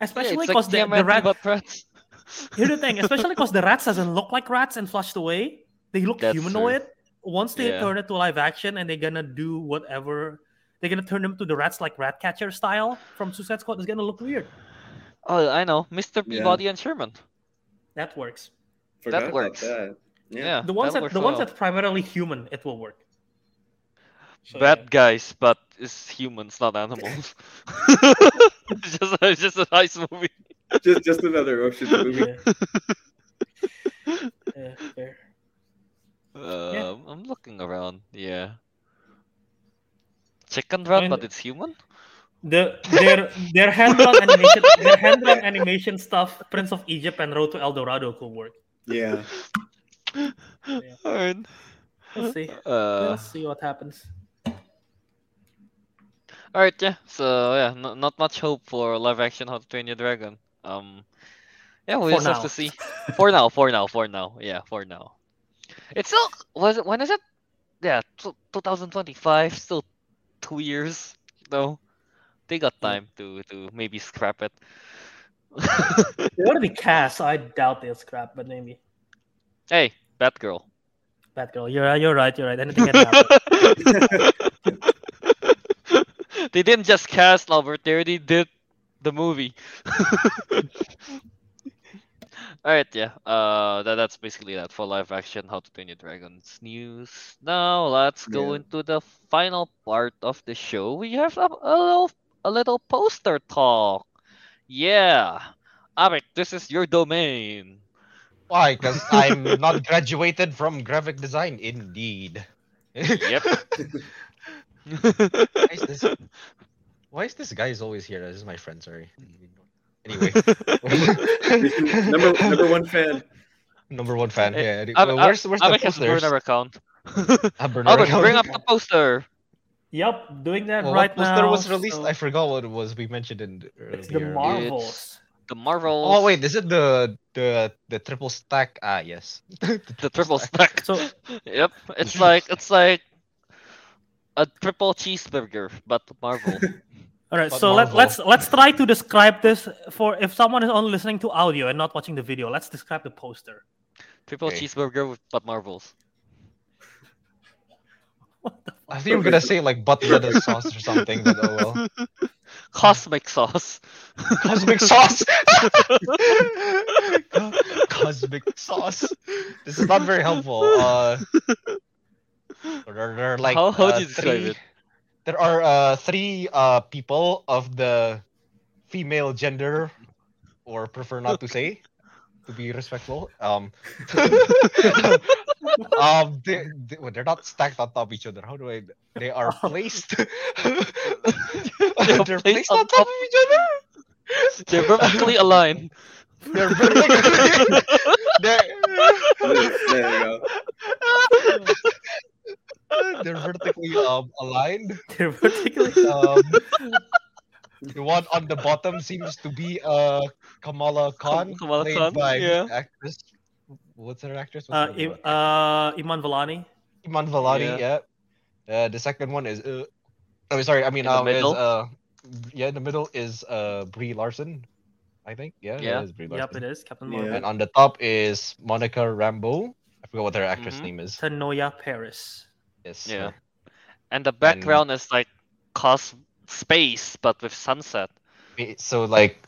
especially it's because like the, the rat. but rats. Here's the thing, especially because the rats doesn't look like rats and flushed away. They look That's true. humanoid. Once they Yeah. turn it to live action and they're gonna do whatever, they're gonna turn them to the rats like rat catcher style from Suicide Squad. It's gonna look weird. Oh, I know, Mr. Yeah. Peabody and Sherman. That works. Forgot about works. that. Yeah. Yeah, The ones that that, works the ones well. that's primarily human, it will work. So, Bad guys, but it's humans, not animals. it's just it's just a nice movie. just just another ocean movie. Yeah. Yeah, fair. Um, I'm looking around. Yeah. Chicken Run, but it's human. The their their hand drawn animation their hand drawn animation stuff, Prince of Egypt and Road to El Dorado could work. Yeah. Alright. We'll see. Uh, We'll see what happens. Alright, yeah. So yeah, no, not much hope for live action How to Train Your Dragon. Um, yeah, we For just have to see. For now, for now, for now. Yeah, for now. It's still was it when is it? Yeah, t- 2025. Still two years. though. they got time to to maybe scrap it. They already cast, so I doubt they'll scrap, but maybe. hey, Batgirl. Batgirl, you're you're right, you're right. Anything can happen. they didn't just cast Albert, they already did the movie. Alright, yeah. Uh that, that's basically that for live action How to Train Your Dragons news. Now let's go Yeah. into the final part of the show. We have a, a little a little poster talk. Yeah. Ariq, this is your domain. Why? Because I'm not graduated from graphic design. Indeed. Yep. Why is this? Why is this guy is always here? This is my friend. Sorry. Anyway, number number one fan. number one fan. Yeah. any- Ab- well, Ab- where's where's the Ariq has a posters? burner account. Burner Albert, account. bring up the poster. Yep, doing that Well, right what poster now. was released? so I forgot what it was. We mentioned in It's the earlier. Marvels. The Marvel. Oh wait, is it the the the triple stack? Ah yes. the triple stack. So Yep, it's like it's like a triple cheeseburger, but Marvel. all right, But so let, Marvel. let's let's try to describe this for if someone is only listening to audio and not watching the video. Let's describe the poster. triple Okay. cheeseburger with but Marvels. I think you were gonna say like butt lettuce sauce or something, but oh well. Cosmic sauce. Cosmic sauce. Cosmic sauce. This is not very helpful. Uh, there, there are like how how uh, do you describe three, it? There are uh, three uh, people of the female gender, or prefer not to say, to be respectful. Um, um, they, they, well, they're not stacked on top of each other. How do I? They are placed. they're placed on top of each other. They're perfectly aligned. They're vertically. they're, There you go. They're vertically um, aligned. They're vertically. Um, the one on the bottom seems to be uh Kamala Khan, Kamala played Khan, by yeah. actress. What's her actress? Uh, What's her name? I- uh, Iman Vellani. Iman Vellani. yeah. Yeah. Uh, the second one is. Uh, oh, sorry. I mean, In the um, is uh, yeah, in the middle is uh Brie Larson. I think. Yeah. Yeah. it is Brie Yep, it is Captain Yeah. Marvel. And on the top is Monica Rambeau. I forgot what her actress Mhm. name is. Teyonah Parris. Yes. Yeah. her. And the background is like cos space, but with sunset. So like,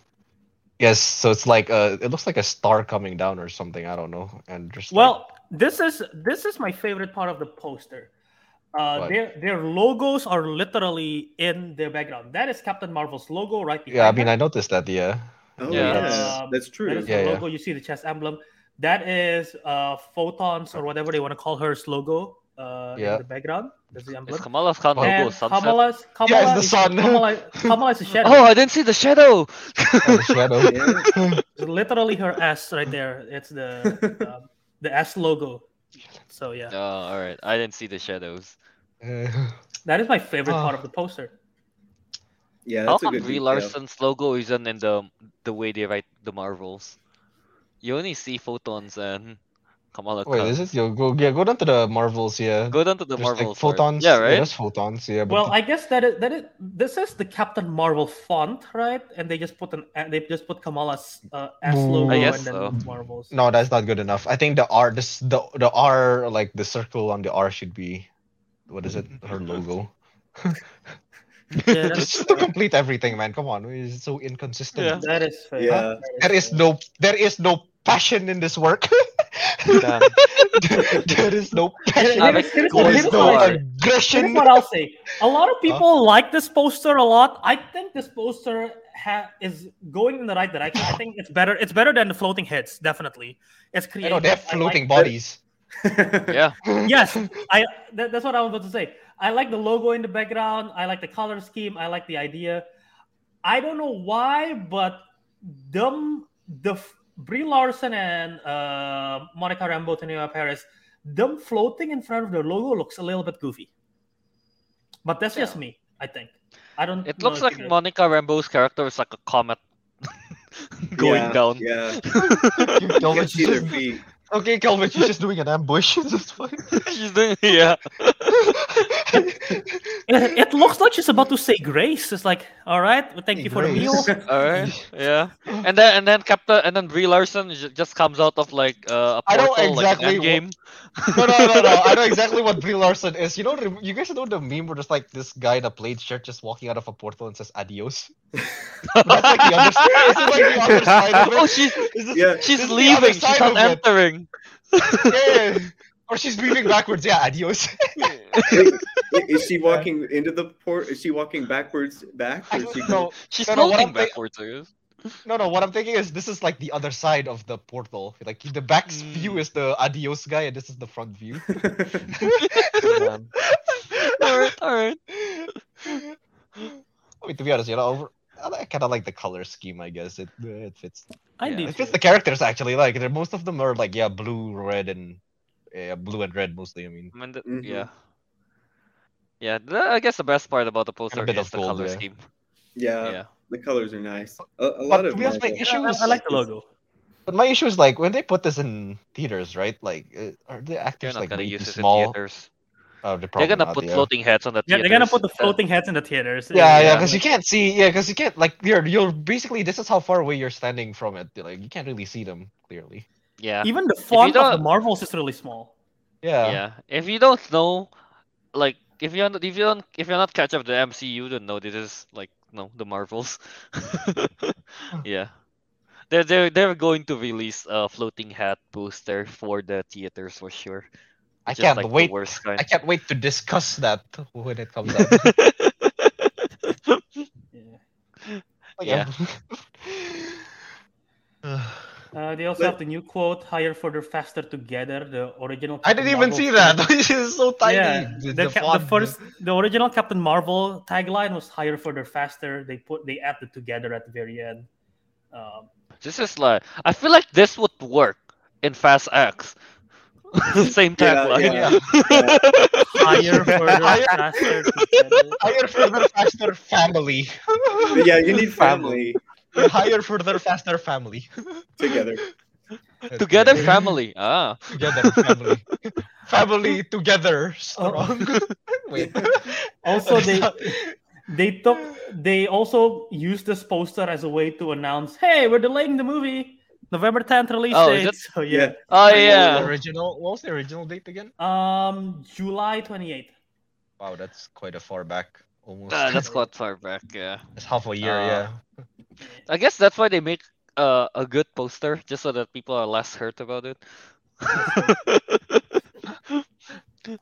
yes. So it's like uh, it looks like a star coming down or something. I don't know. And just like- Well, this is this is my favorite part of the poster. Uh, their their logos are literally in their background. That is Captain Marvel's logo right behind. yeah. I mean, her. I noticed that. Yeah. Oh Yeah. yeah, Um, that's true. is Yeah, the yeah. You see the chest emblem. That is uh, photons or whatever they want to call her's logo uh, Yeah. in the background. That's the Is. Kamala's Khan logo And sunset? Kamala's, Kamala Yeah, it's the is, sun. Kamala, Kamala is a shadow. Oh, I didn't see the shadow. Oh, the shadow. Yeah. It's literally her S right there. It's the um, the S logo. So yeah, Oh, all right. I didn't see the shadows. Uh, that is my favorite part Ah. of the poster. Yeah, How that's a come good Brie. Larson's logo isn't in the the way they write the Marvels? You only see photons and Kamala wait, Khan. is it? You go, yeah, go down to the Marvels. Yeah. Go down to the There's, like, Marvels. part. photons. Yeah, right. there's photons. Yeah. But Well, I guess that is, that is this is the Captain Marvel font, right? And they just put an they just put Kamala's uh, S logo and then so. Marvels. no, that's not good enough. I think the R, this the the R, like the circle on the R should be, what is it? Her logo. Yeah, that's Just to complete everything, man. Come on, it's so inconsistent. Yeah. That is fair. Yeah. That There is fair. no, there is no passion in this work. Damn. there, there is no passion. Here's- but here's go what- There here's is with what no I R. aggression. Here's what I'll say. A lot of people like this poster a lot. I think this poster ha- is going in the right direction. I think it's better. It's better than the floating heads. Definitely, it's I creative. Oh, know they have I like floating bodies. Yeah. yes, I. That, that's what I was about to say. I like the logo in the background. I like the color scheme. I like the idea. I don't know why, but them the f- Brie Larson and uh, Monica Rambeau, Teyonah Parris, them floating in front of their logo looks a little bit goofy. But that's just me. I think. I don't. It know looks like Monica Rambeau's character is like a comet going yeah, down. Yeah, You you Kelvin, can see their feet. Okay, Kelvin, she's just doing an ambush. That's. She's doing yeah. It, it looks like she's about to say grace. It's like, all right, well, thank Say you for the meal. All right. Yeah. And then and then Captain and then Brie Larson just comes out of like uh, a I know portal like exactly an game. no, no, no, no. I know exactly what Brie Larson is. You know, you guys know the meme where there's like this guy in a plaid shirt just walking out of a portal and says adios. That's like the other, this is like the other side of it. oh, she's Is this- Yeah. she's this is the other leaving. She's side not of it. entering. Yeah, Or she's moving backwards. Yeah, adios. Wait, is she walking into the port? Is she walking backwards back? Or is she no, She's No, no, what floating I'm backwards. I guess. no, no. What I'm thinking is this is like the other side of the portal. Like the back view Mm. is the adios guy, and this is the front view. All right. All right. I mean, to be honest, you know, over, I kind of like the color scheme. I guess it it fits. I Yeah, do. It fits too. the characters actually. Like they're, most of them are like yeah, blue, red, and yeah, blue and red mostly. I mean, I mean, the, Mhm. yeah. Yeah, the, I guess the best part about the poster is of the gold, color yeah. scheme. yeah, yeah. the colors are nice. A, a But lot to of be honest, my issue I, is I like the logo. but my issue is like when they put this in theaters, right? Like, uh, are the actors like gonna way too small? in theaters. Oh, they're They're gonna not, put floating heads on the Yeah, they're gonna put the floating heads in the theaters. Yeah, yeah, because you can't see. Yeah, because you can't like you're you're basically this is how far away you're standing from it. Like you can't really see them clearly. Yeah. Even the font of the Marvels is really small. Yeah. Yeah. If you don't know, like, if you're not, if you don't, if you're not catch up the MCU, you don't know this is like no the Marvels. yeah. They're they're they're going to release a floating hat poster for the theaters for sure. I Just can't like wait. worst kind. I can't wait to discuss that when it comes out. Yeah. Yeah. Uh, they also But- have the new quote: "Higher, further, faster, together." The original. I didn't even Marvel see that. This is so tiny. Yeah, The, the, the ca- the first, the original Captain Marvel tagline was "Higher, further, faster." They put they added together at the very end. Um, This is like I feel like this would work in Fast X. Same Yeah, tagline. yeah. higher, further, Higher- faster. Higher, further, faster, family. Yeah, you need family Higher, further, faster, family. together. Together family. Ah. Together, family. family together, strong. Wait. Also, they they took they also used this poster as a way to announce, "Hey, we're delaying the movie, November 10th release Oh, date." it? So yeah, Oh What was yeah. original. What was the original date again? um, July 28th. Wow, that's quite a far back. Almost. Ah, that's quite far back. Yeah. It's half a year. Uh, yeah. I guess that's why they make uh, a good poster, just so that people are less hurt about it.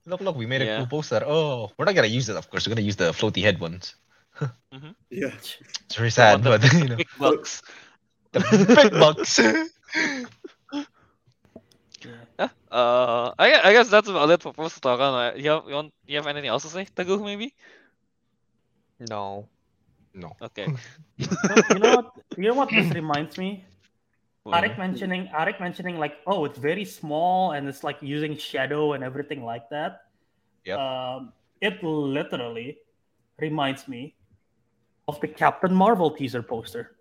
Look, look, we made a Yeah. cool poster. Oh, we're not gonna use it, of course. We're gonna use the floaty head ones. Yeah. It's very sad, but you know, Big bucks. The big bucks. Yeah. Uh, I I, I guess that's about it for post talk. Uh, you have you want you have anything else to say, Teguh? Maybe. No. No. Okay. you know what? You know what this reminds me? Well, Ariq mentioning Ariq mentioning like, oh, it's very small and it's like using shadow and everything like that. Yep. Um, it literally reminds me of the Captain Marvel teaser poster.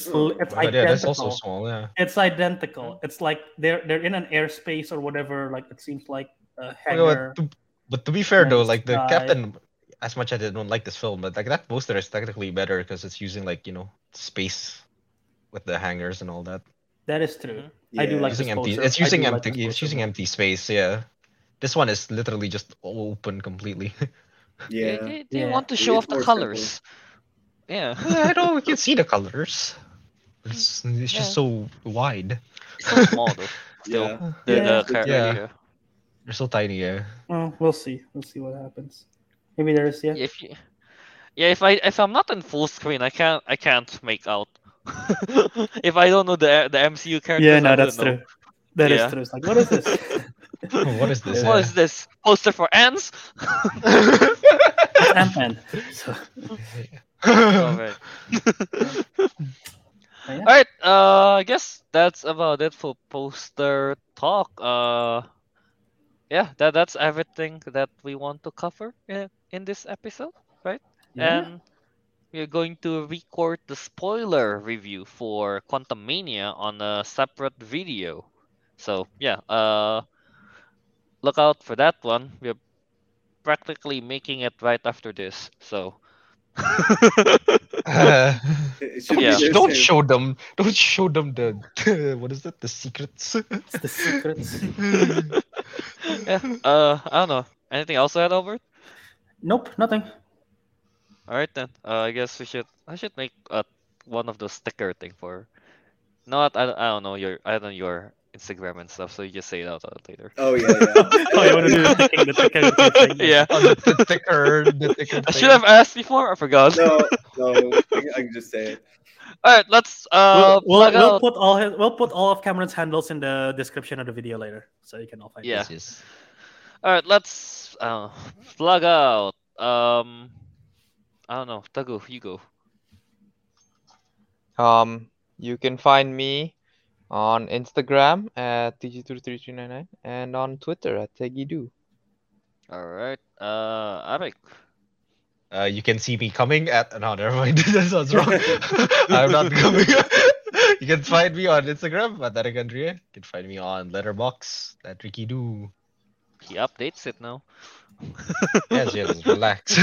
It's, l- it's yeah, that's identical. also small. Yeah. It's identical. It's like they're they're in an airspace or whatever. Like it seems like a Okay, but, hangar. to, but to be fair though, like the guy. captain, as much as I don't like this film, but like that poster is technically better because it's using like you know space with the hangars and all that. That is true. Mhm. I do like using this empty. It's using empty. this it's using empty space. Yeah. This one is literally just open completely. Yeah. they, they Yeah. want to show is off the more simple. colors. Yeah. Yeah, I know we can see the colors. It's, mm-hmm. it's just so wide. so small though. Still. Yeah. The, Yeah. the char- Yeah. yeah. They're so tiny. Yeah. Well, we'll see. We'll see what happens. Maybe there is yeah. If you, yeah, if I if I'm not in full screen, I can't I can't make out. if I don't know the the MCU characters, Yeah, I no, that's wouldn't know. true. That is Yeah. true. It's like, what is this? what is this? What Yeah. is this poster for ants? it's Ant-Man. So, Alright. Yeah. Alright, uh I guess that's about it for poster talk. Uh yeah, that that's everything that we want to cover in, in this episode, right? Yeah. And we're going to record the spoiler review for Quantumania on a separate video. So yeah, uh look out for that one. We're practically making it right after this. So Uh, Yeah. don't soon. show them. Don't show them the what is that? The secrets. It's the secrets. yeah, uh I don't know. Anything else to add Albert? nope, nothing. Alright then. Uh, I guess we should I should make uh one of those sticker thing for not I, I don't know your I don't know your Instagram and stuff, so you just say it out loud later. Oh yeah, yeah. oh, you want to do the ticking, the ticking, the. Yeah. Oh, the, the thicker, the thicker. I should have asked before, I forgot. No, no, I, can- I can just say it. Alright, let's uh We'll, we'll, we'll put all his, we'll put all of Cameron's handles in the description of the video later, so you can all find. Yeah. it. Yes. Alright, let's uh plug out. Um I don't know, Teguh, you go. Um, you can find me on Instagram at tg23399 and on Twitter at TeggyDoo. Alright. Uh Ariq. Uh, you can see me coming at. No, never mind. that sounds wrong. I'm not coming. you can find me on Instagram at Ariq Andria. You can find me on Letterboxd at Ricky Do. He updates it now. Yes, yes, relax.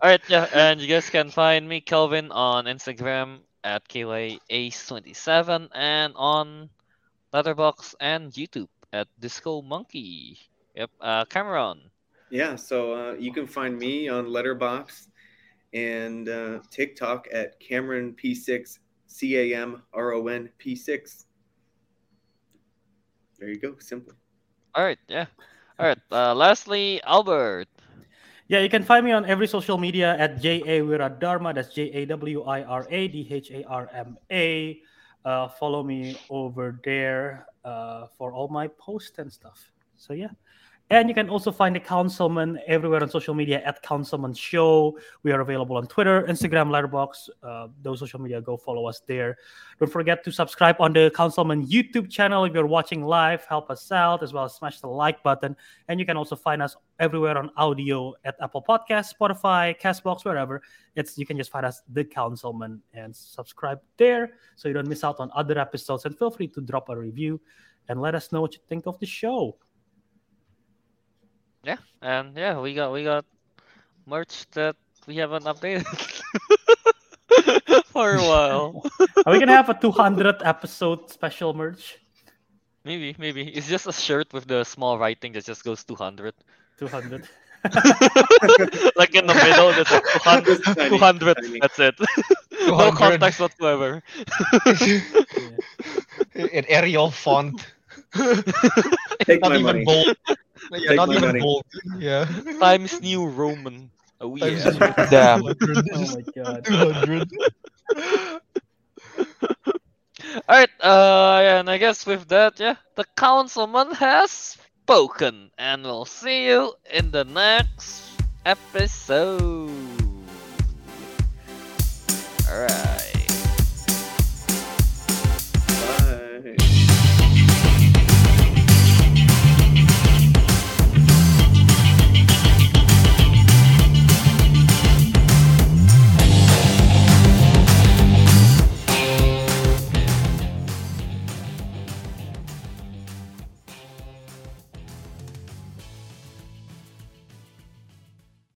Alright, yeah, and you guys can find me, Kelvin, on Instagram at KYAce27 and on Letterboxd and YouTube at Disco Monkey. Yep, uh, Cameron. Yeah, so uh, you can find me on Letterboxd and uh, TikTok at Cameron P6 C A M R O N P6. There you go, simple. Alright, yeah. Alright, uh, lastly, Albert. Yeah, you can find me on every social media at J A Wiradharma. That's J A W I R A D H A R M A. Uh, follow me over there uh, for all my posts and stuff. So yeah, and you can also find the Councilmen everywhere on social media at Councilmen Show. We are available on Twitter, Instagram, Letterboxd. Uh, those social media, go follow us there. Don't forget to subscribe on the Councilmen YouTube channel if you're watching live. Help us out as well as smash the like button. And you can also find us everywhere on audio at Apple Podcasts, Spotify, Castbox, wherever. It's you can just find us the Councilmen and subscribe there so you don't miss out on other episodes. And feel free to drop a review and let us know what you think of the show. Yeah, and yeah, we got we got merch that we haven't updated for a while. Are we gonna have a 200 episode special merch? maybe, maybe it's just a shirt with the small writing that just goes 200. 200. like in the middle, there's like 200. Tiny, 200 tiny. That's it. no 200. context whatsoever. In Arial font. Take not my even money. bold. Yeah, Take not my even money. bold. Yeah. Times New Roman. Oh yeah. Damn. oh my god. 200. Alright, uh, yeah, and I guess with that, yeah, the Councilmen has spoken, and we'll see you in the next episode. Alright.